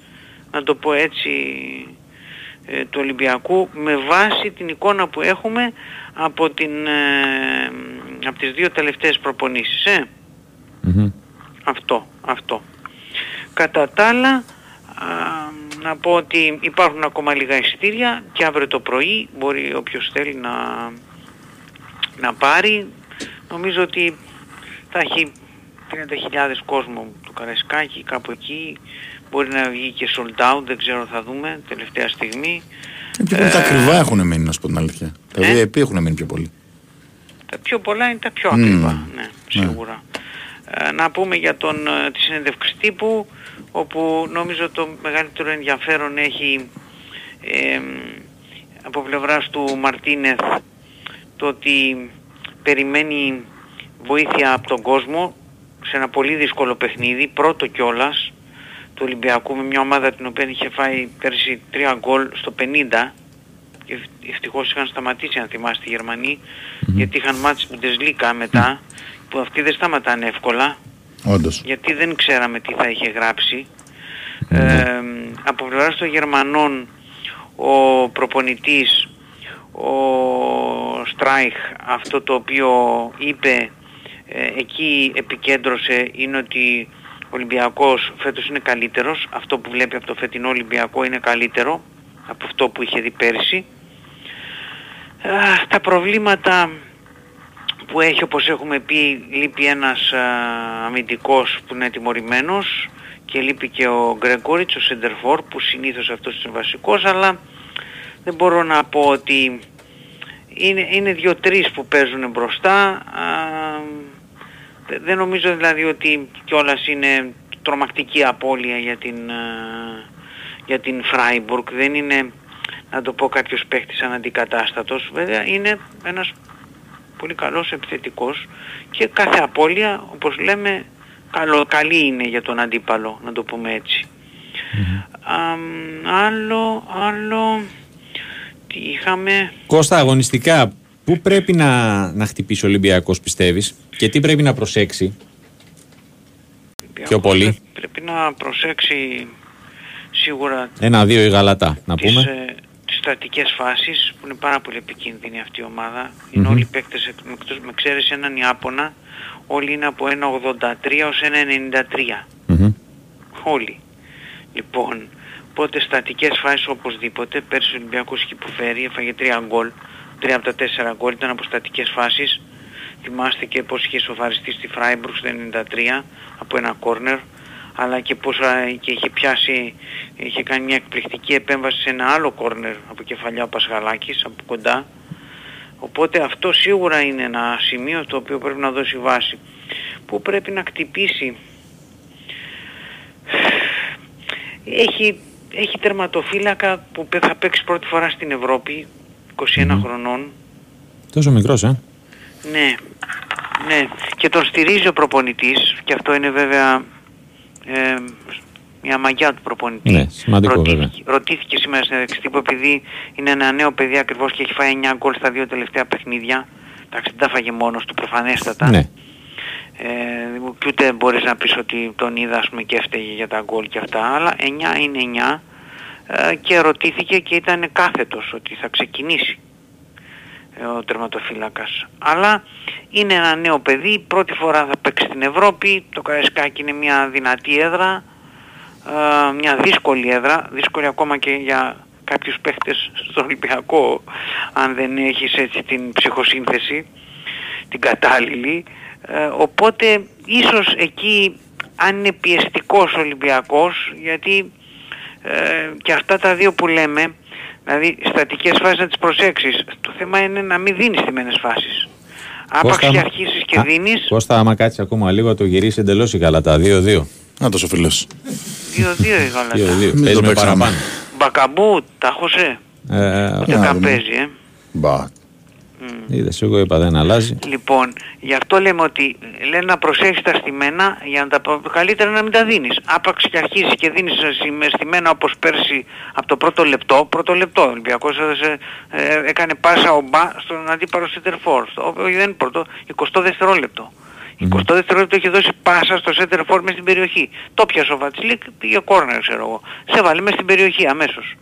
να το πω έτσι, ε, του Ολυμπιακού με βάση την εικόνα που έχουμε από, την, ε, από τις δύο τελευταίες προπονήσεις. Ε. Μμμ. Αυτό, αυτό. Κατά τα άλλα, α, να πω ότι υπάρχουν ακόμα λίγα εισιτήρια και αύριο το πρωί μπορεί όποιος θέλει να, να πάρει. Νομίζω ότι θα έχει 30.000 κόσμο το Καραϊσκάκι κάπου εκεί. Μπορεί να βγει και sold out, δεν ξέρω θα δούμε τελευταία στιγμή. Ε, Πιο πολύ τα ακριβά έχουν μείνει, να σου πω την αλήθεια. Τα Ε; VIP έχουν μείνει πιο πολύ. Τα πιο πολλά είναι τα πιο Μμμ. ακριβά, ναι, σίγουρα. Ε, να πούμε για τον, ε, τη συνέντευξη τύπου, όπου νομίζω το μεγαλύτερο ενδιαφέρον έχει ε, από πλευράς του Μαρτίνεθ το ότι περιμένει βοήθεια από τον κόσμο σε ένα πολύ δύσκολο παιχνίδι, πρώτο κιόλας του Ολυμπιακού με μια ομάδα την οποία είχε φάει πέρσι τρία γκολ στο 50 και ευ- ευτυχώς είχαν σταματήσει αν θυμάστε οι Γερμανοί γιατί είχαν μάτσει Bundesliga μετά που αυτοί δεν σταματάνε εύκολα. Όντως. γιατί δεν ξέραμε τι θα είχε γράψει. Ε, από πλευράς των Γερμανών ο προπονητής ο Στράιχ αυτό το οποίο είπε ε, εκεί επικέντρωσε είναι ότι ο Ολυμπιακός φέτος είναι καλύτερος. Αυτό που βλέπει από το φετινό Ολυμπιακό είναι καλύτερο από αυτό που είχε δει πέρσι Α, τα προβλήματα που έχει όπως έχουμε πει λείπει ένας α, αμυντικός που είναι τιμωρημένος και λείπει και ο Γκρεγκόριτς, ο Σεντερφόρ που συνήθως αυτός είναι βασικός αλλά δεν μπορώ να πω ότι είναι, είναι δύο-τρεις που παίζουν μπροστά α, δε- δεν νομίζω δηλαδή ότι κιόλας είναι τρομακτική απώλεια για την, α, για την Φράιμπουργκ δεν είναι να το πω κάποιος παίχτης αναντικατάστατος. Βέβαια είναι ένας πολύ καλός επιθετικός και κάθε απώλεια όπως λέμε καλό, καλή είναι για τον αντίπαλο να το πούμε έτσι. Αμ, άλλο, άλλο, τι είχαμε, Κώστα, αγωνιστικά, πού πρέπει να, να χτυπήσει ο Ολυμπιακός πιστεύεις και τι πρέπει να προσέξει. Πιο πολύ; Πρέ- Πρέπει να προσέξει σίγουρα Ένα-δύο η Γαλατά, να τις, πούμε. ε, τις στατικές φάσεις που είναι πάρα πολύ επικίνδυνη αυτή η ομάδα. Είναι Μμμ. όλοι οι παίκτες, εκ- με εκτός- με ξέρεις έναν Ιάπωνα, όλοι είναι από 1,83 ως 1,93. Μμμ. Όλοι. Λοιπόν, οπότε στατικές φάσεις οπωσδήποτε. Πέρσι ο Ολυμπιακός είχε υποφέρει, έφαγε 3 γκολ. 3 από τα 4 γκολ ήταν από στατικές φάσεις. Θυμάστε και πώς είχε σοφαριστεί στη Φράιμπουργκ στο 93 από ένα κόρνερ αλλά και πώς α, και είχε πιάσει, είχε κάνει μια εκπληκτική επέμβαση σε ένα άλλο κόρνερ από κεφαλιά ο Πασχαλάκης από κοντά. Οπότε αυτό σίγουρα είναι ένα σημείο το οποίο πρέπει να δώσει βάση. Που πρέπει να χτυπήσει; Έχει, έχει τερματοφύλακα που πε- θα παίξει πρώτη φορά στην Ευρώπη, 21 χρονών. Τόσο μικρός, ε. Ναι, ναι. Και τον στηρίζει ο προπονητής και αυτό είναι βέβαια ε, μια μαγιά του προπονητή. Ναι, σημαντικό βέβαια. ρωτήθηκε, ρωτήθηκε σήμερα στην συνέντευξη τύπου επειδή είναι ένα νέο παιδί ακριβώς και έχει φάει 9 γκολ στα δύο τελευταία παιχνίδια. Εντάξει, δεν τα φάγε μόνος του προφανέστατα. Ναι. Ε, και ούτε μπορείς να πεις ότι τον είδα ας πούμε και έφταιγε για τα γκολ και αυτά, αλλά 9 είναι 9 ε, και ρωτήθηκε και ήταν κάθετος ότι θα ξεκινήσει ε, ο τερματοφύλακας. Αλλά είναι ένα νέο παιδί, πρώτη φορά θα παίξει στην Ευρώπη, το Καραϊσκάκι είναι μια δυνατή έδρα, ε, μια δύσκολη έδρα, δύσκολη ακόμα και για κάποιους παίχτες στον Ολυμπιακό, αν δεν έχεις έτσι την ψυχοσύνθεση, την κατάλληλη. Ε, οπότε ίσως εκεί αν είναι πιεστικός Ολυμπιακός, γιατί ε, και αυτά τα δύο που λέμε, δηλαδή στατικές φάσεις να τις προσέξεις. Το θέμα είναι να μην δίνεις τιμένες φάσεις. Άπαξ Κώστα, και άμα- αρχίσεις και Α, δίνεις, Κώστα, άμα κάτσει ακόμα λίγο, το γυρίσει εντελώς η Γαλατά. 2-2. Να τόσο φίλος. 2-2 η Γαλατά. 2-2. Μην Παίζει το με παίξαμε. παραπάνω. Μπακαμπού, τα χωσέ. Ε, Ούτε για να καν δούμε. παίζει, ε. Μπα. Είδες, εγώ είπα δεν αλλάζει. Λοιπόν, γι' αυτό λέμε ότι λένε να προσέχεις τα στημένα για να τα πα- καλύτερα να μην τα δίνεις. Άπαξ και αρχίζεις και δίνεις ε, με στημένα όπως πέρσι από το πρώτο λεπτό, πρώτο λεπτό ο Ολυμπιακός έδωσε, ε, έκανε πάσα ο Μπα στον αντίπαρο Σέντερφορ, όχι δεν είναι πρώτο, 20 δευτερόλεπτο. 20 δευτερόλεπτο έχει δώσει πάσα στο Σέντερφορ μες στην περιοχή. Το πιασε ο Βατσλίκ, πήγε κόρνερ ξέρω εγώ. Σε βάλε μες στην περιοχή αμέσως.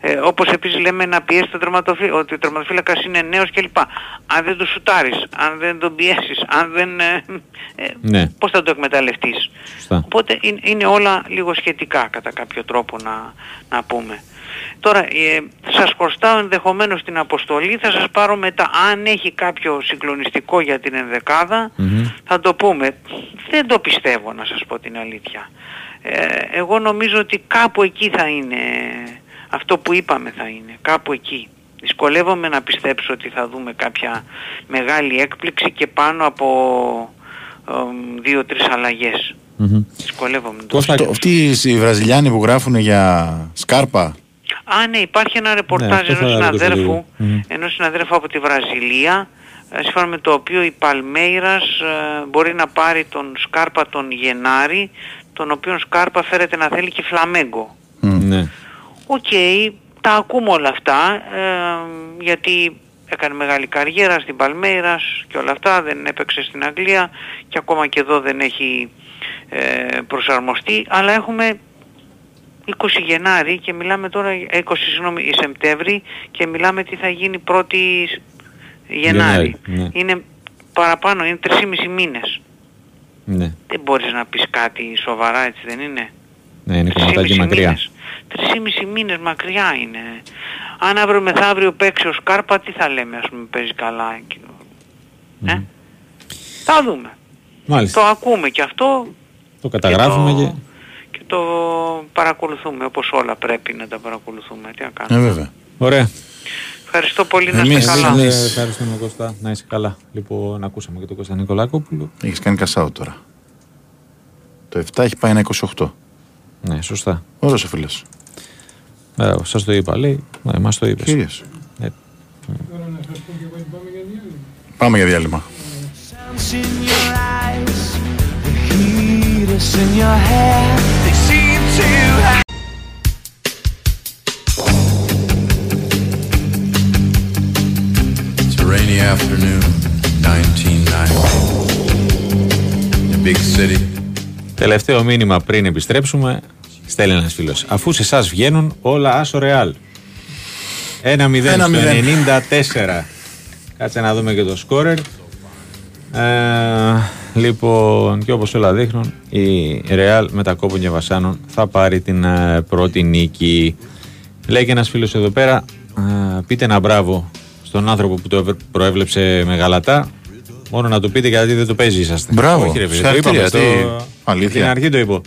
Ε, όπως επίσης λέμε να πιέσει το τερματοφύλακα, ότι ο τερματοφύλακας είναι νέος κλπ. Αν δεν το σουτάρεις, αν δεν τον πιέσεις, αν δεν... Ε, ε, Ναι. Πώς θα το εκμεταλλευτείς. Σωστά. Οπότε είναι, είναι όλα λίγο σχετικά κατά κάποιο τρόπο να, να πούμε. Τώρα, ε, σας χρωστάω ενδεχομένως την αποστολή, θα σας πάρω μετά. Αν έχει κάποιο συγκλονιστικό για την ενδεκάδα, Μμμ. θα το πούμε. Δεν το πιστεύω να σας πω την αλήθεια. Ε, εγώ νομίζω ότι κάπου εκεί θα είναι, αυτό που είπαμε θα είναι, κάπου εκεί. Δυσκολεύομαι να πιστέψω ότι θα δούμε κάποια μεγάλη έκπληξη και πάνω από εμ, δύο-τρεις αλλαγές. Μμμ. Δυσκολεύομαι. να το Κώστα, Αυτό- Αυτοί οι Βραζιλιάνοι που γράφουν για σκάρπα. Α, ναι, υπάρχει ένα Ναι, ρεπορτάζ αυτό θα ενός ρωτήσω συναδέρφου, λίγο. Μμμ. ενός συναδέρφου από τη Βραζιλία, ε, σύμφωνα με το οποίο η Παλμέιρας ε, μπορεί να πάρει τον Σκάρπα τον Γενάρη, τον οποίο Σκάρπα φέρεται να θέλει και Φλαμέγκο. Ναι. Οκ, τα ακούμε όλα αυτά, ε, γιατί έκανε μεγάλη καριέρα στην Παλμέιρας και όλα αυτά, δεν έπαιξε στην Αγγλία και ακόμα και εδώ δεν έχει ε, προσαρμοστεί, αλλά έχουμε 20 Γενάρη και μιλάμε τώρα, ε, 20 συγγνώμη, η Σεπτέμβρη και μιλάμε τι θα γίνει 1η Γενάρη. Γενάρη, ναι. Είναι παραπάνω, είναι 3,5 μήνες. Ναι. Δεν μπορείς να πεις κάτι σοβαρά, έτσι δεν είναι; Ναι, είναι κομματάκι μακριά. μήνες. 3,5 μήνες μακριά είναι. Αν αύριο μεθαύριο παίξει ο Σκάρπα, τι θα λέμε, ας πούμε, παίζει καλά. και- Ε; Θα δούμε. Μάλιστα. Το ακούμε και αυτό Το καταγράφουμε και και. το, και το παρακολουθούμε όπως όλα πρέπει να τα παρακολουθούμε. Τι να Ε, κάνουμε. βέβαια. Ωραία. Ευχαριστώ πολύ να Εμείς- είστε καλά. εμείς- Ε, Ευχαριστούμε Κώστα. Να είσαι καλά. Λοιπόν, ακούσαμε και τον Κώστα Νικολάκοπουλο. Έχεις κάνει κασάου τώρα. Το 7 έχει πάει ένα 28. Ναι, σωστά. Ωραίος ο φίλος. Μπράβο, σας το είπα, λέει. Ναι, μας το είπες. Κυρίως. Ε, Πάμε για διάλειμμα. Sounds in your eyes, the heat is in your hair. They seem to have. It's a rainy afternoon, 1990. In a big city. Τελευταίο μήνυμα πριν επιστρέψουμε. Στέλνει ένας φίλος. Αφού σε εσάς βγαίνουν όλα άσο ρεάλ. 1-0 στο 94. Κάτσε να δούμε και το σκόρερ. Ε, λοιπόν, και όπως όλα δείχνουν, η Ρεάλ με τα κόπων και βασάνων θα πάρει την ε, πρώτη νίκη. Λέει και ένας φίλος εδώ πέρα, ε, πείτε ένα μπράβο στον άνθρωπο που το ευε- προέβλεψε με γαλατά. Μόνο να το πείτε γιατί δεν το παίζει είσαστε. Μπράβο. Όχι, ρε, φίλε, το είπαμε Συγχαρητήρια, στο... τι- Από αλήθεια. την αρχή το είπε.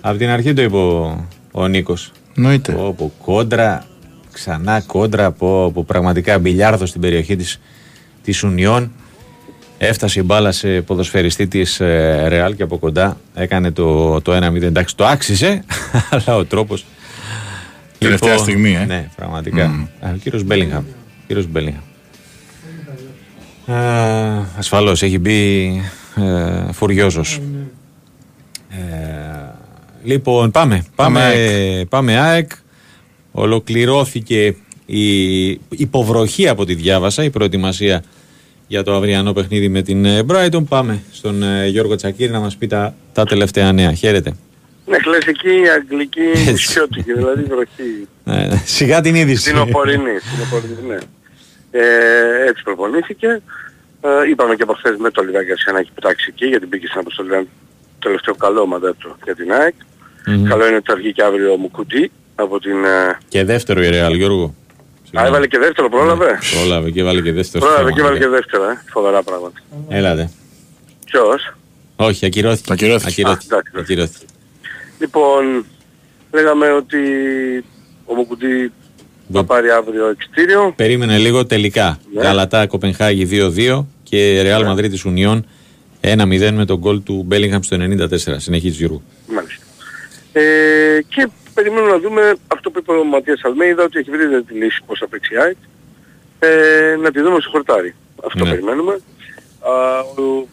Από την αρχή το είπε ο, ο Νίκος. Εννοείται. Πω, πω, κόντρα, ξανά κόντρα από, από πραγματικά μπιλιάρδο στην περιοχή της, της Ουνιών. Έφτασε η μπάλα σε ποδοσφαιριστή της ε, Ρεάλ και από κοντά έκανε το, το 1-0. Εντάξει, το άξιζε, αλλά ο τρόπος... Τελευταία στιγμή, ε. Ναι, πραγματικά. Α, Ο κύριος Μπέλιγχαμ. Κύριος Μπέλιγχαμ. Α, ασφαλώς, έχει μπει ε, φουριόζος. Ε, λοιπόν, πάμε. Πάμε, Πάμε πάμε ΑΕΚ. Ολοκληρώθηκε η υποβροχή από τη διάβασα, η προετοιμασία για το αυριανό παιχνίδι με την ε, Brighton. Πάμε στον ε, Γιώργο Τσακίρη να μας πει τα, τα τελευταία νέα. Χαίρετε. Ναι, κλασική αγγλική νησιώτικη, δηλαδή βροχή. Ναι, ναι. Σιγά την είδηση. Συνοπορεινή, συνοπορεινή, ναι. Ε, έτσι προπονήθηκε. Ε, είπαμε και από χθες με το Λιβάκη Γκαρσία να έχει πετάξει εκεί γιατί μπήκε στην αποστολή ένα τελευταίο καλό μαντέτο για την ΑΕΚ. Μμμ. Καλό είναι ότι θα βγει και αύριο ο Μουκουτί από την... ε, Και δεύτερο η Ρεάλ, Γιώργο. Α, έβαλε και δεύτερο, πρόλαβε. Πρόλαβε και βάλε και δεύτερο. Πρόλαβε και έβαλε και πραγματικά. δεύτερο, ε. Φοβερά πράγματα. Έλατε. Ποιος; Όχι, ακυρώθηκε. Ακυρώθηκε. Ακυρώθηκε. Α, εντάξει. Ακυρώθηκε. Λοιπόν, λέγαμε ότι ο Μουκουτί θα Μπο- πάρει αύριο εξτήριο. Περίμενε λίγο τελικά. Ναι. Γαλατά Κοπενχάγη 2-2 και Ρεάλ Μαδρίτης Ουνιών 1-0 με τον γκολ του Μπέλιγχαμ στο 94. Συνεχίζει Γιώργο. Μάλιστα. Ε, και περιμένουμε να δούμε αυτό που είπε ο Ματίας Αλμέιδα ότι έχει βρει τη λύση πώς θα παίξει η ΑΕΚ. Ε, να τη δούμε στο χορτάρι. Αυτό Ναι. περιμένουμε. Α,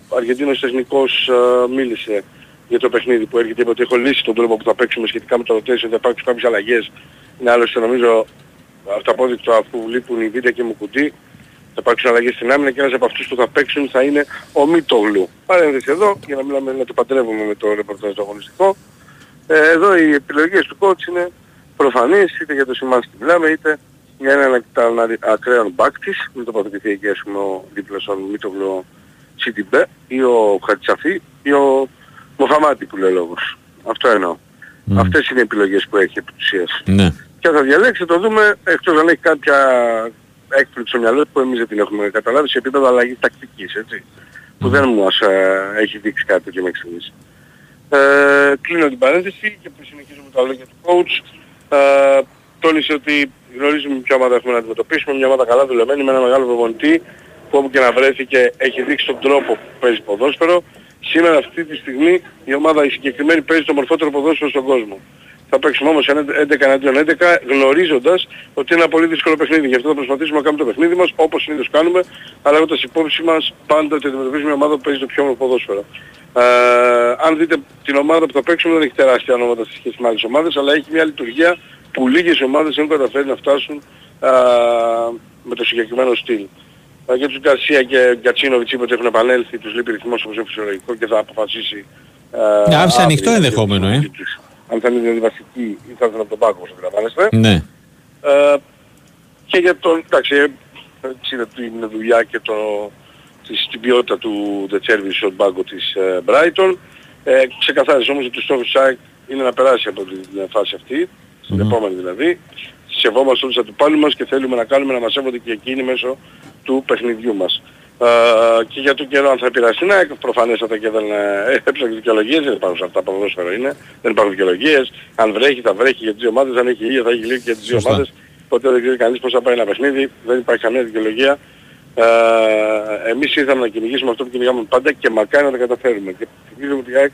ο Αργεντίνος τεχνικός α, μίλησε για το παιχνίδι που έρχεται, είπε ότι έχω λύσει τον τρόπο που θα παίξουμε σχετικά με το rotation, θα υπάρξουν κάποιες αλλαγές. Είναι άλλωστε νομίζω αυταπόδεικτο αφού λείπουν οι Βίτα και μου κουτί. Θα υπάρξουν αλλαγές στην άμυνα και ένας από αυτούς που θα παίξουν θα είναι ο Μίτογλου. Παρένθεση εδώ για να μιλάμε να το παντρεύουμε με το ρεπορτάζ το αγωνιστικό. Ε, εδώ οι επιλογές του coach είναι προφανείς, είτε για το Σιμάνσκι μιλάμε, είτε για έναν εκ των αρι- ακραίων back της, μην τοποθετηθεί εκεί ας πούμε ο δίπλας ο Μίτογλου Σιτιμπέ ή ο Χατσαφή ή ο Μοχαμάτι που λέει ο λόγος. Αυτό εννοώ. Μμ. Αυτές είναι οι επιλογές που έχει επί της ουσίας. Ναι. Και θα διαλέξει, θα το δούμε, εκτός αν έχει κάποια έκπληξη στο μυαλό του που εμείς δεν την έχουμε καταλάβει σε επίπεδο αλλαγής τακτικής, έτσι. Που δεν μας ε, έχει δείξει κάτι και μέχρι στιγμής. Ε, κλείνω την παρένθεση και που συνεχίζουμε τα λόγια του coach. Ε, τόνισε ότι γνωρίζουμε ποια ομάδα έχουμε να αντιμετωπίσουμε, μια ομάδα καλά δουλεμένη με ένα μεγάλο προπονητή που όπου και να βρέθηκε έχει δείξει τον τρόπο που παίζει ποδόσφαιρο. Σήμερα αυτή τη στιγμή η ομάδα η συγκεκριμένη παίζει το μορφότερο ποδόσφαιρο στον κόσμο. Θα παίξουμε όμως ένα 11 εναντίον 11 γνωρίζοντας ότι είναι ένα πολύ δύσκολο παιχνίδι. Γι' αυτό θα προσπαθήσουμε να κάνουμε το παιχνίδι μας όπως συνήθως κάνουμε, αλλά έχοντας υπόψη μας πάντα ότι αντιμετωπίζουμε μια ομάδα που παίζει το πιο όμορφο ποδόσφαιρο. Ε, αν δείτε την ομάδα που θα παίξουμε δεν έχει τεράστια ονόματα σε σχέση με άλλες ομάδες, αλλά έχει μια λειτουργία που λίγες ομάδες έχουν καταφέρει να φτάσουν ε, με το συγκεκριμένο στυλ. Ε, για τους Γκαρσία και Γκατσίνοβιτς είπε ότι έχουν επανέλθει, τους λείπει ρυθμός όπως είναι φυσιολογικό και θα αποφασίσει ε, Ναι, άφησε αύριο ανοιχτό για ενδεχόμενο, τη ε. συμμετοχή τους. Αν θα είναι δηλαδή βασική ή θα είναι από τον πάγκο όπως αντιλαμβάνεστε. Ναι. Ε, και για τον, εντάξει, ε, έτσι είναι την δουλειά και το, της, την ποιότητα του The Service στον πάγκο της ε, Brighton. Ε, ξεκαθάρισε όμως ότι ο στόχος της ΑΕΚ είναι να περάσει από την φάση αυτή, στην Μμμ. επόμενη δηλαδή. Σεβόμαστε όλους τους αντιπάλους μας και θέλουμε να κάνουμε να μας σέβονται και εκείνοι μέσω του παιχνιδιού μας. Ε, και για τον καιρό αν θα επηρεαστεί, ναι, προφανέστατα και δεν ε, έψαχε δικαιολογίες, δεν υπάρχουν σε αυτά, ποδόσφαιρο είναι, δεν υπάρχουν δικαιολογίες. Αν βρέχει θα βρέχει για τις δύο ομάδες, αν έχει ήλιο θα έχει ήλιο και για τις δύο Σωστά. ομάδες. Ποτέ δεν ξέρει κανείς πώς θα πάει ένα παιχνίδι, δεν υπάρχει καμία δικαιολογία. Ε, εμείς ήρθαμε να κυνηγήσουμε αυτό που κυνηγάμε πάντα και μακάρι να τα καταφέρουμε. Και θυμίζω ότι η ΑΕΚ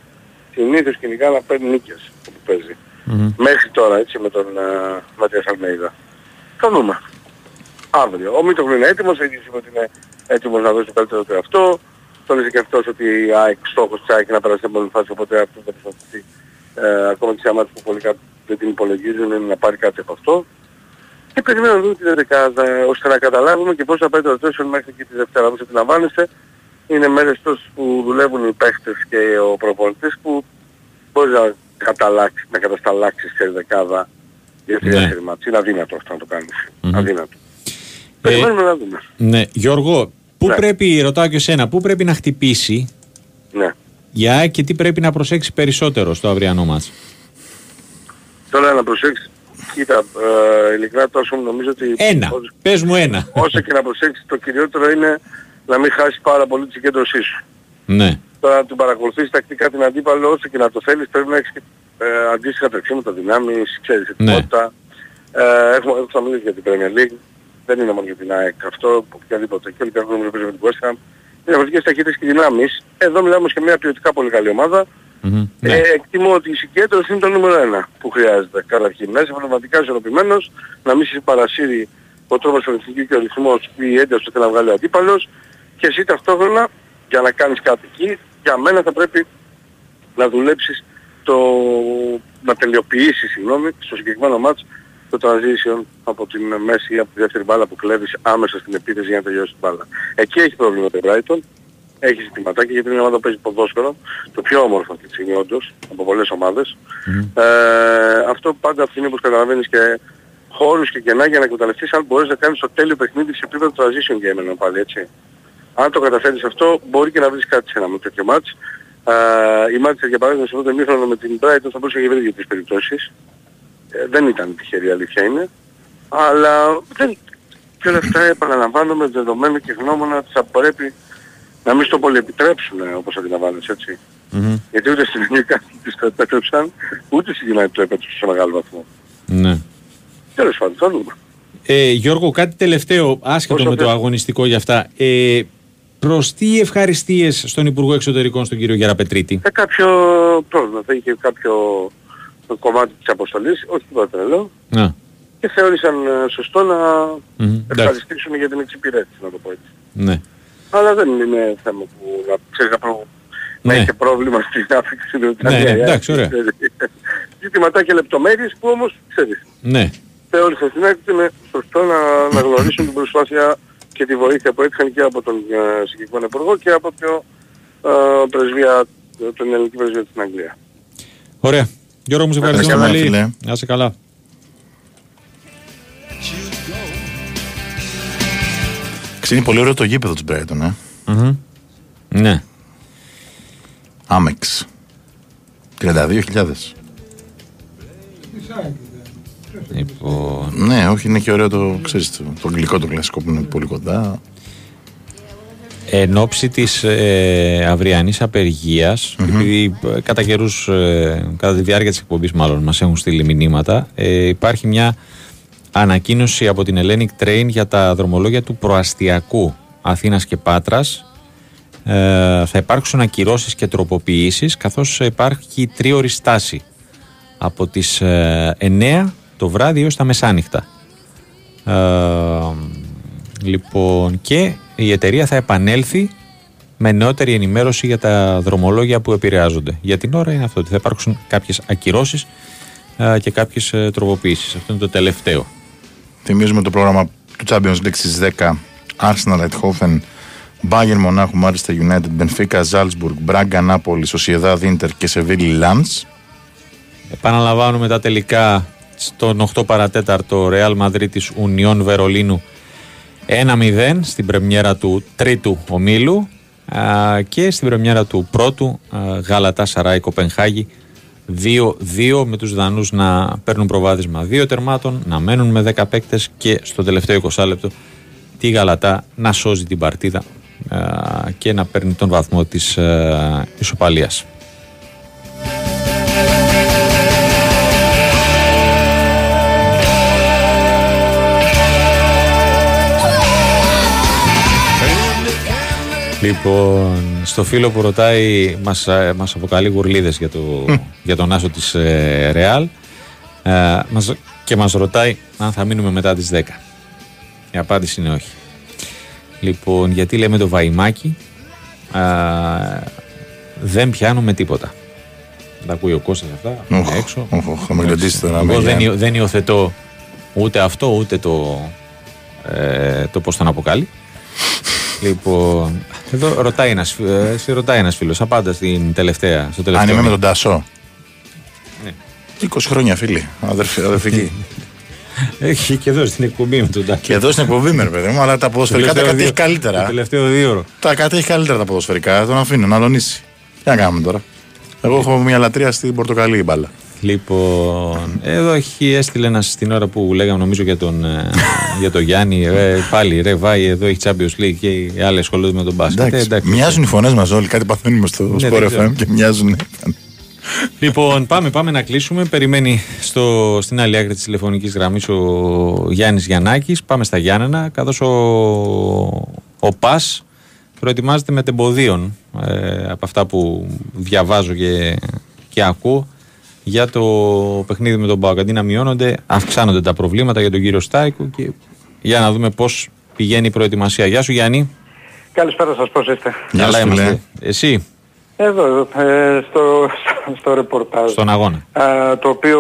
συνήθως κυνηγά να παίρνει νίκες όπου παίζει. Μμμ. Μέχρι τώρα έτσι με τον uh, Ματίας Αλμέιδα. Θα δούμε. Αύριο. Ο Μίτογλου είναι έτοιμος, έχει είπε ότι είναι έτοιμος να δώσει το καλύτερο του εαυτό. Τόνισε και αυτός ότι η ΑΕΚ, στόχος της ΑΕΚ είναι να περάσει την επόμενη φάση, οπότε αυτό θα προσπαθήσει ε, ακόμα και σε αμάτες που πολύ κάτι δεν την υπολογίζουν είναι να πάρει κάτι από αυτό. Και περιμένουμε να δούμε την δεκάδα ώστε να καταλάβουμε και πώς θα πάει το rotation μέχρι και τη Δευτέρα. Όπως αντιλαμβάνεστε, είναι μέρες τόσες που δουλεύουν οι παίχτες και ο προπονητής που μπορείς να, καταλάξεις, να κατασταλάξεις σε δεκάδα για τη Ναι. δεύτερη μάτς. Είναι αδύνατο αυτό να το κάνεις. Μμμ. Αδύνατο. Ε, Περιμένουμε να δούμε. ναι. Γιώργο, πού Ναι. πρέπει, ρωτάω και εσένα, πού πρέπει να χτυπήσει Ναι. για ΑΕΚ και τι πρέπει να προσέξει περισσότερο στο αυριανό μας. Τώρα να προσέξεις, κοίτα, ε, ειλικρινά τόσο νομίζω ότι Ένα. όσο, Πες μου ένα. όσο και να προσέξεις το κυριότερο είναι να μην χάσεις πάρα πολύ τη συγκέντρωσή σου. Ναι. Τώρα να την παρακολουθείς τακτικά την αντίπαλο όσο και να το θέλεις πρέπει να έχεις και, ε, αντίστοιχα τρεξίματα, δυνάμεις, ξέρεις, ετοιμότητα. Ε, έχουμε, έχω θα μιλήσει για την Premier League. Δεν είναι μόνο για την ΑΕΚ αυτό, οποιαδήποτε. Και όλοι οι νομίζω παίζει με την West Ham. διαφορετικές ταχύτητες και δυνάμεις. Εδώ μιλάμε σε μια ποιοτικά πολύ καλή ομάδα. Ναι. Ε, εκτιμώ ότι η συγκέντρωση είναι το νούμερο ένα που χρειάζεται καταρχήν. Να είσαι πνευματικά ισορροπημένος, να μην σε παρασύρει ο τρόπος του και ο ρυθμός ή η ένταση που θέλει να βγάλει ο αντίπαλος και εσύ ταυτόχρονα για να κάνεις κάτι εκεί, για μένα θα πρέπει να δουλέψεις το, να τελειοποιήσεις, συγγνώμη, στο συγκεκριμένο μάτς το transition από την μέση ή από τη δεύτερη μπάλα που κλέβεις άμεσα στην επίθεση για να τελειώσει την μπάλα. Εκεί έχει πρόβλημα το Brighton, έχει ζητηματάκια γιατί είναι μια ομάδα που παίζει ποδόσφαιρο, το πιο όμορφο αυτή της στιγμή όντως, από πολλές ομάδες. Ε, αυτό πάντα αυτή είναι όπως καταλαβαίνεις και χώρους και κενά για να εκμεταλλευτείς αν μπορείς να κάνεις το τέλειο παιχνίδι σε επίπεδο transition game ενώ πάλι έτσι. Αν το καταφέρεις αυτό μπορεί και να βρεις κάτι σε ένα με τέτοιο μάτς. Ε, η Μάτσερ για παράδειγμα σε αυτό το ημίχρονο με την Brighton θα μπορούσε να έχει βρει για τις περιπτώσεις. Ε, δεν ήταν τυχερή η αλήθεια είναι. Αλλά δεν, και όλα αυτά επαναλαμβάνω με δεδομένο και γνώμονα ότι θα πρέπει να μην στο πολύ επιτρέψουν όπως αντιλαμβάνεσαι έτσι. Γιατί ούτε στην Ελληνικά τις το επέτρεψαν, ούτε στην United το επέτρεψαν σε μεγάλο βαθμό. ναι. Τέλος πάντων, θα δούμε. Ε, Γιώργο, κάτι τελευταίο, άσχετο Όσο με το θες. αγωνιστικό για αυτά. Ε, Προς τι ευχαριστίες στον Υπουργό Εξωτερικών, στον κύριο Γεραπετρίτη; Ε, κάποιο πρόβλημα, θα είχε κάποιο κομμάτι της αποστολής, όχι τίποτα τρελό, Να. και θεώρησαν ε, σωστό να Μμμ, εντάξει. ευχαριστήσουν για την εξυπηρέτηση, να το πω έτσι. Ναι. Αλλά δεν είναι θέμα που να ξέρεις να, προ... να Ναι. είχε πρόβλημα στην άφηξη του Ναι, ναι, εντάξει, ωραία. Ζητηματά και λεπτομέρειες που όμως, ξέρεις, Ναι. θεώρησα στην άκρη ότι είναι σωστό να, να γνωρίσουν την προσπάθεια και τη βοήθεια που έτυχαν και από τον ε, συγκεκριμένο υπουργό και από το ε, πρεσβεία, τον ελληνική πρεσβεία στην Αγγλίας. Ωραία. Γιώργο μου, σε Να είσαι ευχαριστούμε καλά, πολύ. φίλε. Να είσαι καλά. Ξύνει πολύ ωραίο το γήπεδο της Brighton, ε. Μμμ. Ναι. Άμεξ. 32.000. Λοιπόν, Ναι, όχι, είναι και ωραίο το, ξέρεις, το, το αγγλικό το κλασικό που είναι πολύ κοντά. Εν ώψη της ε, αυριανής απεργίας, επειδή ε, κατά καιρούς, ε, κατά τη διάρκεια της εκπομπής μάλλον μας έχουν στείλει μηνύματα, ε, υπάρχει μια ανακοίνωση από την Hellenic Train για τα δρομολόγια του προαστιακού Αθήνας και Πάτρας. Ε, θα υπάρξουν ακυρώσεις και τροποποιήσεις καθώς υπάρχει τρίωρη στάση από τις ε, 9 το βράδυ έως τα μεσάνυχτα. Ε, λοιπόν, και η εταιρεία θα επανέλθει με νεότερη ενημέρωση για τα δρομολόγια που επηρεάζονται. Για την ώρα είναι αυτό ότι θα υπάρξουν κάποιες ακυρώσεις ε, και κάποιες ε, τροποποιήσεις. Αυτό είναι το τελευταίο. Θυμίζουμε το πρόγραμμα του Champions League στις 10. Arsenal, Eindhoven, Bayern Μονάχου, Manchester United, Benfica, Salzburg, Braga, Napoli, Sociedad, Inter και Seville, Lens. Επαναλαμβάνουμε τα τελικά στον 8 παρατέταρτο Real Madrid της Union Βερολίνου 1-0 στην πρεμιέρα του τρίτου ομίλου α, και στην πρεμιέρα του πρώτου α, Γαλατά Σαράι Κοπενχάγη 2-2 με τους Δανούς να παίρνουν προβάδισμα δύο τερμάτων, να μένουν με 10 παίκτες και στο τελευταίο 20 λεπτό τη Γαλατά να σώζει την παρτίδα α, και να παίρνει τον βαθμό της α, ισοπαλίας. Λοιπόν, στο φίλο που ρωτάει, μας, ε, μας αποκαλεί γουρλίδες για, το, για τον άσο της ε, Ρεάλ ε, μας, και μας ρωτάει αν θα μείνουμε μετά τις 10. Η απάντηση είναι όχι. Λοιπόν, γιατί λέμε το βαϊμάκι, ε, δεν πιάνουμε τίποτα. Τα ακούει ο Κώστας αυτά, Οχ, είναι έξω. οχ, οχ, θα με ρωτήσει τώρα, Εγώ με δεν, για- υ- δεν υιοθετώ ούτε αυτό, ούτε το, ε, το πώς τον αποκαλεί. Λοιπόν, εδώ ρωτάει ένας, φι- ε, σε ρωτάει ένας φίλος, απάντα στην τελευταία, στο τελευταίο. Αν είμαι με μήνυμα. τον Τασό. Ναι. 20 χρόνια φίλοι, αδερφ- αδερφικοί. Έχει και εδώ στην εκπομπή με τον Τάκη. και εδώ στην εκπομπή με ρε παιδί μου, αλλά τα ποδοσφαιρικά τα τελευταίο κατέχει δύο- Το καλύτερα. τελευταίο δύο ώρο. Τα κατέχει καλύτερα τα ποδοσφαιρικά, τον αφήνω να αλωνίσει. Τι να κάνουμε τώρα. Εγώ έχω μια λατρεία στην Πορτοκαλί μπάλα. Λοιπόν, εδώ έχει έστειλε ένας την ώρα που λέγαμε νομίζω για τον, ε, για τον Γιάννη. Ε, πάλι ρε, βάει εδώ έχει Champions League και οι άλλοι ασχολούνται με τον μπάσκετ. Εντάξει, Ε, εντάξει. μοιάζουν οι φωνές μας όλοι. Κάτι παθαίνουμε στο Ναι, Sport δεν ξέρω. FM και μοιάζουν. Λοιπόν, πάμε, πάμε να κλείσουμε. Περιμένει στο, στην άλλη άκρη της τηλεφωνικής γραμμής ο Γιάννης Γιαννάκης. Πάμε στα Γιάννενα, καθώς ο, ο Πας προετοιμάζεται με τεμποδίων ε, από αυτά που διαβάζω και, και ακούω για το παιχνίδι με τον Πάοκ. Αντί να μειώνονται, αυξάνονται τα προβλήματα για τον κύριο Στάικου και για να δούμε πώς πηγαίνει η προετοιμασία. Γεια σου Γιάννη. Καλησπέρα σας, πώς είστε; Καλά είμαστε. Εσύ, Εδώ, ε, στο, στο ρεπορτάζ. στον αγώνα. Α, το οποίο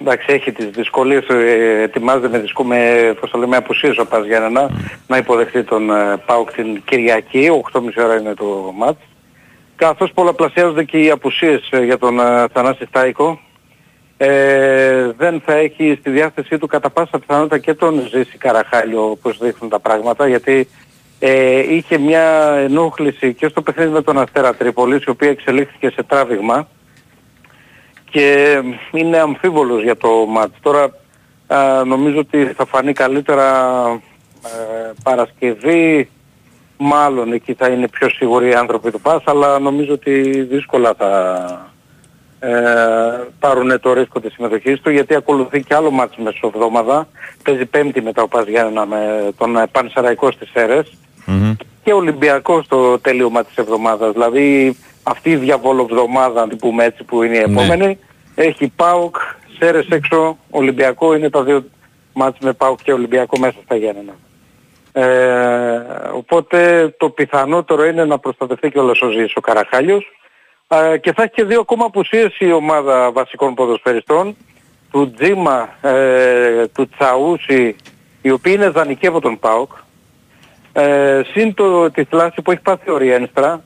εντάξει, έχει τις δυσκολίες, ε, ετοιμάζεται με, δυσκο, με, πώς το λέμε, απουσίες ο Πας Γιάννενα να υποδεχτεί τον ε, ΠΑΟΚ την Κυριακή, 8.30 ώρα είναι το μάτς. Καθώς πολλαπλασιάζονται και οι απουσίες ε, για τον ε, Θανάση Στάικο, ε, δεν θα έχει στη διάθεσή του κατά πάσα πιθανότητα και τον Ζήση Καραχάλιο όπως δείχνουν τα πράγματα γιατί ε, είχε μια ενόχληση και στο παιχνίδι με τον Αστέρα Τρίπολης η οποία εξελίχθηκε σε τράβηγμα και είναι αμφίβολος για το μάτς. Τώρα α, νομίζω ότι θα φανεί καλύτερα ε, Παρασκευή, μάλλον εκεί θα είναι πιο σίγουροι οι άνθρωποι του ΠΑΣ, αλλά νομίζω ότι δύσκολα θα ε, πάρουν το ρίσκο της συμμετοχής του, γιατί ακολουθεί και άλλο μάτς μεσοβδόμαδα. Παίζει πέμπτη μετά ο ΠΑΣ Γιάννενα με τον ε, Πανσεραϊκό στις Σέρες και Ολυμπιακός στο τέλειωμα της εβδομάδας. Δηλαδή αυτή η διαβολοβδομάδα, αν την πούμε έτσι, που είναι η επόμενη, έχει ΠΑΟΚ, Σέρες έξω, Ολυμπιακό, είναι τα δύο μάτς με ΠΑΟΚ και Ολυμπιακό μέσα στα Γιάννενα. Ε, οπότε το πιθανότερο είναι να προστατευτεί και όλος ο Ζής ο Καραχάλιος. Ε, και θα έχει και δύο ακόμα απουσίες η ομάδα βασικών ποδοσφαιριστών του Τζίμα, ε, του Τσαούσι οι οποίοι είναι δανεικοί από τον ΠΑΟΚ. Ε, συν το, τη θλάση που έχει πάθει ο Ριένστρα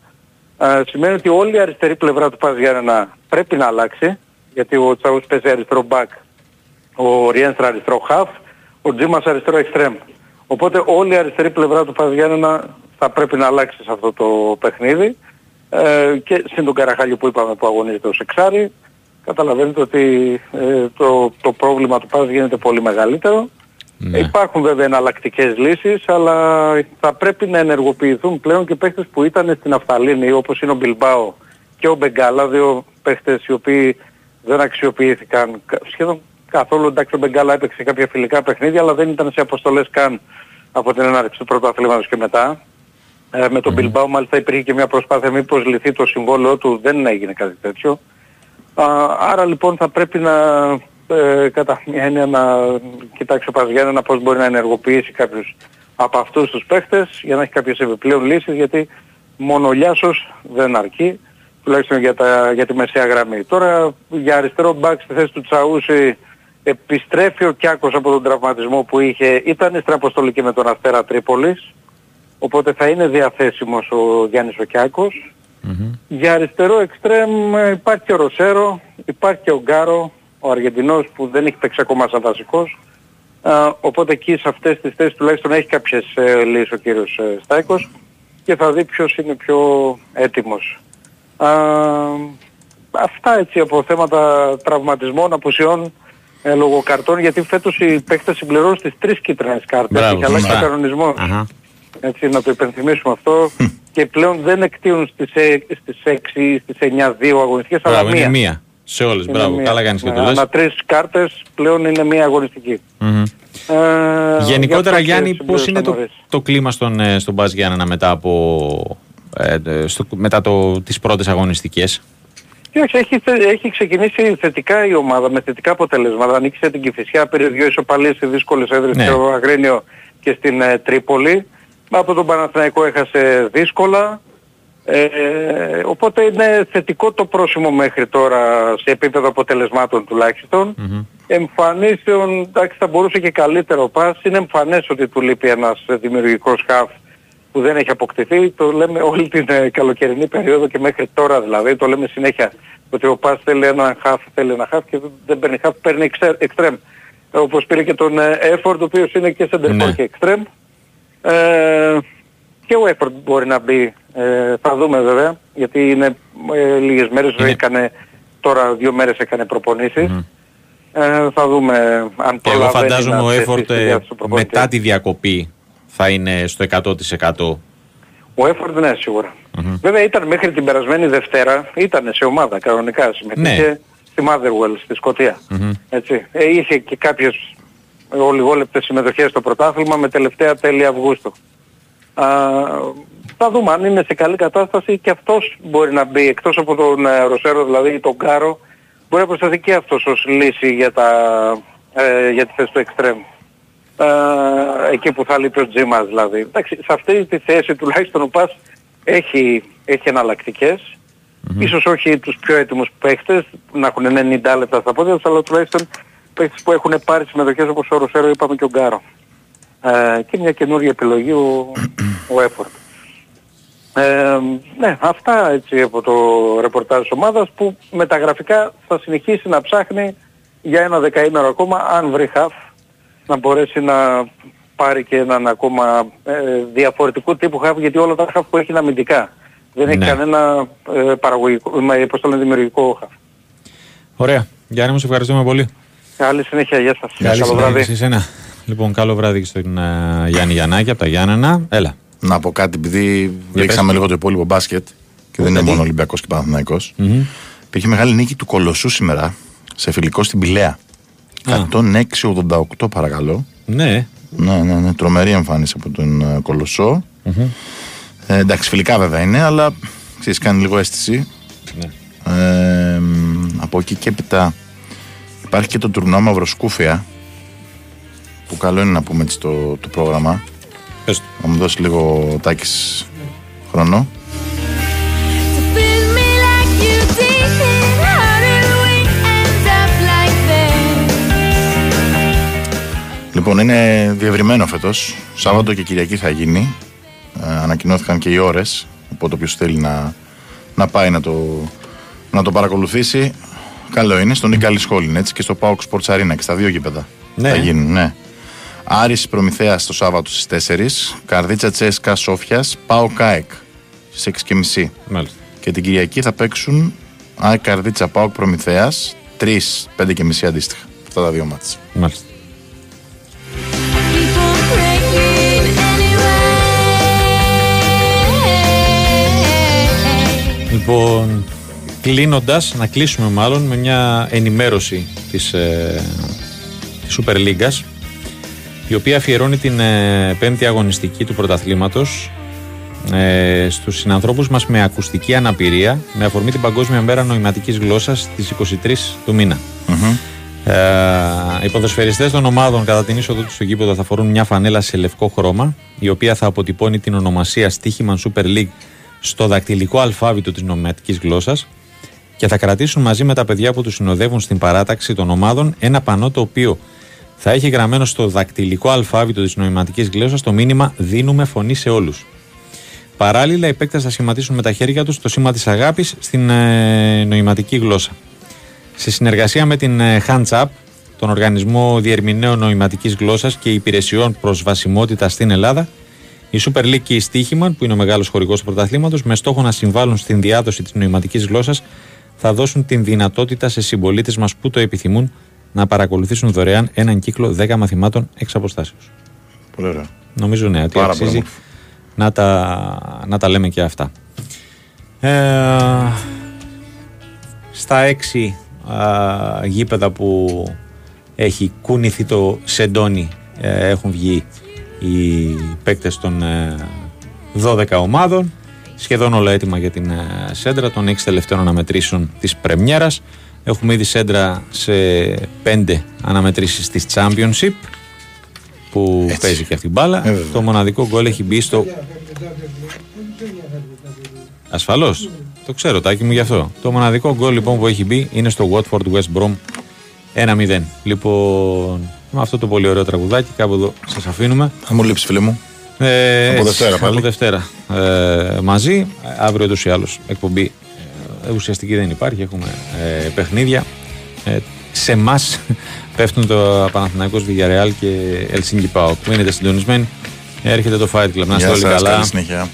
ε, σημαίνει ότι όλη η αριστερή πλευρά του Πας Γιάννενα πρέπει να αλλάξει γιατί ο Τσαούς παίζει αριστερό μπακ ο Ριένστρα αριστερό χαφ ο Τζίμας αριστερό εξτρέμ οπότε όλη η αριστερή πλευρά του Πας Γιάννενα θα πρέπει να αλλάξει σε αυτό το παιχνίδι ε, και συν τον Καραχάλιο που είπαμε που αγωνίζεται ως εξάρι καταλαβαίνετε ότι ε, το, το πρόβλημα του Πας γίνεται πολύ μεγαλύτερο Ναι. Υπάρχουν βέβαια εναλλακτικές λύσεις, αλλά θα πρέπει να ενεργοποιηθούν πλέον και παίχτες που ήταν στην Αφθαλήνη, όπως είναι ο Μπιλμπάο και ο Μπεγκάλα, δύο παίχτες οι οποίοι δεν αξιοποιήθηκαν κα- σχεδόν καθόλου. Εντάξει, ο Μπεγκάλα έπαιξε κάποια φιλικά παιχνίδια, αλλά δεν ήταν σε αποστολές καν από την έναρξη του πρωταθλήματος και μετά. Ε, με τον Μπιλμπάο μάλιστα υπήρχε και μια προσπάθεια μήπως λυθεί το συμβόλαιο του, δεν έγινε κάτι τέτοιο. Α, άρα λοιπόν θα πρέπει να ε, κατά μια έννοια να κοιτάξει ο Παζιάννενα πώς μπορεί να ενεργοποιήσει κάποιους από αυτούς τους παίχτες για να έχει κάποιες επιπλέον λύσεις γιατί μόνο ο Λιάσος δεν αρκεί τουλάχιστον για, τα, για τη μεσαία γραμμή. Τώρα για αριστερό μπακ στη θέση του Τσαούση επιστρέφει ο Κιάκος από τον τραυματισμό που είχε, ήταν στην αποστολή και με τον Αστέρα Τρίπολης οπότε θα είναι διαθέσιμος ο Γιάννης ο Κιάκος. Για αριστερό εξτρέμ ε, υπάρχει και ο Ροσέρο, υπάρχει και ο Γκάρο, ο Αργεντινός που δεν έχει παίξει ακόμα σαν βασικός. Α, οπότε εκεί σε αυτές τις θέσεις τουλάχιστον έχει κάποιες ε, λύσεις ο κύριος ε, Στάικος και θα δει ποιος είναι πιο έτοιμος. Α, αυτά έτσι από θέματα τραυματισμών, απουσιών ε, λόγω καρτών γιατί φέτος οι παίκτες συμπληρώνουν στις τρεις κίτρινες κάρτες. Μπράβο, Έχει αλλάξει ο σωστά. κανονισμός. Αχα. Έτσι, να το υπενθυμίσουμε αυτό. και πλέον δεν εκτείουν στις, ε, στις 6 ή στις 9 δύο αγωνιστικές, αλλά Μπράβο, είναι μία. μία. Σε όλες, Είναι μπράβο. μία. Καλά κάνεις και Ναι, το λες. Ανά τρεις κάρτες πλέον είναι μία αγωνιστική. Μμμ. Ε, γι' Γενικότερα, αυτό και Γιάννη, πώς συμπλήρωσα είναι το, νωρίς. το κλίμα στον, ε, στον Μπάζ Γιάννενα μετά, από, ε, ε, στο, μετά το, τις πρώτες αγωνιστικές; Κοίταξε, έχει, θε- έχει ξεκινήσει θετικά η ομάδα με θετικά αποτελέσματα. Ανοίξε την Κηφισιά, πήρε δύο ισοπαλίες σε δύσκολες έδρες Ναι. στο Αγρίνιο και στην ε, Τρίπολη. Από τον Παναθηναϊκό έχασε δύσκολα. Ε, οπότε είναι θετικό το πρόσημο μέχρι τώρα σε επίπεδο αποτελεσμάτων τουλάχιστον. Εμφανίσεων, εντάξει θα μπορούσε και καλύτερο πας. Είναι εμφανές ότι του λείπει ένας ε, δημιουργικός χαφ που δεν έχει αποκτηθεί. Το λέμε όλη την ε, καλοκαιρινή περίοδο και μέχρι τώρα δηλαδή. Το λέμε συνέχεια ότι ο Πας θέλει ένα χαφ, θέλει ένα χαφ και δεν- δεν παίρνει χαφ, παίρνει εξε- εξτρέμ. Ε, Όπως πήρε και τον Έφορντ, ο οποίος είναι και σεντερφόρ Ναι. και εξτρέμ. Ε, και ο Έφορντ μπορεί να μπει. Ε, θα δούμε βέβαια, γιατί είναι ε, λίγες μέρες, Είναι- έκανε, τώρα δύο μέρες έκανε προπονήσεις. Ε, θα δούμε αν Και εγώ προλαβαίνει φαντάζομαι να ο τεθεί Έφορτ στη ε, διάθεση τους προπονητή. μετά τη διακοπή θα είναι στο 100%. Ο Έφορντ ναι, σίγουρα. Βέβαια ήταν μέχρι την περασμένη Δευτέρα, ήταν σε ομάδα κανονικά, συμμετείχε Ναι. στη Motherwell στη σκοτια Έτσι. Ε, είχε και κάποιες ολιγόλεπτες συμμετοχές στο πρωτάθλημα με τελευταία τέλη Αυγούστου. Α, θα δούμε αν είναι σε καλή κατάσταση και αυτός μπορεί να μπει εκτός από τον ε, Ροσέρο δηλαδή ή τον Κάρο μπορεί να προσταθεί και αυτός ως λύση για, τα, ε, για τη θέση του εξτρέμ. Ε, εκεί που θα λείπει ο Τζίμας δηλαδή. Εντάξει, σε αυτή τη θέση τουλάχιστον ο Πας έχει, έχει εναλλακτικές. Ίσως όχι τους πιο έτοιμους παίχτες να έχουν 90 λεπτά στα πόδια τους, αλλά τουλάχιστον παίχτες που έχουν πάρει συμμετοχές όπως ο Ροσέρο είπαμε και ο Γκάρο. Ε, και μια καινούργια επιλογή ο, ο Έφορτ. Ε, ναι, αυτά έτσι από το ρεπορτάζ της ομάδας που με τα γραφικά θα συνεχίσει να ψάχνει για ένα δεκαήμερο ακόμα αν βρει χαφ να μπορέσει να πάρει και έναν ακόμα ε, διαφορετικού τύπου χαφ γιατί όλα τα χαφ που έχει είναι αμυντικά. Δεν έχει Ναι. κανένα ε, παραγωγικό, με, πώς το λένε, δημιουργικό χαφ. Ωραία. Γιάννη μου, σε ευχαριστούμε πολύ. Καλή συνέχεια, γεια σας. Καλή Καλό συνέχεια βράδυ. σε εσένα. Λοιπόν, καλό βράδυ και στον ε, Γιάννη Γιαννάκη από τα Γιάννενα. Έλα. Να πω κάτι, επειδή πες. ρίξαμε λίγο το υπόλοιπο μπάσκετ και δεν είναι μόνο Ολυμπιακός και Παναθηναϊκός. Μμμ. Υπήρχε μεγάλη νίκη του Κολοσσού σήμερα σε φιλικό στην Πηλαία. 106-88 παρακαλώ. Ναι. Ναι, ναι, ναι. Τρομερή εμφάνιση από τον ε, κολοσσο Ε, εντάξει, φιλικά βέβαια είναι, αλλά ξέρεις, κάνει λίγο αίσθηση. Ναι. Ε, μ, από εκεί και έπειτα υπάρχει και το τουρνουά Μαυροσκούφια που καλό είναι να πούμε έτσι το, το πρόγραμμα. Πες το. Να μου δώσει λίγο ο Τάκης χρόνο. Λοιπόν, είναι διευρυμένο φέτος. Σάββατο και Κυριακή θα γίνει. Ε, ανακοινώθηκαν και οι ώρες. Οπότε όποιος θέλει να, να πάει να το, να το παρακολουθήσει, καλό είναι. Στον Νίκαλη Σχόλη είναι έτσι και στο Πάοκ Sports Arena και στα δύο γήπεδα. Ναι. Θα γίνουν, ναι. Άρης Προμηθέας το Σάββατο στις 4, Καρδίτσα Τσέσκα Σόφιας, Πάο Κάεκ στις 6.30. Μάλιστα. Και την Κυριακή θα παίξουν ΑΕΚ Καρδίτσα Πάοκ Προμηθέας, 3, 5.30 αντίστοιχα. Αυτά τα δύο μάτια. Μάλιστα. Λοιπόν, κλείνοντας, να κλείσουμε μάλλον με μια ενημέρωση της, ε, της Super League, η οποία αφιερώνει την ε, πέμπτη αγωνιστική του πρωταθλήματος ε, στους συνανθρώπους μας με ακουστική αναπηρία με αφορμή την Παγκόσμια Μέρα Νοηματικής Γλώσσας στις 23 του μήνα. Ε, οι ποδοσφαιριστές των ομάδων κατά την είσοδο τους στο γήπεδο θα φορούν μια φανέλα σε λευκό χρώμα, η οποία θα αποτυπώνει την ονομασία Στίχημαν Super League στο δακτυλικό αλφάβητο της νομιματικής γλώσσας και θα κρατήσουν μαζί με τα παιδιά που τους συνοδεύουν στην παράταξη των ομάδων ένα πανό το οποίο θα έχει γραμμένο στο δακτυλικό αλφάβητο της νοηματικής γλώσσας το μήνυμα «Δίνουμε φωνή σε όλους». Παράλληλα, οι παίκτες θα σχηματίσουν με τα χέρια τους το σήμα της αγάπης στην ε, νοηματική γλώσσα. Σε συνεργασία με την ε, Hands Up, τον Οργανισμό Διερμηνέων Νοηματικής Γλώσσας και Υπηρεσιών Προσβασιμότητας στην Ελλάδα, η Super League και η Στίχημαν, που είναι ο μεγάλος χορηγός του πρωταθλήματος, με στόχο να συμβάλλουν στην διάδοση της νοηματικής γλώσσας, θα δώσουν την δυνατότητα σε συμπολίτες μας που το επιθυμούν να παρακολουθήσουν δωρεάν έναν κύκλο 10 μαθημάτων εξ αποστάσεως. Πολύ ωραία. Νομίζω ναι, ότι Πάρα πολύ αξίζει όμορφο. να τα, να τα λέμε και αυτά. Ε, στα έξι α, γήπεδα που έχει κουνηθεί το σεντόνι ε, έχουν βγει οι παίκτες των ε, 12 ομάδων σχεδόν όλα έτοιμα για την ε, σέντρα των 6 τελευταίων αναμετρήσεων της πρεμιέρας έχουμε ήδη σέντρα σε 5 αναμετρήσεις της Championship που παίζει και αυτή η μπάλα Ε, βέβαια. το μοναδικό γκολ έχει μπει στο Ασφαλώς. Το ξέρω, τάκι μου γι' αυτό. Το μοναδικό γκολ λοιπόν που έχει μπει είναι στο Watford West Brom 1-0. Λοιπόν, με αυτό το πολύ ωραίο τραγουδάκι, κάπου εδώ σας αφήνουμε. Θα μου λείψει, φίλε μου. Ε, Από έτσι, Δευτέρα πάλι. Από Δευτέρα ε, μαζί. Αύριο ούτως ή άλλως εκπομπή ε, ουσιαστική δεν υπάρχει. Έχουμε ε, παιχνίδια. Ε, σε εμάς πέφτουν το Παναθηναϊκός Villarreal και Ελσίνκι Πάοκ. Μείνετε συντονισμένοι. Έρχεται το Fight Club. Να είστε Γεια όλοι σας, καλά. καλή συνέχεια.